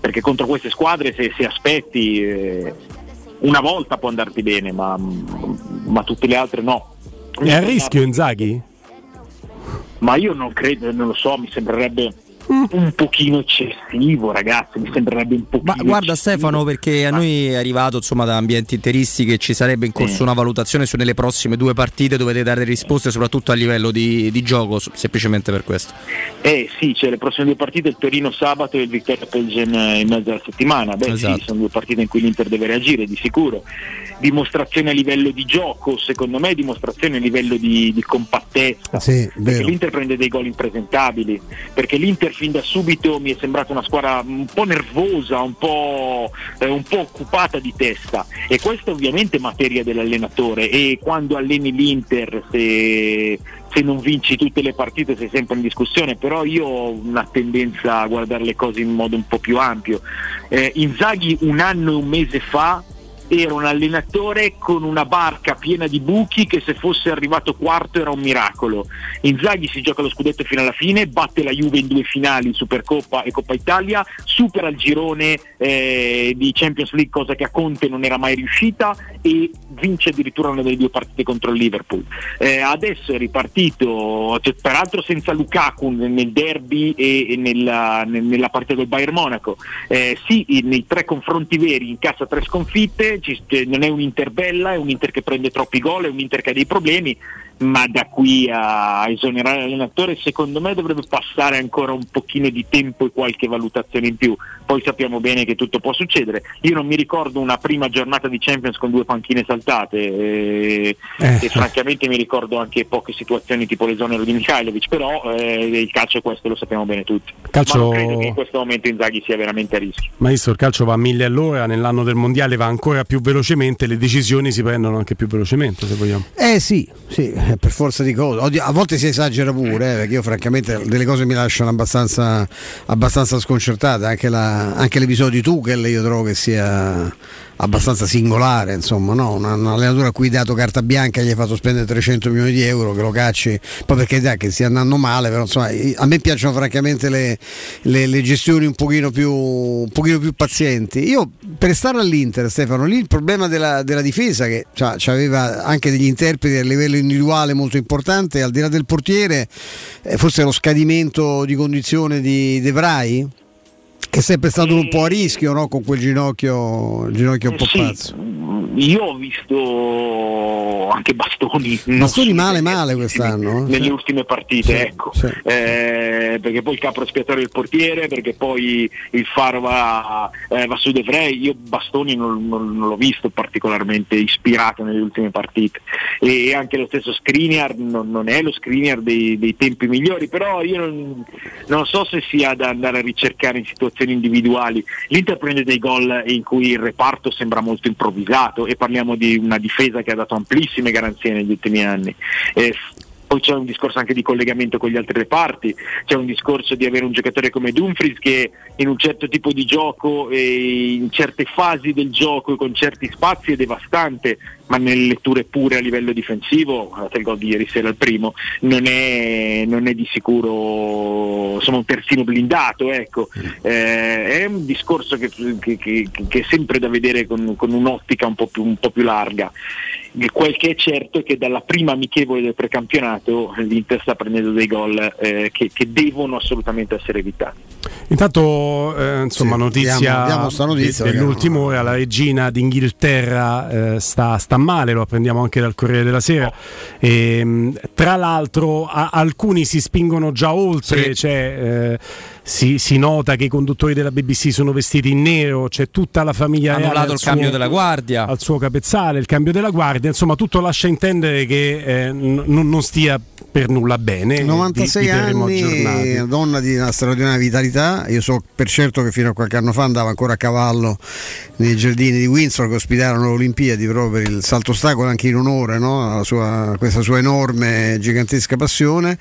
perché contro queste squadre se, se aspetti eh, una volta può andarti bene, ma, ma tutte le altre no. È a rischio Inzaghi? Ma io non credo, non lo so, mi sembrerebbe un pochino eccessivo, ragazzi, mi sembrerebbe un pochino Ma guarda Stefano, perché a noi è arrivato insomma da ambienti interisti che ci sarebbe in corso Sì. una valutazione su nelle prossime due partite dovete dare risposte soprattutto a livello di, di gioco, semplicemente per questo. Eh sì, c'è le prossime due partite, il Torino sabato e il Victoria Pelgen in mezzo alla settimana. Beh Esatto. sì, sono due partite in cui l'Inter deve reagire, di sicuro. Dimostrazione a livello di gioco, secondo me dimostrazione a livello di, di compattezza. Sì, perché vero. l'Inter prende dei gol impresentabili, perché l'Inter fin da subito mi è sembrata una squadra un po' nervosa, un po', eh, un po' occupata di testa. E questa è ovviamente materia dell'allenatore. E quando alleni l'Inter se, se non vinci tutte le partite sei sempre in discussione, però io ho una tendenza a guardare le cose in modo un po' più ampio. Eh, Inzaghi un anno e un mese fa era un allenatore con una barca piena di buchi che se fosse arrivato quarto era un miracolo. Inzaghi si gioca lo scudetto fino alla fine, batte la Juve in due finali, Supercoppa e Coppa Italia, supera il girone eh, di Champions League, cosa che a Conte non era mai riuscita, e vince addirittura una delle due partite contro il Liverpool. Eh, adesso è ripartito, cioè, peraltro senza Lukaku nel derby e e nella, nel- nella partita del Bayern Monaco. Eh, sì, nei tre confronti veri incassa tre sconfitte, ci- non è un Inter bella, è un Inter che prende troppi gol, è un Inter che ha dei problemi, ma da qui a esonerare l'allenatore secondo me dovrebbe passare ancora un pochino di tempo e qualche valutazione in più. Poi sappiamo bene che tutto può succedere. Io non mi ricordo una prima giornata di Champions con due panchine saltate eh, Eh. e francamente mi ricordo anche poche situazioni tipo l'esonero di Mikhailovic, però eh, il calcio è questo, lo sappiamo bene tutti. Calcio- Ma non credo che in questo momento Inzaghi sia veramente a rischio. Maestro, il calcio va a mille all'ora, nell'anno del mondiale va ancora più velocemente, le decisioni si prendono anche più velocemente se vogliamo. Eh sì, sì, per forza di cose. Oddio, a volte si esagera pure, eh, perché io francamente delle cose mi lasciano abbastanza, abbastanza sconcertate. Anche, la- anche l'episodio di Tuchel io trovo che sia abbastanza singolare, insomma, no? un, un allenatore a cui hai dato carta bianca gli hai fatto spendere 300 milioni di euro, che lo cacci, poi perché dai, che stia andando male, però insomma, a me piacciono francamente le, le- le gestioni un pochino, più, un pochino più pazienti. Io per stare all'Inter, Stefano, lì il problema della, della difesa che aveva anche degli interpreti a livello individuale molto importante, al di là del portiere, eh, forse lo scadimento di condizione di De Vrij che è sempre stato un po' a rischio no? con quel ginocchio, ginocchio un po' Sì, pazzo. Io ho visto anche Bastoni. Bastoni male male quest'anno. eh? nelle Sì. ultime partite, Sì, ecco. Eh, perché poi il capo espiatorio è il portiere, perché poi il faro va, eh, va su De Vrij. Io Bastoni non, non- non l'ho visto particolarmente ispirato nelle ultime partite. E anche lo stesso Skriniar non, non è lo Skriniar dei, dei tempi migliori, però io non, non so se sia da andare a ricercare in situazioni individuali. L'Inter prende dei gol in cui il reparto sembra molto improvvisato e parliamo di una difesa che ha dato amplissime garanzie negli ultimi anni. Eh, poi c'è un discorso anche di collegamento con gli altri reparti, c'è un discorso di avere un giocatore come Dumfries che in un certo tipo di gioco e in certe fasi del gioco e con certi spazi è devastante, ma nelle letture pure a livello difensivo, guardate il gol di ieri sera il primo, non è, non è di sicuro insomma, un terzino blindato, ecco. Eh, è un discorso che, che- che- che è sempre da vedere con, con un'ottica un po' più, un po' più larga. Quel che è certo è che dalla prima amichevole del precampionato l'Inter sta prendendo dei gol eh, che, che devono assolutamente essere evitati. Intanto, eh, insomma, Sì, notizia, diamo- diamo notizia, dell'ultima ora, la regina d'Inghilterra eh, sta, sta male, lo apprendiamo anche dal Corriere della Sera. E, mh, tra l'altro, a- alcuni si spingono già oltre, Sì. cioè, eh, si, si nota che i conduttori della BBC sono vestiti in nero, c'è tutta la famiglia Hanno dato al il cambio suo- della guardia. al suo capezzale, il cambio della guardia, insomma, tutto lascia intendere che eh, n- non stia per nulla bene. 96 vi, vi terremo anni, aggiornati. una donna di una straordinaria vitalità. Io so per certo che fino a qualche anno fa andava ancora a cavallo nei giardini di Windsor che ospitarono le Olimpiadi proprio per il salto ostacolo anche in onore no? alla sua, a questa sua enorme, gigantesca passione.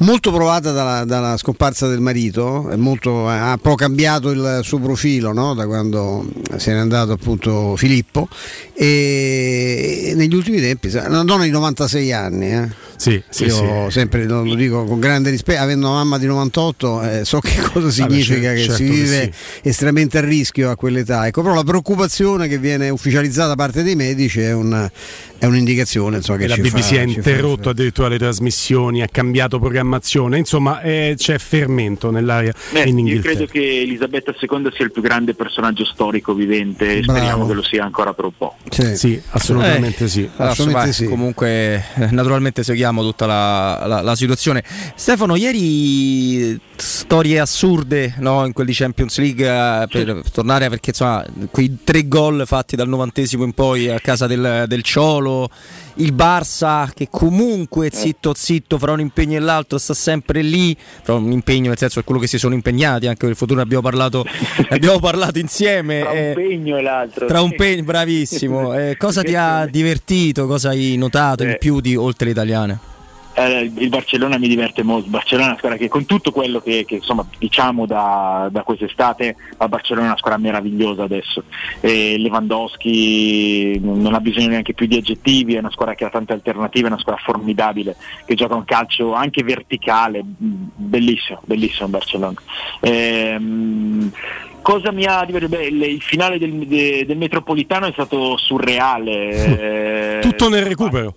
Molto provata dalla, dalla scomparsa del marito, è molto- ha un po' cambiato il suo profilo no? da quando se n'è andato appunto Filippo e negli ultimi tempi, una donna di 96 anni, eh. Sì, sì, Io sì. sempre lo, dico con grande rispetto, avendo una mamma di 98, eh, so che cosa significa cer- che certo si che vive estremamente a rischio a quell'età. Ecco, però la preoccupazione che viene ufficializzata da parte dei medici è, un- è un'indicazione insomma, che la ci BBC fa- ha ci fa- interrotto addirittura le trasmissioni, ha cambiato programmazione, insomma eh, c'è fermento nell'aria Beh, in io Inghilterra. credo che Elisabetta II sia il più grande personaggio storico vivente e Bravo. speriamo che lo sia ancora per un po'. Sì, assolutamente Eh, sì. Assolutamente sì. Comunque, eh, naturalmente seguiamo tutta la, la- la situazione. Stefano, ieri storie assurde no, in quelli Champions League eh, per tornare perché insomma quei tre gol fatti dal novantesimo in poi a casa del, del Ciolo. Il Barça che comunque zitto zitto fra un impegno e l'altro sta sempre lì, fra un impegno nel senso è quello che si sono impegnati, anche per il futuro ne abbiamo parlato, ne abbiamo parlato insieme. Tra eh, un pegno e l'altro. tra un pegno, bravissimo. *laughs* Eh, cosa ti ha divertito? Cosa hai notato in Eh. più di oltre le italiane? Eh, il Barcellona mi diverte molto, Barcellona è una squadra che con tutto quello che, che, insomma, diciamo da, da quest'estate, ma Barcellona è una squadra meravigliosa adesso. E Lewandowski non ha bisogno neanche più di aggettivi, è una squadra che ha tante alternative, è una squadra formidabile, che gioca un calcio anche verticale, bellissimo, bellissimo Barcellona. Ehm, Cosa mi ha divertito? Beh, il, finale del, de- del Metropolitano è stato surreale. *laughs* Tutto nel recupero.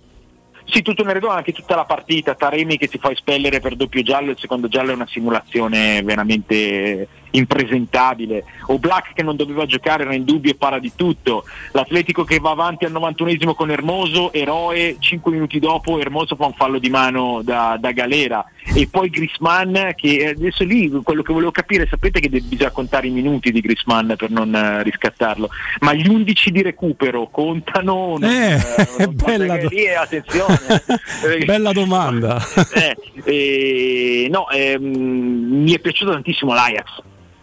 Sì, tutto nel redono, anche tutta la partita, Taremi che si fa espellere per doppio giallo, il secondo giallo è una simulazione veramente impresentabile, o Black che non doveva giocare era in dubbio e para di tutto, l'Atletico che va avanti al 91esimo con Hermoso, eroe, 5 minuti dopo Hermoso fa un fallo di mano da, da galera e poi Grisman che adesso lì quello che volevo capire, sapete che bisogna contare i minuti di Grisman per non eh, riscattarlo, ma gli 11 di recupero contano? non- Eh, eh, *laughs* non bella do- lì, attenzione. Eh, *laughs* Bella domanda. *laughs* eh, eh, no, ehm, mi è piaciuto tantissimo l'Ajax.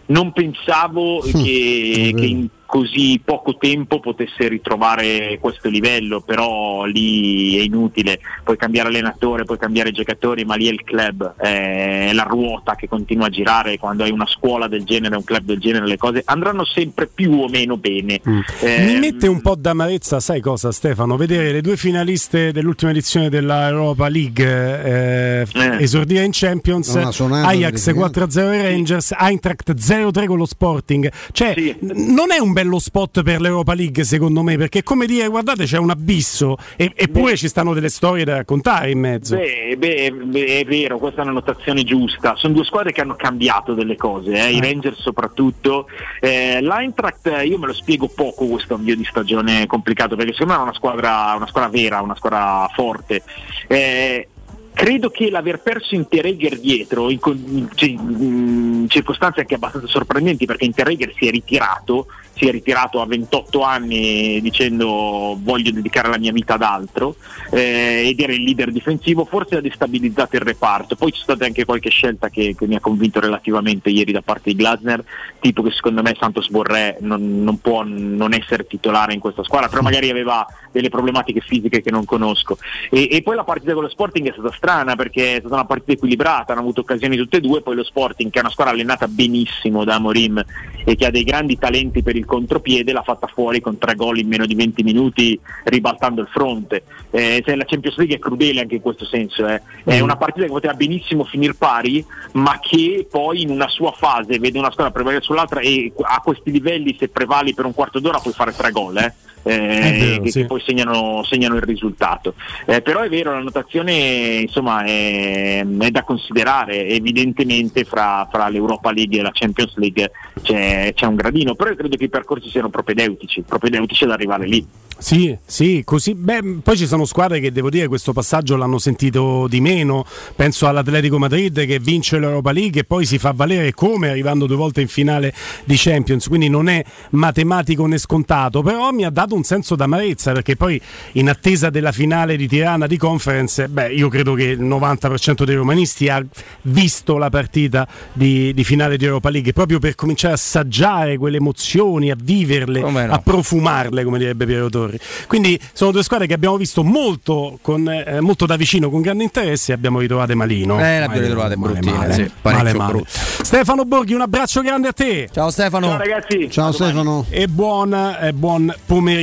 Non pensavo che, che in così poco tempo potesse ritrovare questo livello, però lì è inutile, puoi cambiare allenatore, puoi cambiare giocatori, ma lì è il club, è la ruota che continua a girare, quando hai una scuola del genere, un club del genere, le cose andranno sempre più o meno bene. Eh, Mi mette un po' d'amarezza, sai cosa Stefano? Vedere le due finaliste dell'ultima edizione della Europa League eh, esordire in Champions, Ajax delle 4-0 ai Rangers, Eintracht 0-3 con lo Sporting. Cioè, n- non è un bel bello spot per l'Europa League, secondo me, perché come dire, guardate, c'è un abisso, e- eppure ci stanno delle storie da raccontare in mezzo. Beh, beh, beh, è vero, questa è una notazione giusta. Sono due squadre che hanno cambiato delle cose, eh, i Rangers soprattutto. Eh, L'Eintracht eh, io me lo spiego poco questo avvio di stagione complicato perché secondo me è una squadra, una squadra vera, una squadra forte. Eh, Credo che l'aver perso Interregger dietro, in, con- in- in circostanze anche abbastanza sorprendenti, perché Interregger si è ritirato, si è ritirato a 28 anni dicendo voglio dedicare la mia vita ad altro, eh, ed era il leader difensivo, forse ha destabilizzato il reparto. Poi c'è stata anche qualche scelta che, che mi ha convinto relativamente ieri da parte di Glasner, tipo che secondo me Santos Borré non, non può non essere titolare in questa squadra, però magari aveva delle problematiche fisiche che non conosco. E, e poi la partita con lo Sporting è stata strana perché è stata una partita equilibrata, hanno avuto occasioni tutte e due, poi lo Sporting che è una squadra allenata benissimo da Amorim e che ha dei grandi talenti per il contropiede l'ha fatta fuori con tre gol in meno di 20 minuti ribaltando il fronte. Eh, se la Champions League è crudele anche in questo senso, eh. è Mm. una partita che poteva benissimo finire pari ma che poi in una sua fase vede una squadra prevalere sull'altra e a questi livelli se prevali per un quarto d'ora puoi fare tre gol. Eh. Eh, vero, che, sì. che poi segnano, segnano il risultato. Eh, però è vero, la notazione insomma, è, è da considerare, evidentemente fra, fra l'Europa League e la Champions League c'è, c'è un gradino, però io credo che i percorsi siano propedeutici, propedeutici ad arrivare lì. Sì, sì, così. Beh, poi ci sono squadre che devo dire questo passaggio l'hanno sentito di meno. Penso all'Atletico Madrid che vince l'Europa League e poi si fa valere come arrivando due volte in finale di Champions. Quindi non è matematico né scontato, però mi ha dato un senso d'amarezza perché poi in attesa della finale di Tirana di conference, beh, io credo che il 90% dei romanisti ha visto la partita di, di finale di Europa League proprio per cominciare a assaggiare quelle emozioni, a viverle, no. a profumarle, come direbbe Piero Torri. Quindi sono due squadre che abbiamo visto molto, con, eh, molto da vicino, con grande interesse e abbiamo ritrovate malino. Eh, le abbiamo Male, ritrovate male, bruttine, male, sì, male, male. Stefano Borghi, un abbraccio grande a te. Ciao Stefano. Ciao ragazzi. Ciao Stefano. E buon, eh, buon pomeriggio,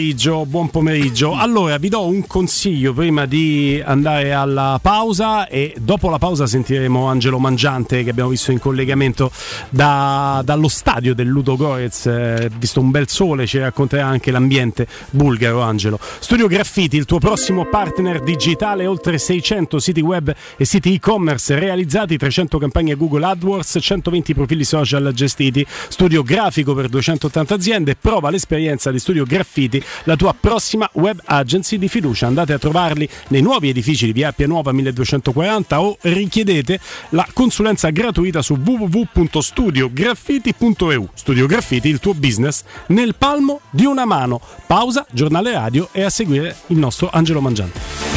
buon pomeriggio. Allora, vi do un consiglio prima di andare alla pausa e dopo la pausa sentiremo Angelo Mangiante che abbiamo visto in collegamento da- dallo stadio del Ludo Gorez, eh, visto un bel sole, ci racconterà anche l'ambiente bulgaro Angelo. Studio Graffiti, il tuo prossimo partner digitale, oltre 600 siti web e siti e-commerce realizzati, 300 campagne Google AdWords, 120 profili social gestiti, studio grafico per 280 aziende, prova l'esperienza di Studio Graffiti, la tua prossima web agency di fiducia. Andate a trovarli nei nuovi edifici di Via Appia Nuova 1240 o richiedete la consulenza gratuita su www.studiograffiti.eu. Studio Graffiti, il tuo business nel palmo di una mano. Pausa, giornale radio e a seguire il nostro Angelo Mangiante.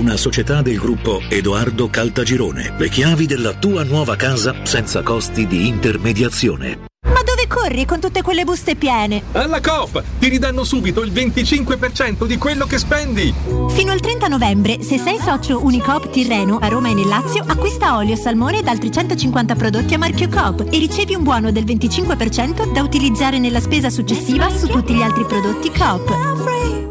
una società del gruppo Edoardo Caltagirone. Le chiavi della tua nuova casa senza costi di intermediazione. Ma dove corri con tutte quelle buste piene? Alla Coop ti ridanno subito il 25% di quello che spendi. Fino al 30 novembre, se sei socio Unicoop Tirreno a Roma e nel Lazio, acquista olio, salmone ed altri 150 prodotti a marchio Coop e ricevi un buono del 25% da utilizzare nella spesa successiva su tutti gli altri prodotti Coop.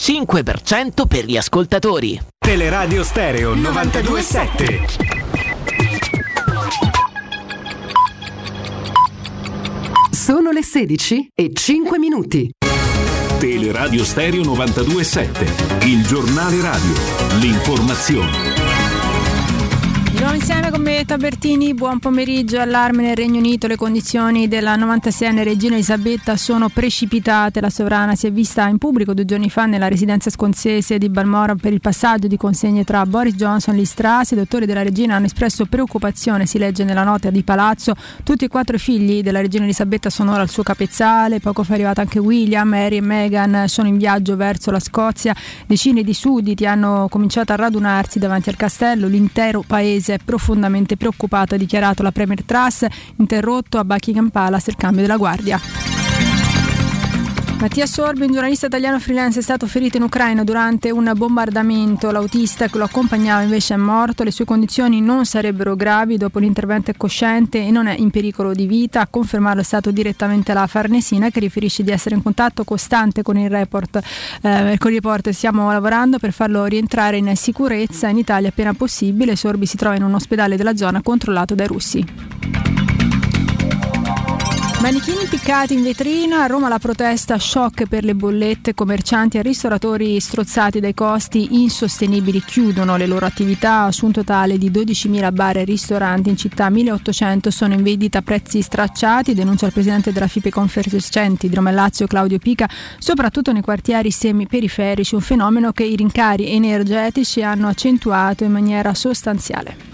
5% per gli ascoltatori. Teleradio Stereo 927. Sono le 16 e 5 minuti. Teleradio Stereo 927, il giornale radio, l'informazione. Nuovo insieme con me Tabertini, buon pomeriggio. Allarme nel Regno Unito, le condizioni della 96enne regina Elisabetta sono precipitate. La sovrana si è vista in pubblico due giorni fa nella residenza scozzese di Balmoral per il passaggio di consegne tra Boris Johnson e Liz Truss. I dottori della regina hanno espresso preoccupazione, si legge nella nota di palazzo. Tutti e quattro i figli della regina Elisabetta sono ora al suo capezzale. Poco fa è arrivato anche William, Harry e Meghan sono in viaggio verso la Scozia. Decine di sudditi hanno cominciato a radunarsi davanti al castello. L'intero paese è profondamente preoccupato, ha dichiarato la Premier Truss, interrotto a Buckingham Palace il cambio della guardia. Mattia Sorbi, un giornalista italiano freelance, è stato ferito in Ucraina durante un bombardamento. L'autista che lo accompagnava invece è morto. Le sue condizioni non sarebbero gravi. Dopo l'intervento è cosciente e non è in pericolo di vita. A confermarlo è stato direttamente la Farnesina che riferisce di essere in contatto costante con il report. Eh, con il report stiamo lavorando per farlo rientrare in sicurezza in Italia appena possibile. Sorbi si trova in un ospedale della zona controllato dai russi. Manichini piccati in vetrina, a Roma la protesta shock per le bollette, commercianti e ristoratori strozzati dai costi insostenibili chiudono le loro attività, su un totale di 12.000 bar e ristoranti in città 1.800 sono in vendita a prezzi stracciati, denuncia il presidente della FIPE Confercenti di Roma e Lazio Claudio Pica, soprattutto nei quartieri semi-periferici, un fenomeno che i rincari energetici hanno accentuato in maniera sostanziale.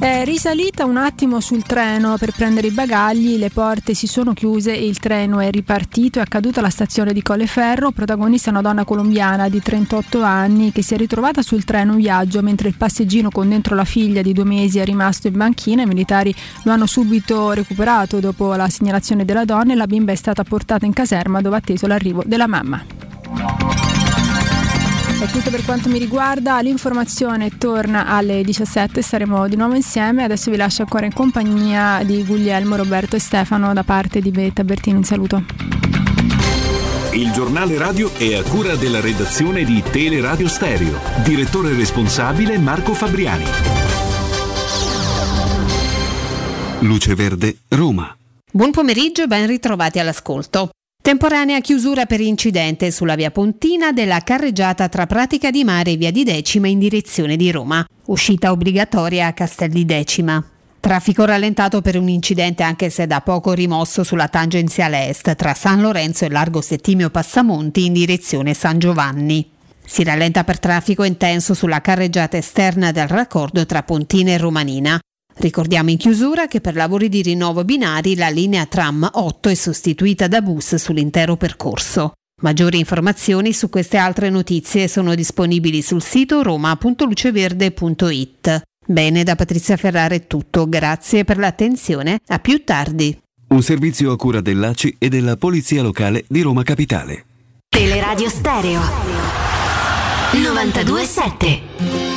È risalita un attimo sul treno per prendere i bagagli, le porte si sono chiuse e il treno è ripartito. È accaduto alla stazione di Colleferro. Protagonista è una donna colombiana di 38 anni che si è ritrovata sul treno in viaggio mentre il passeggino con dentro la figlia di due mesi è rimasto in banchina. I militari lo hanno subito recuperato dopo la segnalazione della donna e la bimba è stata portata in caserma dove ha atteso l'arrivo della mamma. È tutto per quanto mi riguarda, l'informazione torna alle 17, saremo di nuovo insieme, adesso vi lascio ancora in compagnia di Guglielmo, Roberto e Stefano da parte di Betta Bertini, un saluto. Il giornale radio è a cura della redazione di Teleradio Stereo, direttore responsabile Marco Fabriani. Luce Verde, Roma. Buon pomeriggio e ben ritrovati all'ascolto. Temporanea chiusura per incidente sulla via Pontina della carreggiata tra Pratica di Mare e via di Decima in direzione di Roma. Uscita obbligatoria a Castel di Decima. Traffico rallentato per un incidente anche se da poco rimosso sulla tangenziale est tra San Lorenzo e Largo Settimio Passamonti in direzione San Giovanni. Si rallenta per traffico intenso sulla carreggiata esterna del raccordo tra Pontina e Romanina. Ricordiamo in chiusura che per lavori di rinnovo binari la linea tram 8 è sostituita da bus sull'intero percorso. Maggiori informazioni su queste altre notizie sono disponibili sul sito roma.luceverde.it. Bene, da Patrizia Ferrara è tutto, grazie per l'attenzione, a più tardi. Un servizio a cura dell'ACI e della Polizia Locale di Roma Capitale. Teleradio Stereo 927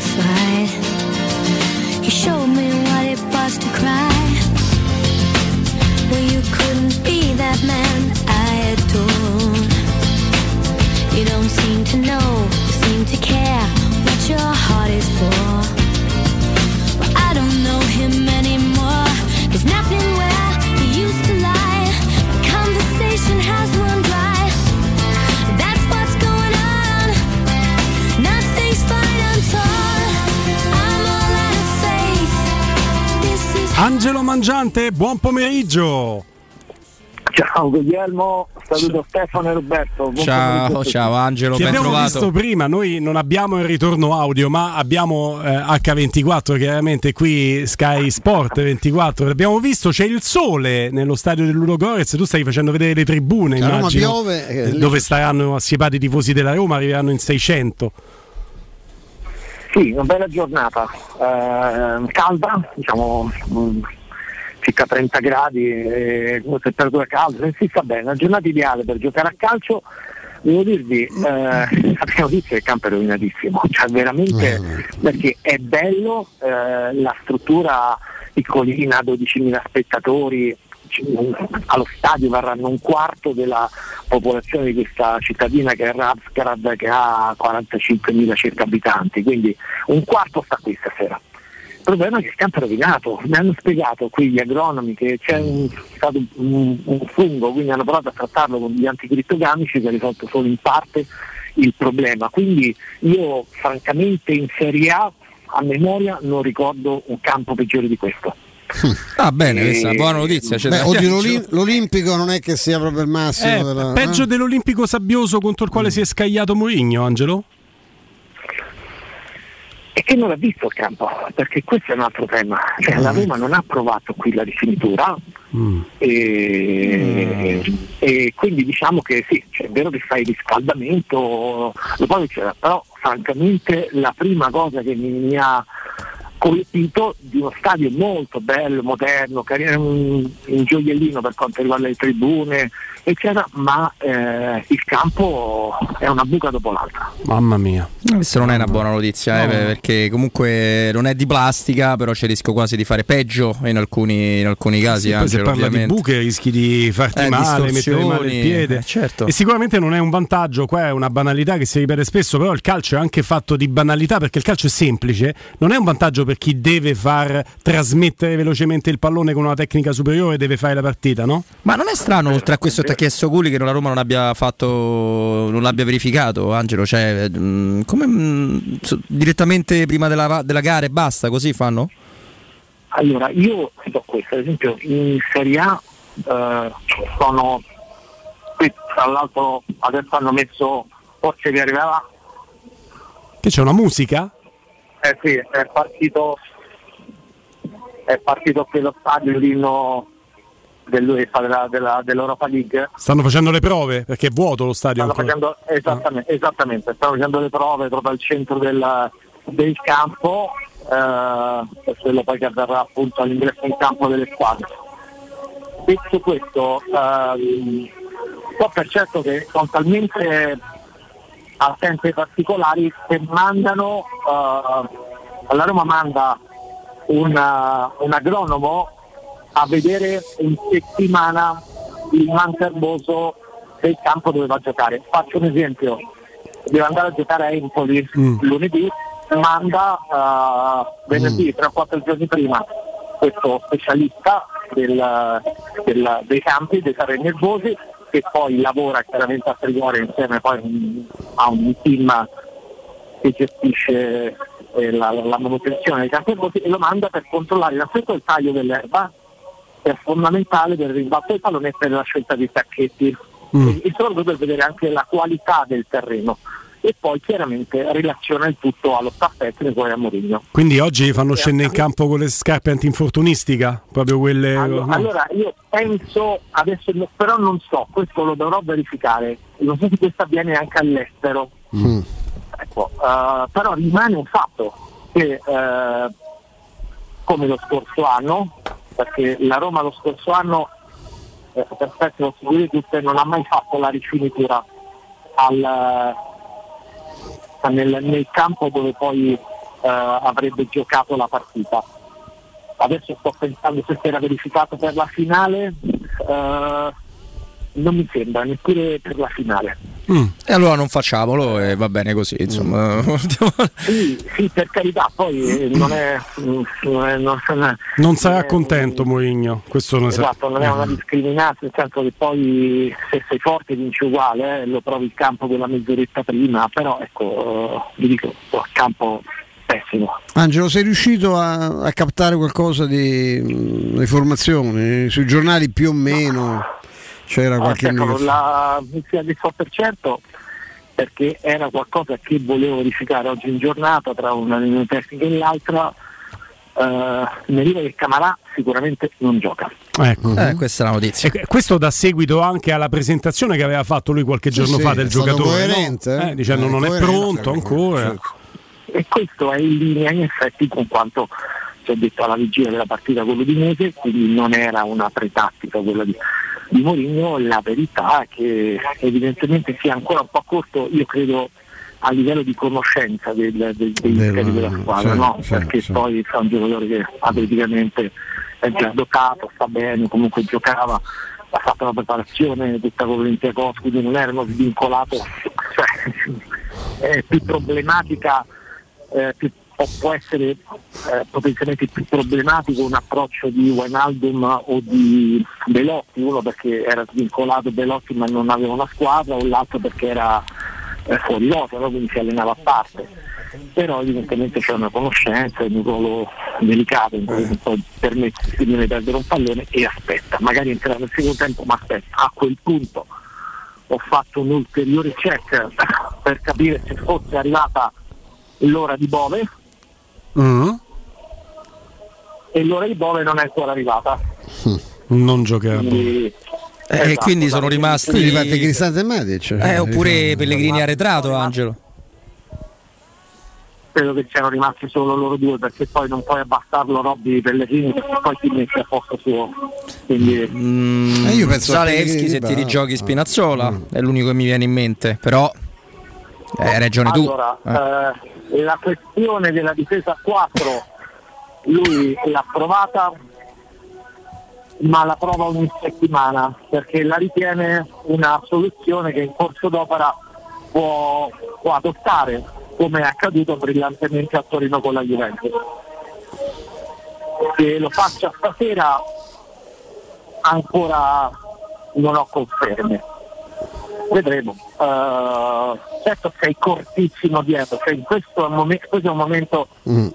fight Mangiante, buon pomeriggio. Ciao Guglielmo, saluto Stefano e Roberto. Buon Ciao, ciao Angelo, Ti ben abbiamo trovato. visto prima, noi non abbiamo il ritorno audio, ma abbiamo eh, H24, chiaramente qui Sky Sport 24. L'abbiamo visto, c'è il sole nello stadio del Ludogorez, tu stai facendo vedere le tribune, A Roma immagino, piove, eh, eh, dove staranno assiepati i tifosi della Roma, arriveranno in 600. Sì, una bella giornata, eh, calda, diciamo mm, circa 30 gradi, eh, con temperatura calda, si sta bene, una giornata ideale per giocare a calcio. Devo dirvi, eh, abbiamo visto che il campo è rovinatissimo, cioè veramente perché è bello, eh, la struttura piccolina, 12.000 spettatori, allo stadio varranno un quarto della popolazione di questa cittadina che è Razgrad che ha 45.000 circa abitanti, quindi un quarto sta qui stasera. Il problema è che il campo è rovinato, mi hanno spiegato qui gli agronomi che c'è un, stato un, un fungo, quindi hanno provato a trattarlo con gli anticrittogamici che ha risolto solo in parte il problema. Quindi io francamente in Serie A a memoria non ricordo un campo peggiore di questo. *laughs* Ah, bene, questa è una Eh, buona notizia. Beh, oddio, l'Olim- l'Olimpico non è che sia proprio il massimo. Eh, della- peggio eh? dell'Olimpico Sabbioso contro il quale si è scagliato Mourinho, Angelo? E che non ha visto il campo, perché questo è un altro tema. Cioè, la Roma non ha provato qui la rifinitura e, e quindi diciamo che sì, cioè, è vero che fai riscaldamento, lo poi c'era, però francamente la prima cosa che mi, mi ha colpito di uno stadio molto bello, moderno, carino, un, un gioiellino per quanto riguarda le tribune, eccetera, ma eh, il campo è una buca dopo l'altra. Mamma mia. Questa non è una buona notizia, eh, No. perché comunque non è di plastica, però c'è rischio quasi di fare peggio in alcuni, in alcuni casi. Sì, poi se Angelo, parla di ovviamente. buche rischi di farti Eh, male, mettere male il piede. eh, certo. E sicuramente non è un vantaggio, qua è una banalità che si ripete spesso, però il calcio è anche fatto di banalità perché il calcio è semplice, non è un vantaggio per chi deve far trasmettere velocemente il pallone con una tecnica superiore deve fare la partita, no? Ma non è strano, oltre a questo che ti ha chiesto Gulli, che la Roma non abbia fatto, non l'abbia verificato, Angelo? Cioè, mh, come mh, so- direttamente prima della, della gara e basta, così fanno? Allora, io do questo, ad esempio in Serie A eh, sono qui tra l'altro adesso hanno messo forse vi arriverà Che c'è una musica? Eh sì, è partito è partito qui lo stadio l'inno dell'UEFA della, della, dell'Europa League. Stanno facendo le prove? Perché è vuoto lo stadio stanno facendo esattamente, esattamente, stanno facendo le prove proprio al centro del, del campo eh, per quello poi che avverrà appunto all'ingresso in campo delle squadre. Detto questo ehm, so per certo che sono talmente ai particolari che mandano eh, la Roma manda una- un agronomo a vedere in settimana il manterboso del campo dove va a giocare. Faccio un esempio, deve andare a giocare a Empoli lunedì, manda eh, venerdì, 3-4 giorni prima, questo specialista del- del- dei campi, dei terreni nervosi, che poi lavora chiaramente a Trigore insieme poi a un team che gestisce eh, la, la manutenzione dei campi e lo manda per controllare innanzitutto il taglio dell'erba, che è fondamentale per il rimbalzo del pallone e per la scelta dei tacchetti. Mm. E, e soprattutto per vedere anche la qualità del terreno. E poi chiaramente relaziona il tutto allo staff tecnico e a Mourinho. Quindi oggi fanno scendere in campo con le scarpe antinfortunistica, proprio quelle... Allora, no? allora, io penso, adesso però non so, questo lo dovrò verificare, non so se questo avviene anche all'estero, Ecco, eh, però rimane un fatto che eh, come lo scorso anno, perché la Roma lo scorso anno, eh, per effetto non ha mai fatto la rifinitura al, eh, nel, nel campo dove poi eh, avrebbe giocato la partita. Adesso sto pensando se si era verificato per la finale, eh, non mi sembra, neppure per la finale. E allora non facciamolo e va bene così, insomma. Sì, sì, per carità, poi eh, non è... mm, Non, è, non, non è- Non sarà contento Mourinho, questo non. Esatto, non è una discriminazione, nel senso che poi se sei forte vinci uguale, eh, lo provi il campo quella mezz'oretta prima, però ecco, eh, vi dico, il campo pessimo. Angelo, sei riuscito a, a captare qualcosa di mm, informazioni? Sui giornali più o meno c'era qualche Ah, certo, indicazione? la mizia di so per certo perché era qualcosa che volevo verificare oggi in giornata tra una riunione tecnica e l'altra. Eh, mi arriva che Camarà sicuramente non gioca. Ecco. Eh, questa è la notizia. E questo dà seguito anche alla presentazione che aveva fatto lui qualche Sì, giorno sì, fa è del giocatore, no? coerente, eh? Eh, dicendo Eh, non è pronto ancora. E questo è in linea in effetti con quanto ci ho detto alla vigilia della partita con l'Udinese, quindi non era una pretattica quella di, di Mourinho, la verità è che evidentemente sia ancora un po' corto, io credo a livello di conoscenza del, del, Del- della squadra, sì, no? sì, perché sì. poi è un giocatore che atleticamente è già dotato, sta bene, comunque giocava, ha fatto una preparazione tutta con l'Olympiacos, quindi non era uno svincolato, *laughs* cioè, è più problematica, eh, più- può, può essere eh, potenzialmente più problematico un approccio di Wijnaldum o di Belotti, uno perché era svincolato Belotti ma non aveva una squadra, o l'altro perché era eh, fuori lotta, no? quindi si allenava a parte. Però evidentemente c'è una conoscenza, è un ruolo delicato in cui può permettersi di perdere un pallone e aspetta, magari entrerà nel secondo tempo ma aspetta, a quel punto ho fatto un ulteriore check per capire se fosse arrivata l'ora di Bove Mm. e l'ora di Bove non è ancora arrivata. Non giocherà. Quindi, Eh, esatto, quindi sono rimasti. Quindi parte Cristante e Matic. Eh, oppure Pellegrini arretrato, Angelo. credo che siano rimasti solo loro due perché poi non puoi abbassarlo Robby Pellegrini perché poi ti metti a posto suo. Quindi Mm, Eh, io penso Pellegrini, se ti rigiochi Spinazzola è l'unico che mi viene in mente, però hai ragione tu. Allora, Eh. eh, la questione della difesa a 4 lui l'ha provata ma la prova ogni settimana perché la ritiene una soluzione che in corso d'opera può, può adottare come è accaduto brillantemente a Torino con la Juventus. Che lo faccia stasera ancora non ho conferme. Vedremo. Eh, certo sei cortissimo dietro, cioè in questo, è un momen- questo è un momento Mm.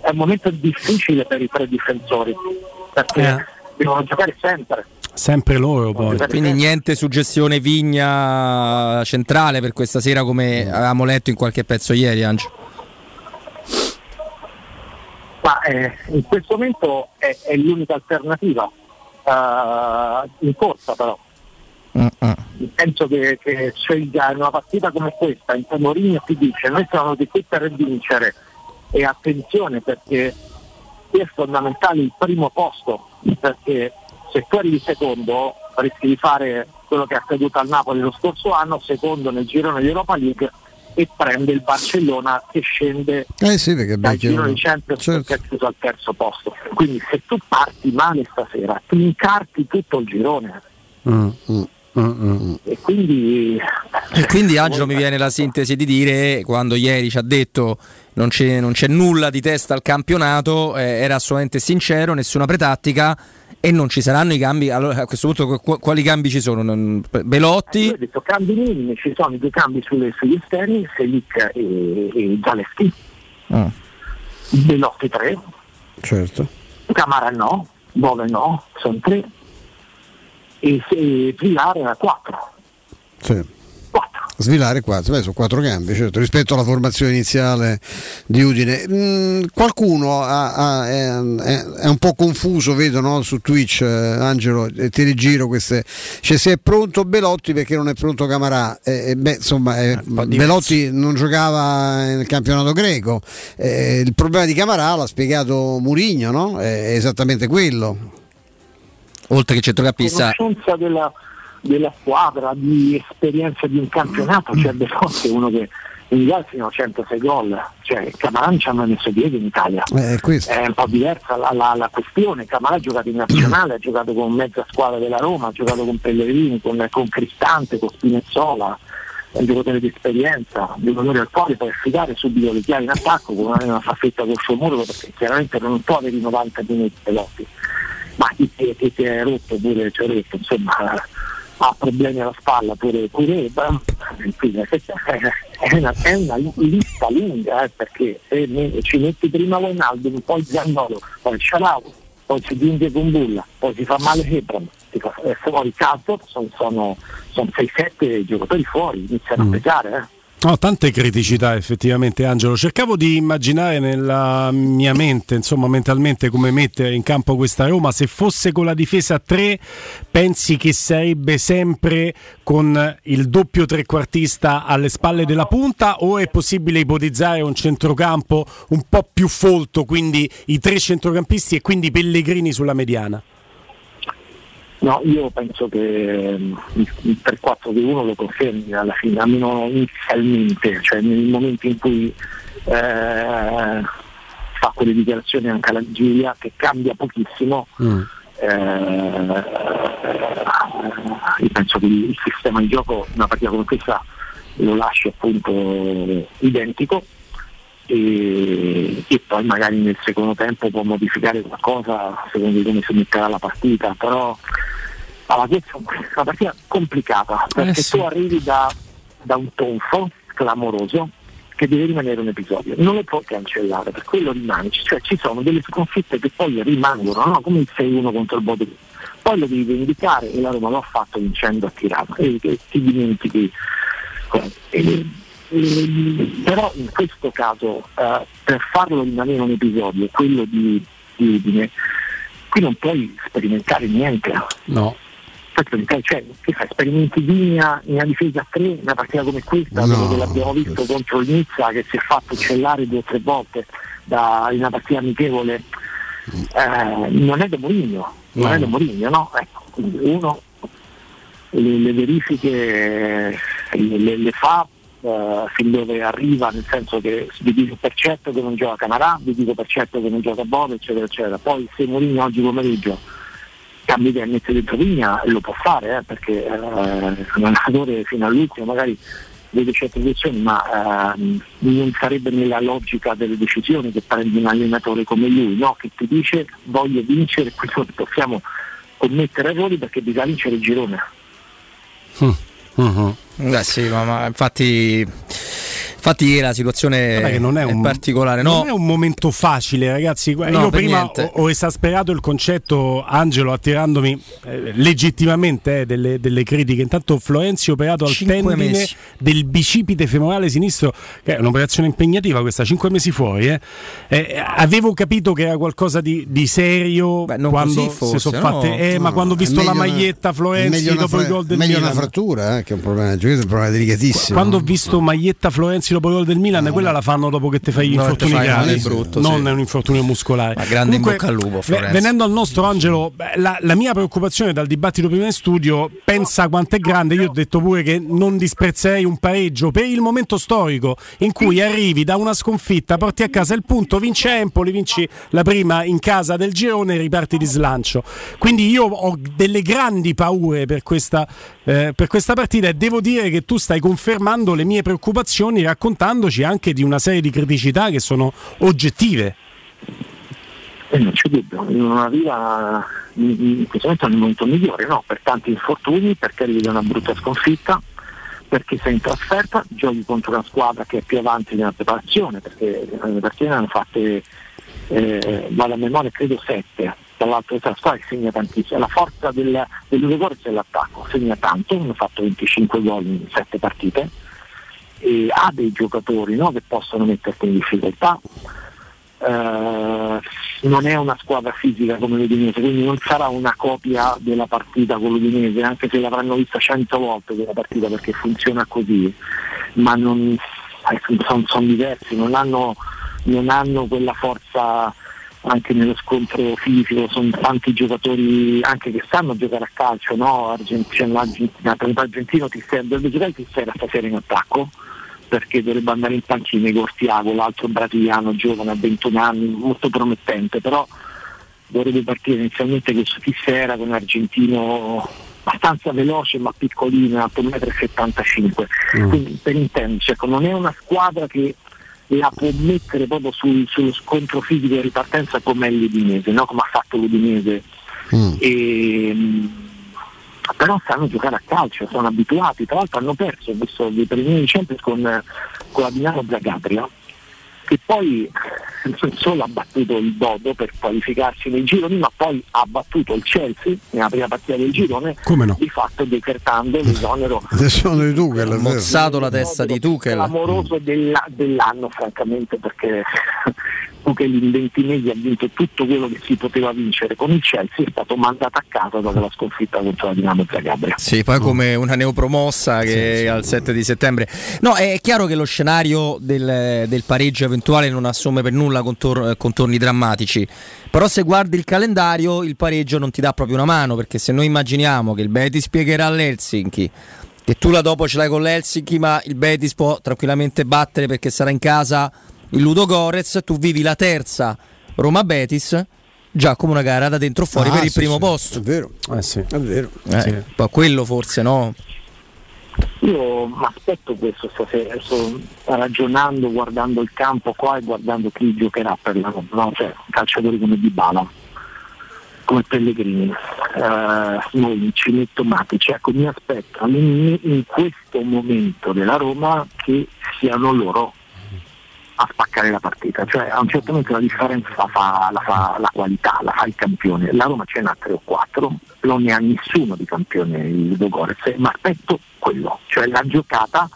è un momento difficile per i tre difensori perché Eh. devono giocare sempre. Sempre loro poi. Quindi niente suggestione Vigna centrale per questa sera come avevamo letto in qualche pezzo ieri, Angelo. Ma eh, in questo momento è, è l'unica alternativa eh, in corsa però. Penso che, che scelga in una partita come questa, in cui Mourinho ti dice noi siamo di qui per vincere. E attenzione perché qui è fondamentale il primo posto, perché se tu arrivi secondo rischi di fare quello che è accaduto al Napoli lo scorso anno, secondo nel girone di Europa League e prende il Barcellona che scende Eh sì, dal girone di Champions certo. che è chiuso al terzo posto. Quindi se tu parti male stasera, ti incarti tutto il girone. Mm, mm, mm, mm. e quindi E quindi Angelo mi viene la sintesi di dire, quando ieri ci ha detto non c'è, non c'è nulla di testa al campionato, eh, era assolutamente sincero, nessuna pretattica e non ci saranno i cambi. Allora a questo punto qu- quali cambi ci sono? Belotti? Io ho detto cambi minimi, ci sono i due cambi sulle- sugli esterni, Selic e, e Zaleschi, Ah. Belotti 3, Certo. Camara no, Bove no, sono 3 e, e Villar 4. Sì. Svilare 4, beh, sono quattro cambi, certo, rispetto alla formazione iniziale di Udine. Mm, qualcuno ha- ha- è, è- è un po' confuso, vedo no, su Twitch, eh, Angelo, e ti rigiro queste. Cioè, se è pronto Belotti perché non è pronto Camarà? Eh, eh, beh, insomma, eh, Belotti non giocava nel campionato greco. Eh, il problema di Camarà l'ha spiegato Murigno, no? È esattamente quello. Oltre che centrocampista. conoscenza della, della squadra, di esperienza di un campionato, cioè Belotti è uno che in Italia fino a 106 gol, cioè Camarà non ci hanno messo piede in Italia. Eh, è un po' diversa la, la- la questione, Camarà ha giocato in nazionale, ha giocato con mezza squadra della Roma, ha giocato con Pellegrini, con, con Cristante, con Spinezzola, è un giocatore di esperienza, un giocatore al quale puoi affidare subito le chiavi in attacco con una, una faffetta col suo muro perché chiaramente non può avere i 90 minuti Pelotti, ma chi chi ti è rotto pure Cioretto, insomma ha problemi alla spalla pure, pure Ebra, quindi è, una, è una lista lunga eh, perché se ne- ci metti prima Ronaldo, poi Zannolo, poi Cialau, poi si giunge con Bulla, poi si fa male Hebram, si fa eh, fuori calcio, sono, sono, sono 6-7 giocatori fuori, iniziano a pesare. Eh. Ho tante criticità effettivamente Angelo, cercavo di immaginare nella mia mente, insomma mentalmente come mettere in campo questa Roma, se fosse con la difesa a 3 pensi che sarebbe sempre con il doppio trequartista alle spalle della punta? O è possibile ipotizzare un centrocampo un po' più folto, quindi i tre centrocampisti e quindi Pellegrini sulla mediana? No, io penso che mm, il il 3-4-2-1 lo confermi alla fine, almeno inizialmente, cioè nel momento in cui eh, fa quelle dichiarazioni anche alla Giulia che cambia pochissimo, eh, io penso che il sistema di gioco in una partita come questa lo lasci appunto identico e, e poi magari nel secondo tempo può modificare qualcosa secondo come si metterà la partita, però allora, questa è una partita complicata perché Eh sì. tu arrivi da, da un tonfo clamoroso che deve rimanere un episodio, non lo puoi cancellare, per quello rimane, cioè ci sono delle sconfitte che poi rimangono, no? come il 6-1 contro il Bodø, poi lo devi vendicare e la Roma lo ha fatto vincendo a Tirano e, e ti dimentichi. E, Ehm, però in questo caso eh, per farlo rimanere un episodio, quello di, di Udine, qui non puoi sperimentare niente. No. Cioè, che? Sperimenti di linea in una difesa a tre, in una partita come questa, No. dove l'abbiamo visto contro il Nizza che si è fatto uccellare due o tre volte da, in una partita amichevole. Eh, non è da Mourinho, non No. è da Mourinho, no? Ecco, uno le, le verifiche le, le- le fa eh, fin dove arriva, nel senso che vi dico per certo che non gioca Camarà, vi dico per certo che non gioca Bove, eccetera, eccetera. Poi se Mourinho oggi pomeriggio cambia idea e mette dentro Vigna lo può fare, eh, perché eh, un allenatore fino all'ultimo magari vede certe decisioni, ma ehm, non sarebbe nella logica delle decisioni che prendi un allenatore come lui, no? che ti dice voglio vincere, quindi possiamo commettere errori perché bisogna vincere il girone. Eh sì, ma, ma infatti, infatti la situazione che non è, un, particolare. No, non è un momento facile, ragazzi. No, Io prima ho, ho esasperato il concetto, Angelo, attirandomi eh, legittimamente eh, delle, delle critiche. Intanto Florenzi operato al Cinque tendine mesi. del bicipite femorale sinistro, che è un'operazione impegnativa questa, cinque mesi fuori. eh. Eh, avevo capito che era qualcosa di, di serio non quando forse, si sono no? fatte. eh, ma No, quando ho visto la meglio una- maglietta è Florenzi meglio una dopo il fra- gol del meglio Milan. una frattura, eh, che è un problema, è un problema delicatissimo. Quando ho visto maglietta Florenzi dopo il gol del Milan, quella la fanno dopo che ti fai gli No, infortuni gravi, brutto, non sì. è un infortunio muscolare. Ma grande in Comunque, bocca al lupo, Florenzi. venendo al nostro Angelo, la, la mia preoccupazione dal dibattito prima in studio, pensa quanto è grande, io ho detto pure che non disprezzerei un pareggio per il momento storico in cui arrivi da una sconfitta, porti a casa il punto, vinci Empoli, vinci la prima in casa del girone e riparti di slancio. Quindi io ho delle grandi paure per questa, eh, per questa partita e devo dire che tu stai confermando le mie preoccupazioni raccontandoci anche di una serie di criticità che sono oggettive. E non c'è dubbio, non arriva in, questo momento nel momento migliore, no, per tanti infortuni, perché arrivi da una brutta sconfitta, perché sei in trasferta, giochi contro una squadra che è più avanti nella preparazione, perché le partite ne hanno fatte, eh, vado a memoria, credo sette, dall'altro che segna tantissimo, la forza del, dell'Udegorez è l'attacco, segna tanto, hanno fatto 25 gol in sette partite, e ha dei giocatori no, che possono metterti in difficoltà. Eh, non è una squadra fisica come l'Udinese, quindi non sarà una copia della partita con l'Udinese, anche se l'avranno vista cento volte quella partita perché funziona così, ma non, sono diversi, non hanno, non hanno quella forza anche nello scontro fisico, sono tanti giocatori anche che sanno giocare a calcio, no? Argentina, l'Argentina, per esempio argentino ti serve, dovrebbe giocare ti serve stasera in attacco perché dovrebbe andare in panchina Igor Tiago, l'altro brasiliano giovane a 21 anni, molto promettente, però dovrebbe partire inizialmente questo Tissera con un argentino abbastanza veloce ma piccolino, alto 1,75 m. Quindi per intenderci, ecco, non è una squadra che la può mettere proprio sul- sullo scontro fisico di ripartenza come è l'Udinese, no? come ha fatto l'Udinese. E, mh, però sanno giocare a calcio, sono abituati, tra l'altro hanno perso, ho visto dei primi di Champions con, con la Dinamo Zagabria, che poi non solo ha battuto il Dodo per qualificarsi nei gironi, ma poi ha battuto il Chelsea nella prima partita del girone, Come no? di fatto decretando l'esonero *laughs* sono di Tuchel, vero. mozzato la testa di Tuchel. clamoroso della- dell'anno francamente perché In 20 mesi ha vinto tutto quello che si poteva vincere con il Chelsea è stato mandato a casa dopo la sconfitta contro la Dinamo Zagabria Sì, poi come una neopromossa che al 7 di settembre. No, è chiaro che lo scenario del, del pareggio eventuale non assume per nulla contor- contorni drammatici. Però se guardi il calendario il pareggio non ti dà proprio una mano, perché se noi immaginiamo che il Betis spiegherà all'Helsinki, che tu la dopo ce l'hai con l'Helsinki, ma il Betis può tranquillamente battere perché sarà in casa il Ludo Gorez, tu vivi la terza Roma Betis. Già come una gara da dentro o fuori Ah, per il sì, primo sì, posto. È vero, Eh sì. è vero. Eh, Sì. quello forse no. io mi aspetto questo stasera sto ragionando guardando il campo qua e guardando chi giocherà per la Roma no? cioè calciatori come Dybala come Pellegrini eh, noi ci metto Matic ecco mi aspetto in, in questo momento della Roma che siano loro a spaccare la partita, cioè a un certo momento la differenza la fa la, fa la qualità, la fa il campione. La Roma ce n'ha 3 o 4, non ne ha nessuno di campione il Dogorez, ma aspetto quello, cioè la giocata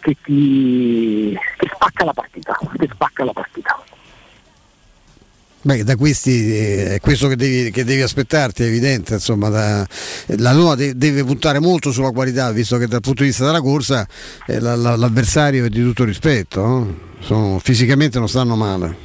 che ti che spacca la partita, che spacca la partita. Beh, da questi eh, è questo che devi, che devi aspettarti, è evidente. Insomma, da- la Roma de- deve puntare molto sulla qualità, visto che dal punto di vista della corsa eh, la- la- l'avversario è di tutto rispetto. no? Sono- fisicamente non stanno male.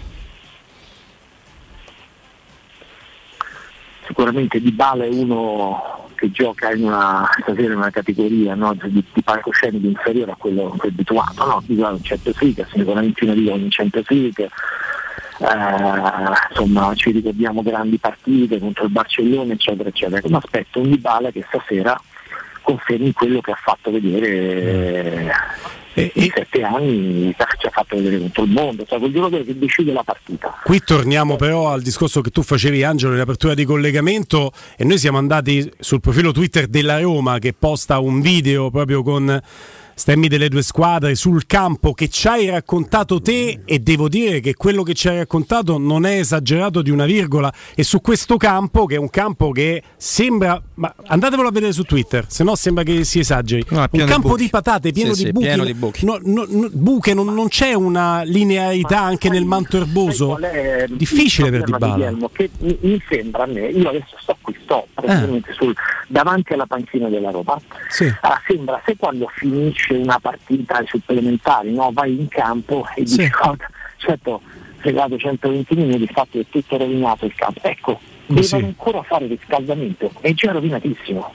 Sicuramente Di Bala è uno che gioca in una, in una categoria no, di, di palcoscenico inferiore a quello che è abituato, no? Di in Champions League, sicuramente una liga in Champions League, eh, insomma ci ricordiamo grandi partite contro il Barcellona eccetera eccetera. Mi aspetto un Di Bala che stasera confermi quello che ha fatto vedere eh, in sette anni, ci ha fatto vedere contro il mondo, cioè quel giocatore che decide la partita. Qui torniamo però al discorso che tu facevi Angelo in apertura di collegamento e noi siamo andati sul profilo Twitter della Roma che posta un video proprio con stemmi delle due squadre sul campo che ci hai raccontato te e devo dire che quello che ci hai raccontato non è esagerato di una virgola e su questo campo che è un campo che sembra ma andatevelo a vedere su Twitter se no sembra che si esageri No, un di campo buchi. di patate pieno, Sì, di, sì, buchi. pieno di buchi. No, no, no, buche non, non c'è una linearità anche nel manto erboso il difficile per di Dybala Guillermo? Che mi, mi sembra a me, io adesso sto qui, sto praticamente sul- davanti alla panchina della Roma. Sì. Ah, sembra se quando finisce una partita ai supplementari, no, vai in campo e dici "Guarda, certo, fregato 120 minuti, infatti è tutto rovinato il campo. Ecco, devono Sì. ancora fare riscaldamento, è già rovinatissimo.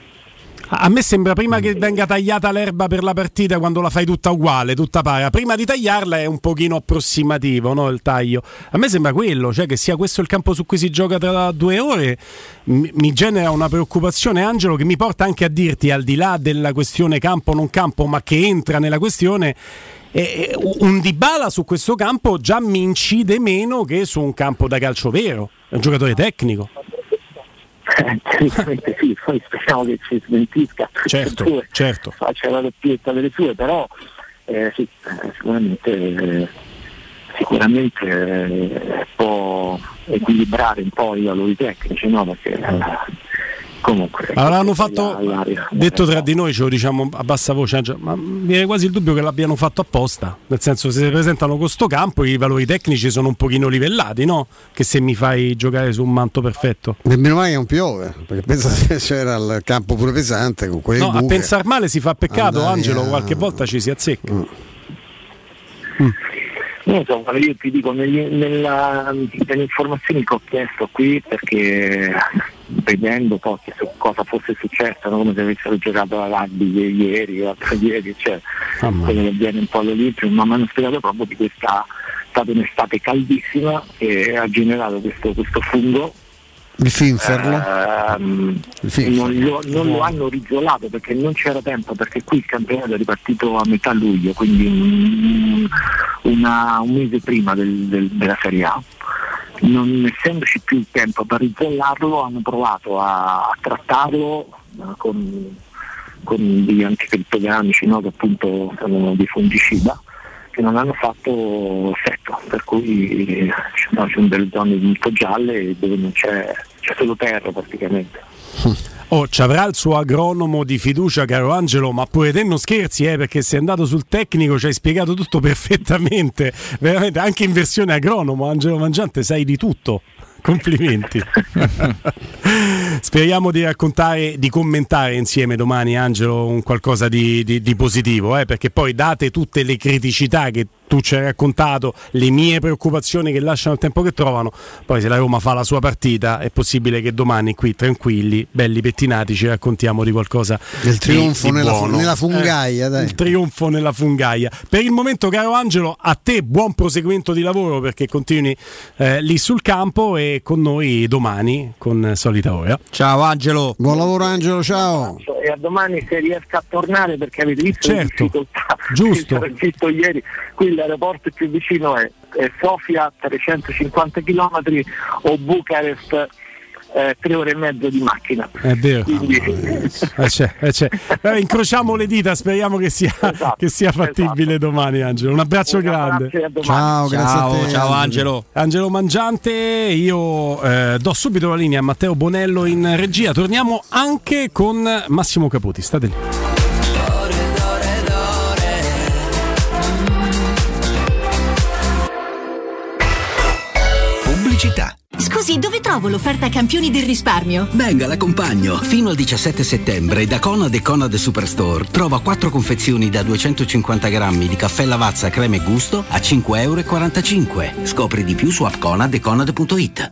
A me sembra prima che venga tagliata l'erba per la partita quando la fai tutta uguale, tutta para. Prima di tagliarla è un pochino approssimativo no, il taglio. A me sembra quello, cioè che sia questo il campo su cui si gioca tra due ore, mi, mi genera una preoccupazione, Angelo, che mi porta anche a dirti, al di là della questione campo non campo, ma che entra nella questione. eh, un Dybala su questo campo già mi incide meno che su un campo da calcio vero, è un giocatore tecnico. Teoricamente sì, poi speriamo che ci smentisca Certo, due, certo. faccia la doppietta delle sue, però eh, sì, eh, sicuramente, eh, sicuramente eh, può equilibrare un po' i valori tecnici, no? Perché eh, comunque Avranno questa è fatto, la- la- detto tra di noi, ce lo diciamo a bassa voce, Angelo, ma mi viene quasi il dubbio che l'abbiano fatto apposta. Nel senso, se si presentano con sto campo, i valori tecnici sono un pochino livellati, no? Che se mi fai giocare su un manto perfetto. Nemmeno mai che non piove, perché pensa se *laughs* c'era il campo pure pesante con quelle No, a buche. pensar male si fa peccato, Andai Angelo, a- qualche volta ci si azzecca. Non so, guarda, io ti dico, negli- nella- nelle informazioni che ho chiesto qui, perché vedendo poi cosa fosse successo, no? come se avessero giocato la rugby ieri, l'altro *laughs* ieri, cioè quello che avviene un po' all'Olimpio, ma mi hanno spiegato proprio di questa è stata un'estate caldissima che ha generato questo, questo fungo Il finferlo. Ehm, non, lo, non lo hanno rizolato perché non c'era tempo, perché qui il campionato è ripartito a metà luglio, quindi un, una- un mese prima del- del- della Serie A. Non essendoci più il tempo per rizollarlo, hanno provato a, a trattarlo eh, con, con degli anticrittogamici no, che appunto sono dei fungicida che non hanno fatto effetto, per cui eh, sono, ci sono delle zone molto gialle dove non c'è, c'è solo terra praticamente. Oh, ci avrà il suo agronomo di fiducia, caro Angelo, ma pure te non scherzi, eh, perché sei andato sul tecnico, ci hai spiegato tutto *laughs* perfettamente. Veramente, anche in versione agronomo, Angelo Mangiante, sai di tutto. *laughs* Complimenti. *laughs* Speriamo di raccontare, di commentare insieme domani, Angelo, un qualcosa di, di- di positivo, eh, perché poi date tutte le criticità che tu ci hai raccontato, le mie preoccupazioni che lasciano il tempo che trovano, poi se la Roma fa la sua partita è possibile che domani qui tranquilli, belli pettinati, ci raccontiamo di qualcosa Del di- trionfo di nella, buono. nella fungaia, Eh, dai. Il trionfo nella fungaia. Per il momento, caro Angelo, a te buon proseguimento di lavoro perché continui eh, lì sul campo e con noi domani con solita ora. Ciao Angelo. Buon lavoro Angelo, ciao. E a domani se riesca a tornare perché avete visto le Certo, difficoltà *laughs* giusto. *laughs* che ho visto ieri, qui l'aeroporto più vicino è, è Sofia 350 km o Bucarest eh, tre ore e mezzo di macchina. È vero. Quindi, Eh, c'è, eh, c'è. Incrociamo le dita, speriamo che sia, che sia fattibile domani, Angelo. Un abbraccio grande. Ciao, grazie a te. ciao Angelo. Angelo Mangiante, io eh, do subito la linea a Matteo Bonello in regia. Torniamo anche con Massimo Caputi. State lì. Pubblicità. Scusi, dove trovo l'offerta campioni del risparmio? Venga, l'accompagno. Fino al 17 settembre da Conad e Conad Superstore trova 4 confezioni da 250 grammi di caffè Lavazza crema e gusto a 5,45 euro. Scopri di più su appconad e conad.it.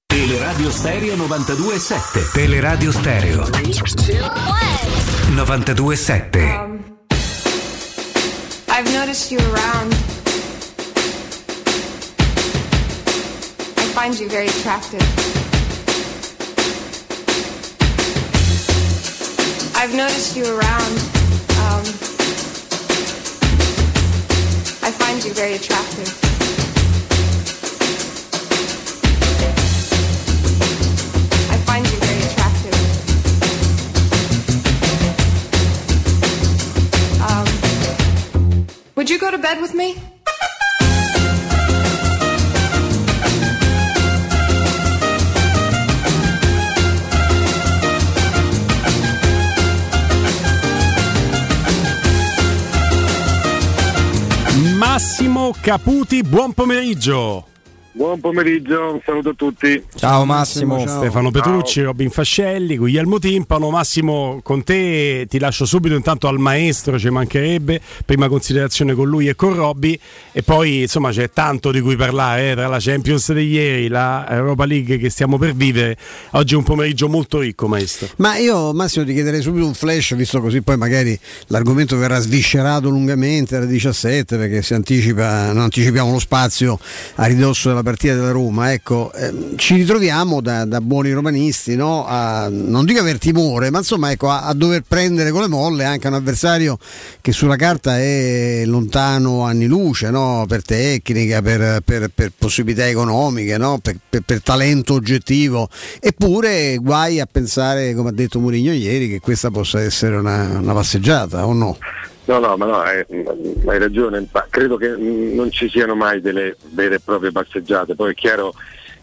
Teleradio Stereo 92.7 Teleradio Stereo 92.7 I've noticed you around. I find you very attractive. I've noticed you around. Um, I find you very attractive. You go to bed with me? Massimo Caputi, buon pomeriggio. Buon pomeriggio, un saluto a tutti. Ciao Massimo. Stefano Petrucci, Robin Fascelli, Guglielmo Timpano. Massimo, con te ti lascio subito intanto al maestro, ci mancherebbe, prima considerazione con lui e con Robby e poi insomma c'è tanto di cui parlare, eh, tra la Champions di ieri, la Europa League che stiamo per vivere. Oggi è un pomeriggio molto ricco, maestro. Ma io Massimo ti chiederei subito un flash, visto così poi magari l'argomento verrà sviscerato lungamente alle 17 perché si anticipa, non anticipiamo lo spazio a ridosso della partita della Roma. Ecco, ehm, ci ritroviamo da, da buoni romanisti no? a, non dico aver timore, ma insomma ecco, a, a dover prendere con le molle anche un avversario che sulla carta è lontano anni luce no? per tecnica, per, per- per possibilità economiche, no? per- per talento oggettivo. Eppure guai a pensare, come ha detto Mourinho ieri, che questa possa essere una, una passeggiata o no? No, no, ma no, hai, hai ragione, credo che non ci siano mai delle vere e proprie passeggiate, poi è chiaro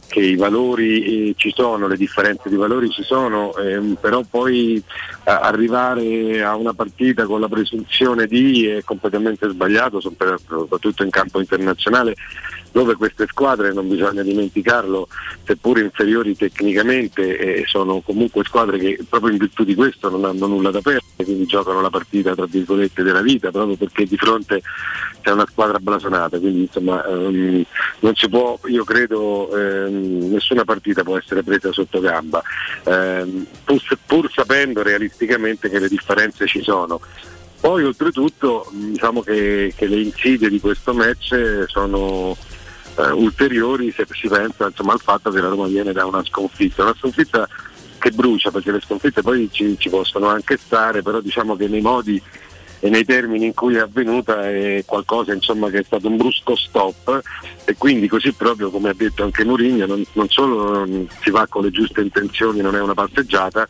che i valori eh, ci sono, le differenze di valori ci sono, ehm, però poi eh, arrivare a una partita con la presunzione di è completamente sbagliato, sopra- soprattutto in campo internazionale, dove queste squadre, non bisogna dimenticarlo, seppur inferiori tecnicamente, eh, sono comunque squadre che proprio in virtù di questo non hanno nulla da perdere, quindi giocano la partita tra virgolette della vita, proprio perché di fronte c'è una squadra blasonata, quindi insomma ehm, non si può, io credo, ehm, nessuna partita può essere presa sotto gamba, ehm, pur, pur sapendo realisticamente che le differenze ci sono. Poi oltretutto diciamo che, che le insidie di questo match sono eh, ulteriori se si pensa insomma, al fatto che la Roma viene da una sconfitta, una sconfitta che brucia perché le sconfitte poi ci, ci possono anche stare, però diciamo che nei modi e nei termini in cui è avvenuta è qualcosa insomma, che è stato un brusco stop e quindi così proprio come ha detto anche Mourinho non, non solo non si va con le giuste intenzioni, non è una passeggiata,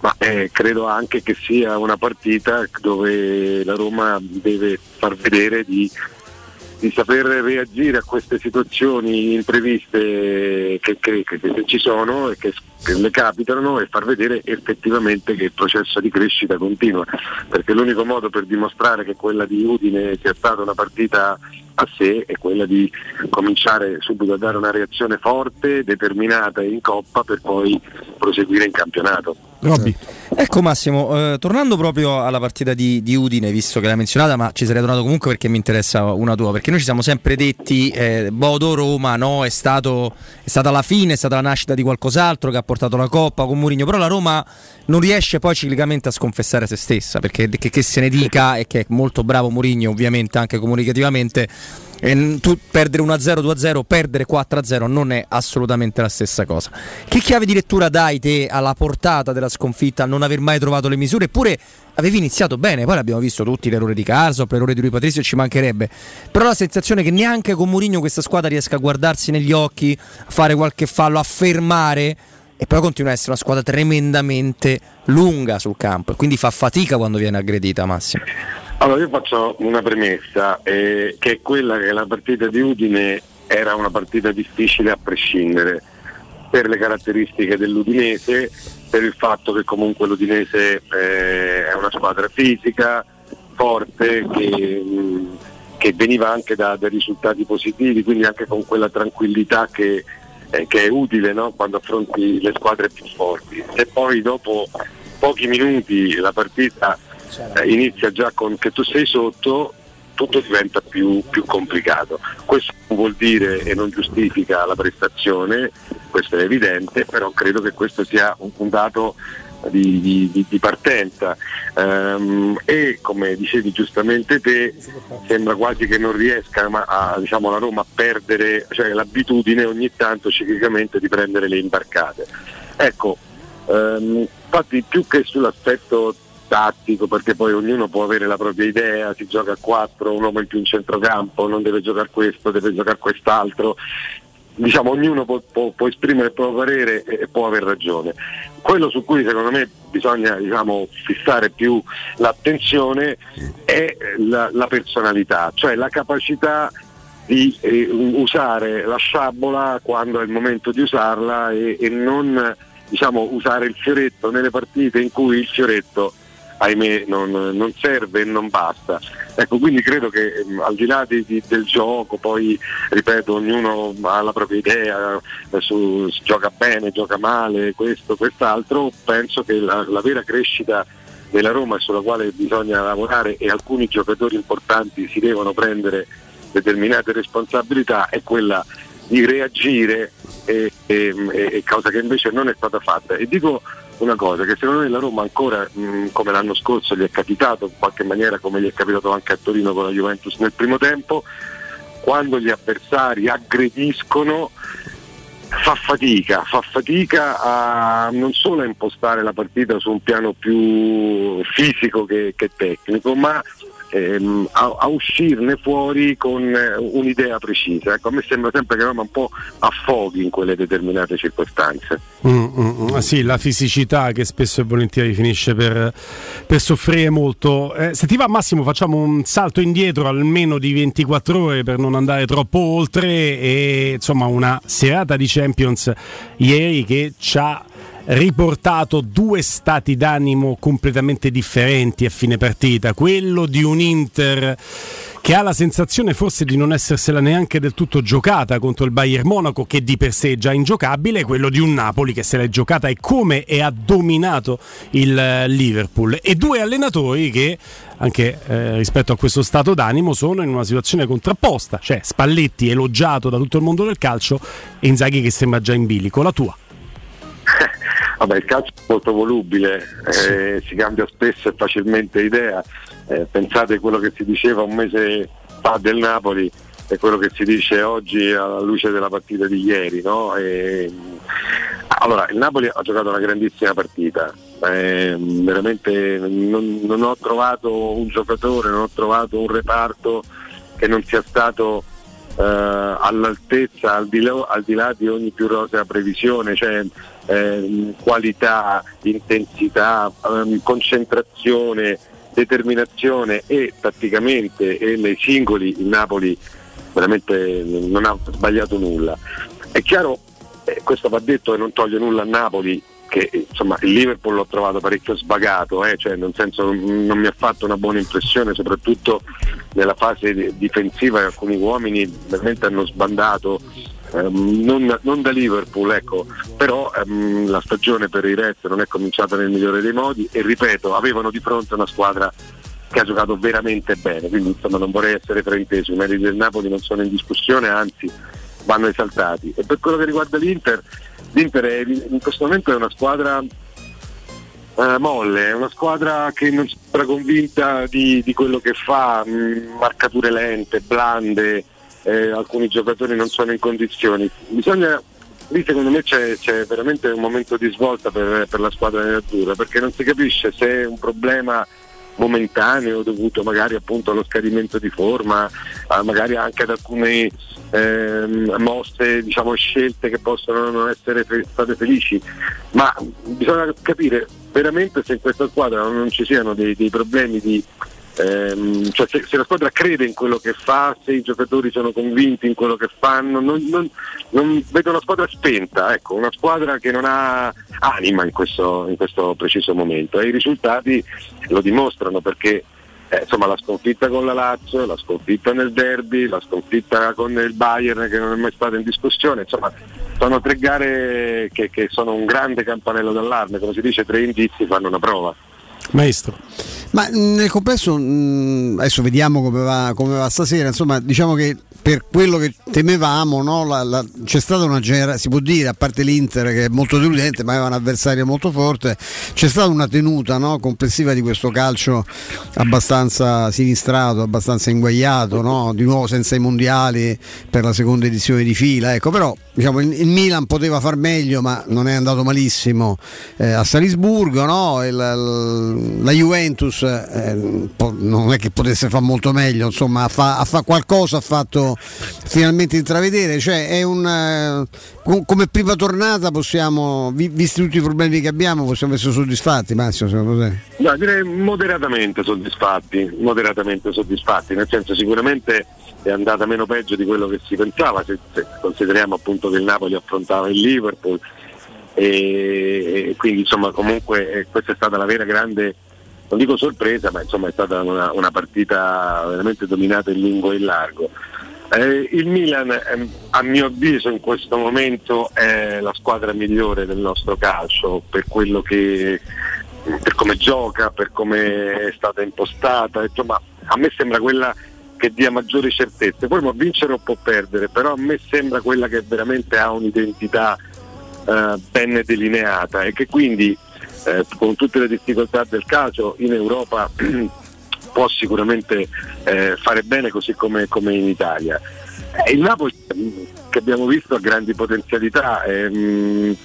ma eh, credo anche che sia una partita dove la Roma deve far vedere di, di saper reagire a queste situazioni impreviste che, che- che- che ci sono e che, le capitano e far vedere effettivamente che il processo di crescita continua, perché l'unico modo per dimostrare che quella di Udine sia stata una partita a sé è quella di cominciare subito a dare una reazione forte, determinata in coppa per poi proseguire in campionato. Ecco Massimo, eh, tornando proprio alla partita di, di Udine, visto che l'hai menzionata, ma ci sarei tornato comunque perché mi interessa una tua, perché noi ci siamo sempre detti eh, Bodo Roma no, è, stato, è stata la fine, è stata la nascita di qualcos'altro che ha portato la Coppa con Mourinho, però la Roma non riesce poi ciclicamente a sconfessare se stessa, perché che, che se ne dica e che è molto bravo Mourinho ovviamente anche comunicativamente, E tu perdere 1-0, 2-0, perdere 4-0 non è assolutamente la stessa cosa. Che chiave di lettura dai te alla portata della sconfitta, al non aver mai trovato le misure? Eppure avevi iniziato bene, poi l'abbiamo visto tutti, l'errore di Carso, l'errore di Rui Patrizio ci mancherebbe. Però la sensazione che neanche con Mourinho questa squadra riesca a guardarsi negli occhi, a fare qualche fallo, a fermare e poi continua a essere una squadra tremendamente lunga sul campo e quindi fa fatica quando viene aggredita Massimo. Allora io faccio una premessa, eh, che è quella che la partita di Udine era una partita difficile a prescindere per le caratteristiche dell'Udinese, per il fatto che comunque l'Udinese eh, è una squadra fisica, forte, che, mh, che veniva anche da, da risultati positivi, quindi anche con quella tranquillità che, eh, che è utile no? quando affronti le squadre più forti. Se poi dopo pochi minuti la partita eh, inizia già con che tu sei sotto, tutto diventa più, più complicato. Questo non vuol dire e non giustifica la prestazione, questo è evidente, però credo che questo sia un, un dato di, di- di partenza Ehm, e come dicevi giustamente te sembra quasi che non riesca a, diciamo, la Roma a perdere cioè, l'abitudine ogni tanto ciclicamente di prendere le imbarcate ecco ehm, infatti più che sull'aspetto tattico perché poi ognuno può avere la propria idea, si gioca a 4, un uomo in più in centrocampo, non deve giocare questo, deve giocare quest'altro. Diciamo ognuno può, può- può esprimere il proprio parere e può aver ragione. Quello su cui secondo me bisogna diciamo, fissare più l'attenzione è la, la personalità, cioè la capacità di eh, usare la sciabola quando è il momento di usarla e, e non diciamo, usare il fioretto nelle partite in cui il fioretto ahimè non, non serve e non basta. Ecco, quindi credo che ehm, al di là di- di- del gioco, poi ripeto, ognuno ha la propria idea, eh, su- gioca bene, gioca male, questo, quest'altro, penso che la, la vera crescita della Roma sulla quale bisogna lavorare e alcuni giocatori importanti si devono prendere determinate responsabilità è quella di reagire e, e- e- cosa che invece non è stata fatta. E dico una cosa, che secondo me la Roma ancora, mh, come l'anno scorso gli è capitato, in qualche maniera come gli è capitato anche a Torino con la Juventus nel primo tempo, quando gli avversari aggrediscono fa fatica, fa fatica a non solo a impostare la partita su un piano più fisico che, che tecnico, ma ehm, a, a uscirne fuori con eh, un'idea precisa. Ecco, a me sembra sempre che Roma un po' affoghi in quelle determinate circostanze. Mm, mm, mm. Ah, sì, la fisicità che spesso e volentieri finisce per, per soffrire molto. Eh, se ti va Massimo facciamo un salto indietro almeno di 24 ore per non andare troppo oltre e insomma una serata di Champions ieri che ci ha riportato due stati d'animo completamente differenti a fine partita, quello di un Inter che ha la sensazione forse di non essersela neanche del tutto giocata contro il Bayern Monaco che di per sé è già ingiocabile, quello di un Napoli che se l'è giocata e come e ha dominato il eh, Liverpool. E due allenatori che anche eh, rispetto a questo stato d'animo sono in una situazione contrapposta, cioè Spalletti elogiato da tutto il mondo del calcio e Inzaghi che sembra già in bilico, la tua. Vabbè, il calcio è molto volubile, eh, si cambia spesso e facilmente idea. Eh, pensate quello che si diceva un mese fa del Napoli e quello che si dice oggi alla luce della partita di ieri. No? E, allora, il Napoli ha giocato una grandissima partita, eh, veramente non, non ho trovato un giocatore, non ho trovato un reparto che non sia stato eh, all'altezza, al di, là, al di là di ogni più rosea previsione, cioè ehm, qualità, intensità, ehm, concentrazione, determinazione e tatticamente e nei singoli il Napoli veramente non ha sbagliato nulla. È chiaro, eh, questo va detto e non toglie nulla a Napoli, che eh, insomma il Liverpool l'ho trovato parecchio sbagato, eh, cioè nel senso non mi ha fatto una buona impressione, soprattutto nella fase di- difensiva alcuni uomini veramente hanno sbandato. Ehm, non, non da Liverpool, ecco, però ehm, la stagione per i Reds non è cominciata nel migliore dei modi e ripeto, avevano di fronte una squadra che ha giocato veramente bene, quindi insomma non vorrei essere frainteso, i meriti del Napoli non sono in discussione, anzi vanno esaltati. E per quello che riguarda l'Inter, l'Inter è- in questo momento è una squadra eh, molle, è una squadra che non sembra convinta di, di quello che fa, mh, marcature lente, blande, eh, alcuni giocatori non sono in condizioni. Bisogna, lì secondo me c'è, c'è veramente un momento di svolta per, per la squadra nerazzurra perché non si capisce se è un problema momentaneo dovuto magari appunto allo scadimento di forma, magari anche ad alcune ehm, mosse, diciamo scelte che possono non essere fe- state felici, ma bisogna capire veramente se in questa squadra non ci siano dei, dei problemi di ehm, cioè se, se, la squadra crede in quello che fa, se i giocatori sono convinti in quello che fanno, non, non, non vedo una squadra spenta, ecco, una squadra che non ha anima in questo, in questo preciso momento e i risultati lo dimostrano perché eh, insomma la sconfitta con la Lazio, la sconfitta nel derby, la sconfitta con il Bayern che non è mai stata in discussione, insomma sono tre gare che, che sono un grande campanello d'allarme, come si dice tre indizi fanno una prova. Maestro. Ma nel complesso, adesso vediamo come va, come va stasera, insomma diciamo che per quello che temevamo, no? la, la, c'è stata una generazione, si può dire, a parte l'Inter che è molto deludente, ma aveva un avversario molto forte, c'è stata una tenuta no? complessiva di questo calcio abbastanza sinistrato, abbastanza inguagliato, no? di nuovo senza i mondiali per la seconda edizione di fila. Ecco, però diciamo, il, il, Milan poteva far meglio, ma non è andato malissimo eh, a Salisburgo, il, la Juventus eh, non è che potesse fare molto meglio, insomma, a fa, fa qualcosa ha fatto finalmente intravedere, cioè è un, uh, come prima tornata possiamo, visti tutti i problemi che abbiamo, possiamo essere soddisfatti Massimo secondo te? No, direi moderatamente soddisfatti, moderatamente soddisfatti, nel senso sicuramente è andata meno peggio di quello che si pensava, se, se consideriamo appunto che il Napoli affrontava il Liverpool e, e quindi insomma comunque eh, questa è stata la vera grande non dico sorpresa, ma insomma è stata una, una partita veramente dominata in lungo e in largo. Eh, il Milan, eh, a mio avviso, in questo momento è la squadra migliore del nostro calcio per quello che per come gioca, per come è stata impostata, insomma, a me sembra quella che dia maggiori certezze. Poi può vincere o può perdere, però a me sembra quella che veramente ha un'identità eh, ben delineata e che quindi eh, con tutte le difficoltà del calcio in Europa *clears throat* può sicuramente eh, fare bene così come, come in Italia. Eh, il Napoli che abbiamo visto ha grandi potenzialità. Ehm,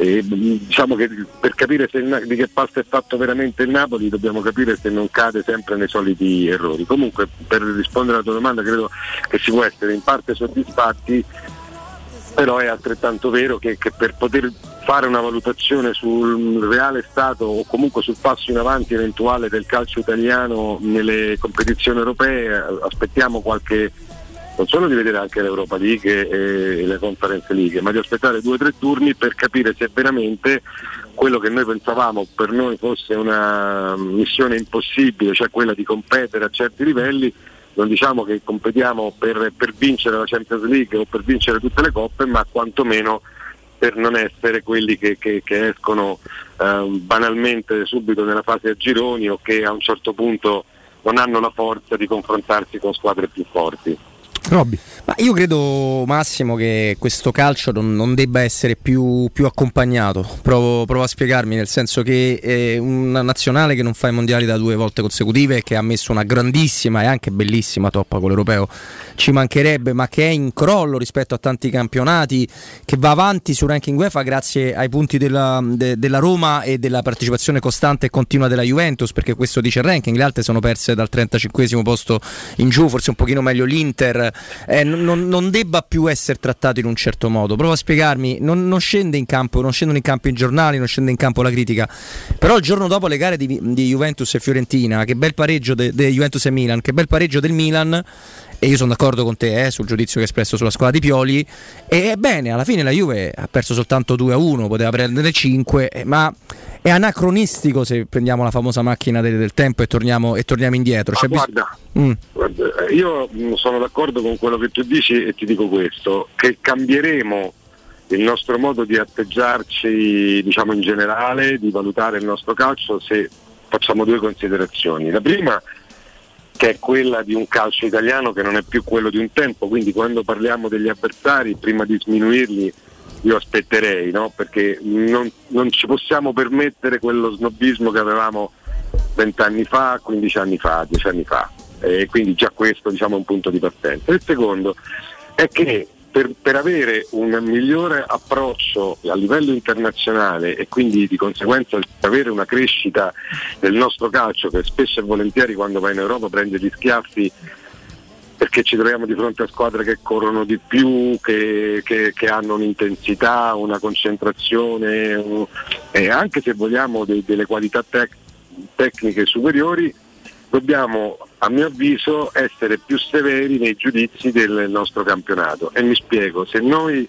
e, diciamo che per capire se, di che pasta è fatto veramente il Napoli dobbiamo capire se non cade sempre nei soliti errori. Comunque per rispondere alla tua domanda credo che si può essere in parte soddisfatti, però è altrettanto vero che, che per poter fare una valutazione sul reale stato o comunque sul passo in avanti eventuale del calcio italiano nelle competizioni europee aspettiamo qualche non solo di vedere anche l'Europa League e le Conference League, ma di aspettare due o tre turni per capire se veramente quello che noi pensavamo per noi fosse una missione impossibile, cioè quella di competere a certi livelli, non diciamo che competiamo per, per vincere la Champions League o per vincere tutte le coppe, ma quantomeno per non essere quelli che, che, che escono eh, banalmente subito nella fase a gironi o che a un certo punto non hanno la forza di confrontarsi con squadre più forti. Robby. Ma io credo Massimo che questo calcio non, non debba essere più, più accompagnato. Provo, provo, a spiegarmi, nel senso che è una nazionale che non fa i mondiali da due volte consecutive, che ha messo una grandissima e anche bellissima toppa con l'europeo, ci mancherebbe, ma che è in crollo rispetto a tanti campionati, che va avanti su ranking UEFA grazie ai punti della, de, della Roma e della partecipazione costante e continua della Juventus, perché questo dice il ranking, le altre sono perse dal 35 posto in giù, forse un pochino meglio l'Inter eh, non, non, debba più essere trattato in un certo modo. Provo a spiegarmi, non, non, scende in campo, non scendono in campo i giornali, non scende in campo la critica, però il giorno dopo le gare di, di Juventus e Fiorentina, che bel pareggio di Juventus e Milan, che bel pareggio del Milan e io sono d'accordo con te eh, sul giudizio che hai espresso sulla squadra di Pioli e bene, alla fine la Juve ha perso soltanto 2-1, poteva prendere 5 eh, ma è anacronistico se prendiamo la famosa macchina del, del tempo e torniamo, e torniamo indietro. Cioè, guarda, mm. guarda, io sono d'accordo con quello che tu dici e ti dico questo, che cambieremo il nostro modo di atteggiarci diciamo in generale, di valutare il nostro calcio se facciamo due considerazioni. La prima che è quella di un calcio italiano che non è più quello di un tempo, quindi quando parliamo degli avversari prima di sminuirli io aspetterei, no? perché non, non, ci possiamo permettere quello snobismo che avevamo vent'anni fa, 15 anni fa, 10 anni fa. e quindi già questo diciamo, è un punto di partenza. Il secondo è che per, per avere un migliore approccio a livello internazionale e quindi di conseguenza avere una crescita del nostro calcio che spesso e volentieri quando va in Europa prende gli schiaffi perché ci troviamo di fronte a squadre che corrono di più, che, che- che hanno un'intensità, una concentrazione e anche se vogliamo de- delle qualità tec- tecniche superiori, dobbiamo a mio avviso essere più severi nei giudizi del nostro campionato. E mi spiego, se noi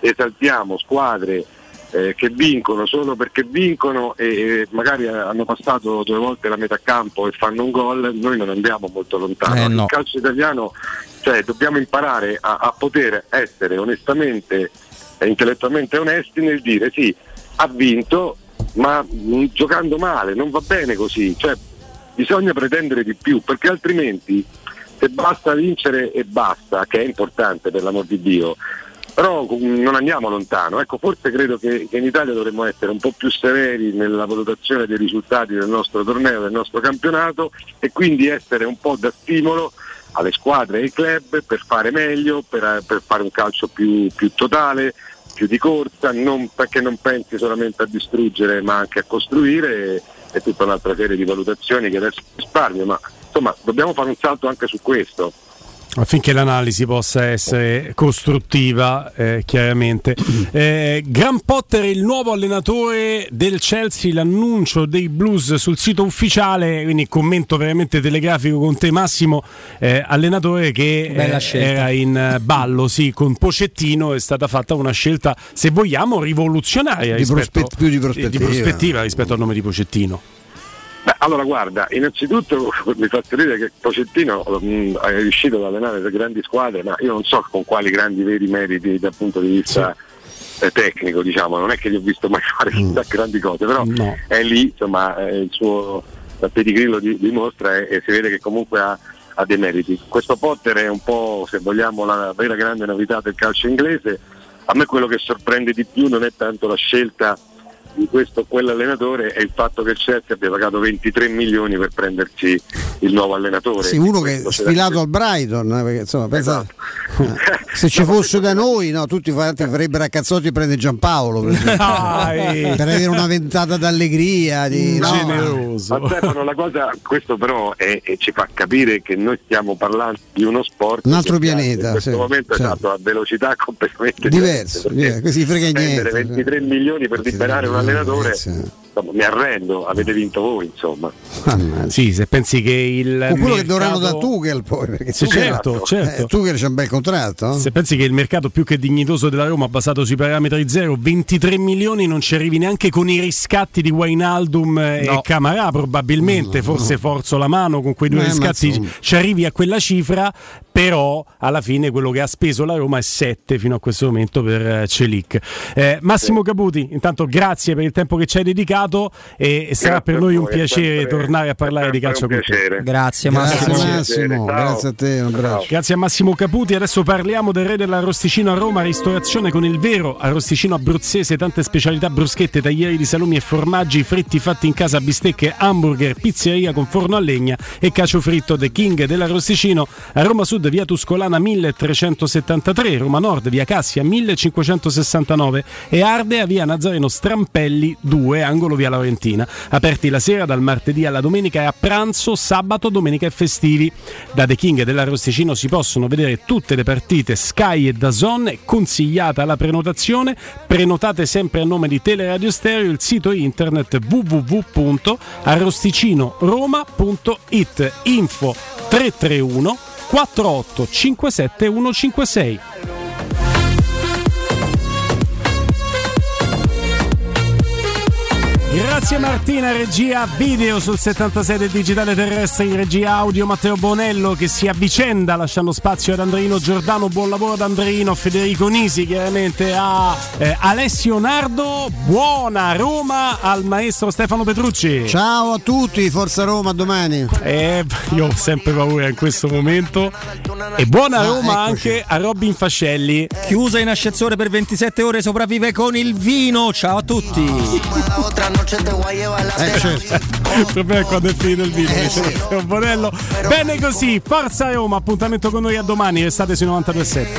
esaltiamo squadre eh, che vincono solo perché vincono e, e magari hanno passato due volte la metà campo e fanno un gol, noi non andiamo molto lontano. Eh, no. Il calcio italiano, cioè dobbiamo imparare a, a poter essere onestamente e intellettualmente onesti nel dire sì, ha vinto, ma mm, giocando male, non va bene così. Cioè, bisogna pretendere di più, perché altrimenti se basta vincere e basta, che è importante per l'amor di Dio, però non andiamo lontano. Ecco, forse credo che, che in Italia dovremmo essere un po' più severi nella valutazione dei risultati del nostro torneo, del nostro campionato e quindi essere un po' da stimolo alle squadre e ai club per fare meglio, per, per fare un calcio più, più totale, più di corsa, non, perché non pensi solamente a distruggere ma anche a costruire e, e tutta un'altra serie di valutazioni che adesso risparmio, ma insomma dobbiamo fare un salto anche su questo. Affinché l'analisi possa essere costruttiva, eh, chiaramente. *clears throat* Eh, Gran Potter il nuovo allenatore del Chelsea, l'annuncio dei Blues sul sito ufficiale, quindi commento veramente telegrafico con te Massimo, eh, allenatore che eh, era in eh, ballo, sì, con Pocettino è stata fatta una scelta, se vogliamo, rivoluzionaria Di rispetto, prospe- più di prospettiva. prospettiva rispetto al nome di Pocettino. Beh, allora guarda, innanzitutto mi fa ridere che Pocettino mh, è riuscito ad allenare le grandi squadre, ma io non so con quali grandi veri meriti dal punto di vista eh, tecnico, diciamo, non è che gli ho visto mai *laughs* fare chissà grandi cose, però No. è lì, insomma, eh, il suo il pedigree lo di- dimostra e, e si vede che comunque ha, ha dei meriti. Questo Potter è un po', se vogliamo, la vera grande novità del calcio inglese. A me quello che sorprende di più non è tanto la scelta di questo o quell'allenatore è il fatto che il Chelsea abbia pagato 23 milioni per prenderci il nuovo allenatore. Sì, uno che è sfilato da- al Brighton, eh, perché insomma, pensa- Esatto. eh, se ci *laughs* fosse da noi, no, tutti fa- farebbero a cazzotti e prende Giampaolo per, *laughs* per avere una ventata d'allegria. Di, no, Generoso. Ma Stefano, la cosa, questo però è- è- ci fa capire che noi stiamo parlando di uno sport Un altro pianeta, in questo sì, momento certo. esatto, a velocità completamente Diverso, perché diverso, così frega spendere niente. 23 milioni per liberare un allenatore, sì. insomma, mi arrendo, avete vinto voi, insomma. Sì, se pensi che il Con quello che dovranno da mercato- Tuchel poi, perché Sì, Tuchel, certo, certo. eh, Tuchel c'ha un bel contratto. Se pensi che il mercato più che dignitoso della Roma basato sui parametri zero, 23 milioni non ci arrivi neanche con i riscatti di Wijnaldum e No. Camarà probabilmente, forse forzo la mano con quei due Eh, riscatti ci arrivi a quella cifra, però alla fine quello che ha speso la Roma è 7 fino a questo momento per eh, Celic. Eh, Massimo Caputi, intanto grazie per il tempo che ci hai dedicato e, e sarà Grazie per noi un piacere sempre- tornare a parlare di calcio con te. piacere. Grazie Grazie Massimo. Massimo, Ciao. grazie a te, un abbraccio. Grazie a Massimo Caputi. Adesso parliamo del re dell'arrosticino a Roma, ristorazione con il vero arrosticino abruzzese, tante specialità bruschette, taglieri di salumi e formaggi, fritti fatti in casa, bistecche, hamburger, pizzeria con forno a legna e cacio fritto The King dell'arrosticino a Roma Sud, via Tuscolana 1373, Roma Nord, via Cassia 1569 e Ardea, via Nazareno Strampelli 2, angolo via Laurentina. Aperti la sera dal martedì alla domenica e a pranzo, sabato, domenica e festivi. Da The King dell'Arrosticino si possono vedere tutte le partite Sky e Dazon, è consigliata la prenotazione. Prenotate sempre a nome di Teleradio Stereo, il sito internet www.arrosticinoroma.it. Info 331 48 57 156. Grazie Martina, regia video sul 76 del digitale terrestre in regia audio Matteo Bonello che si avvicenda lasciando spazio ad Andreino Giordano, buon lavoro ad Andreino, Federico Nisi chiaramente a eh, Alessio Nardo, buona Roma al maestro Stefano Petrucci. Ciao a tutti, Forza Roma, a domani. Eh, io ho sempre paura in questo momento. E buona Ah, Roma eccoci. anche a Robin Fascelli. Chiusa in ascensore per 27 ore, sopravvive con il vino. Ciao a tutti. Eh, certo. Il problema è quando è finito il video. dice Matteo Bonello. Bene così, forza Roma, appuntamento con noi a domani, restate sui 92.7.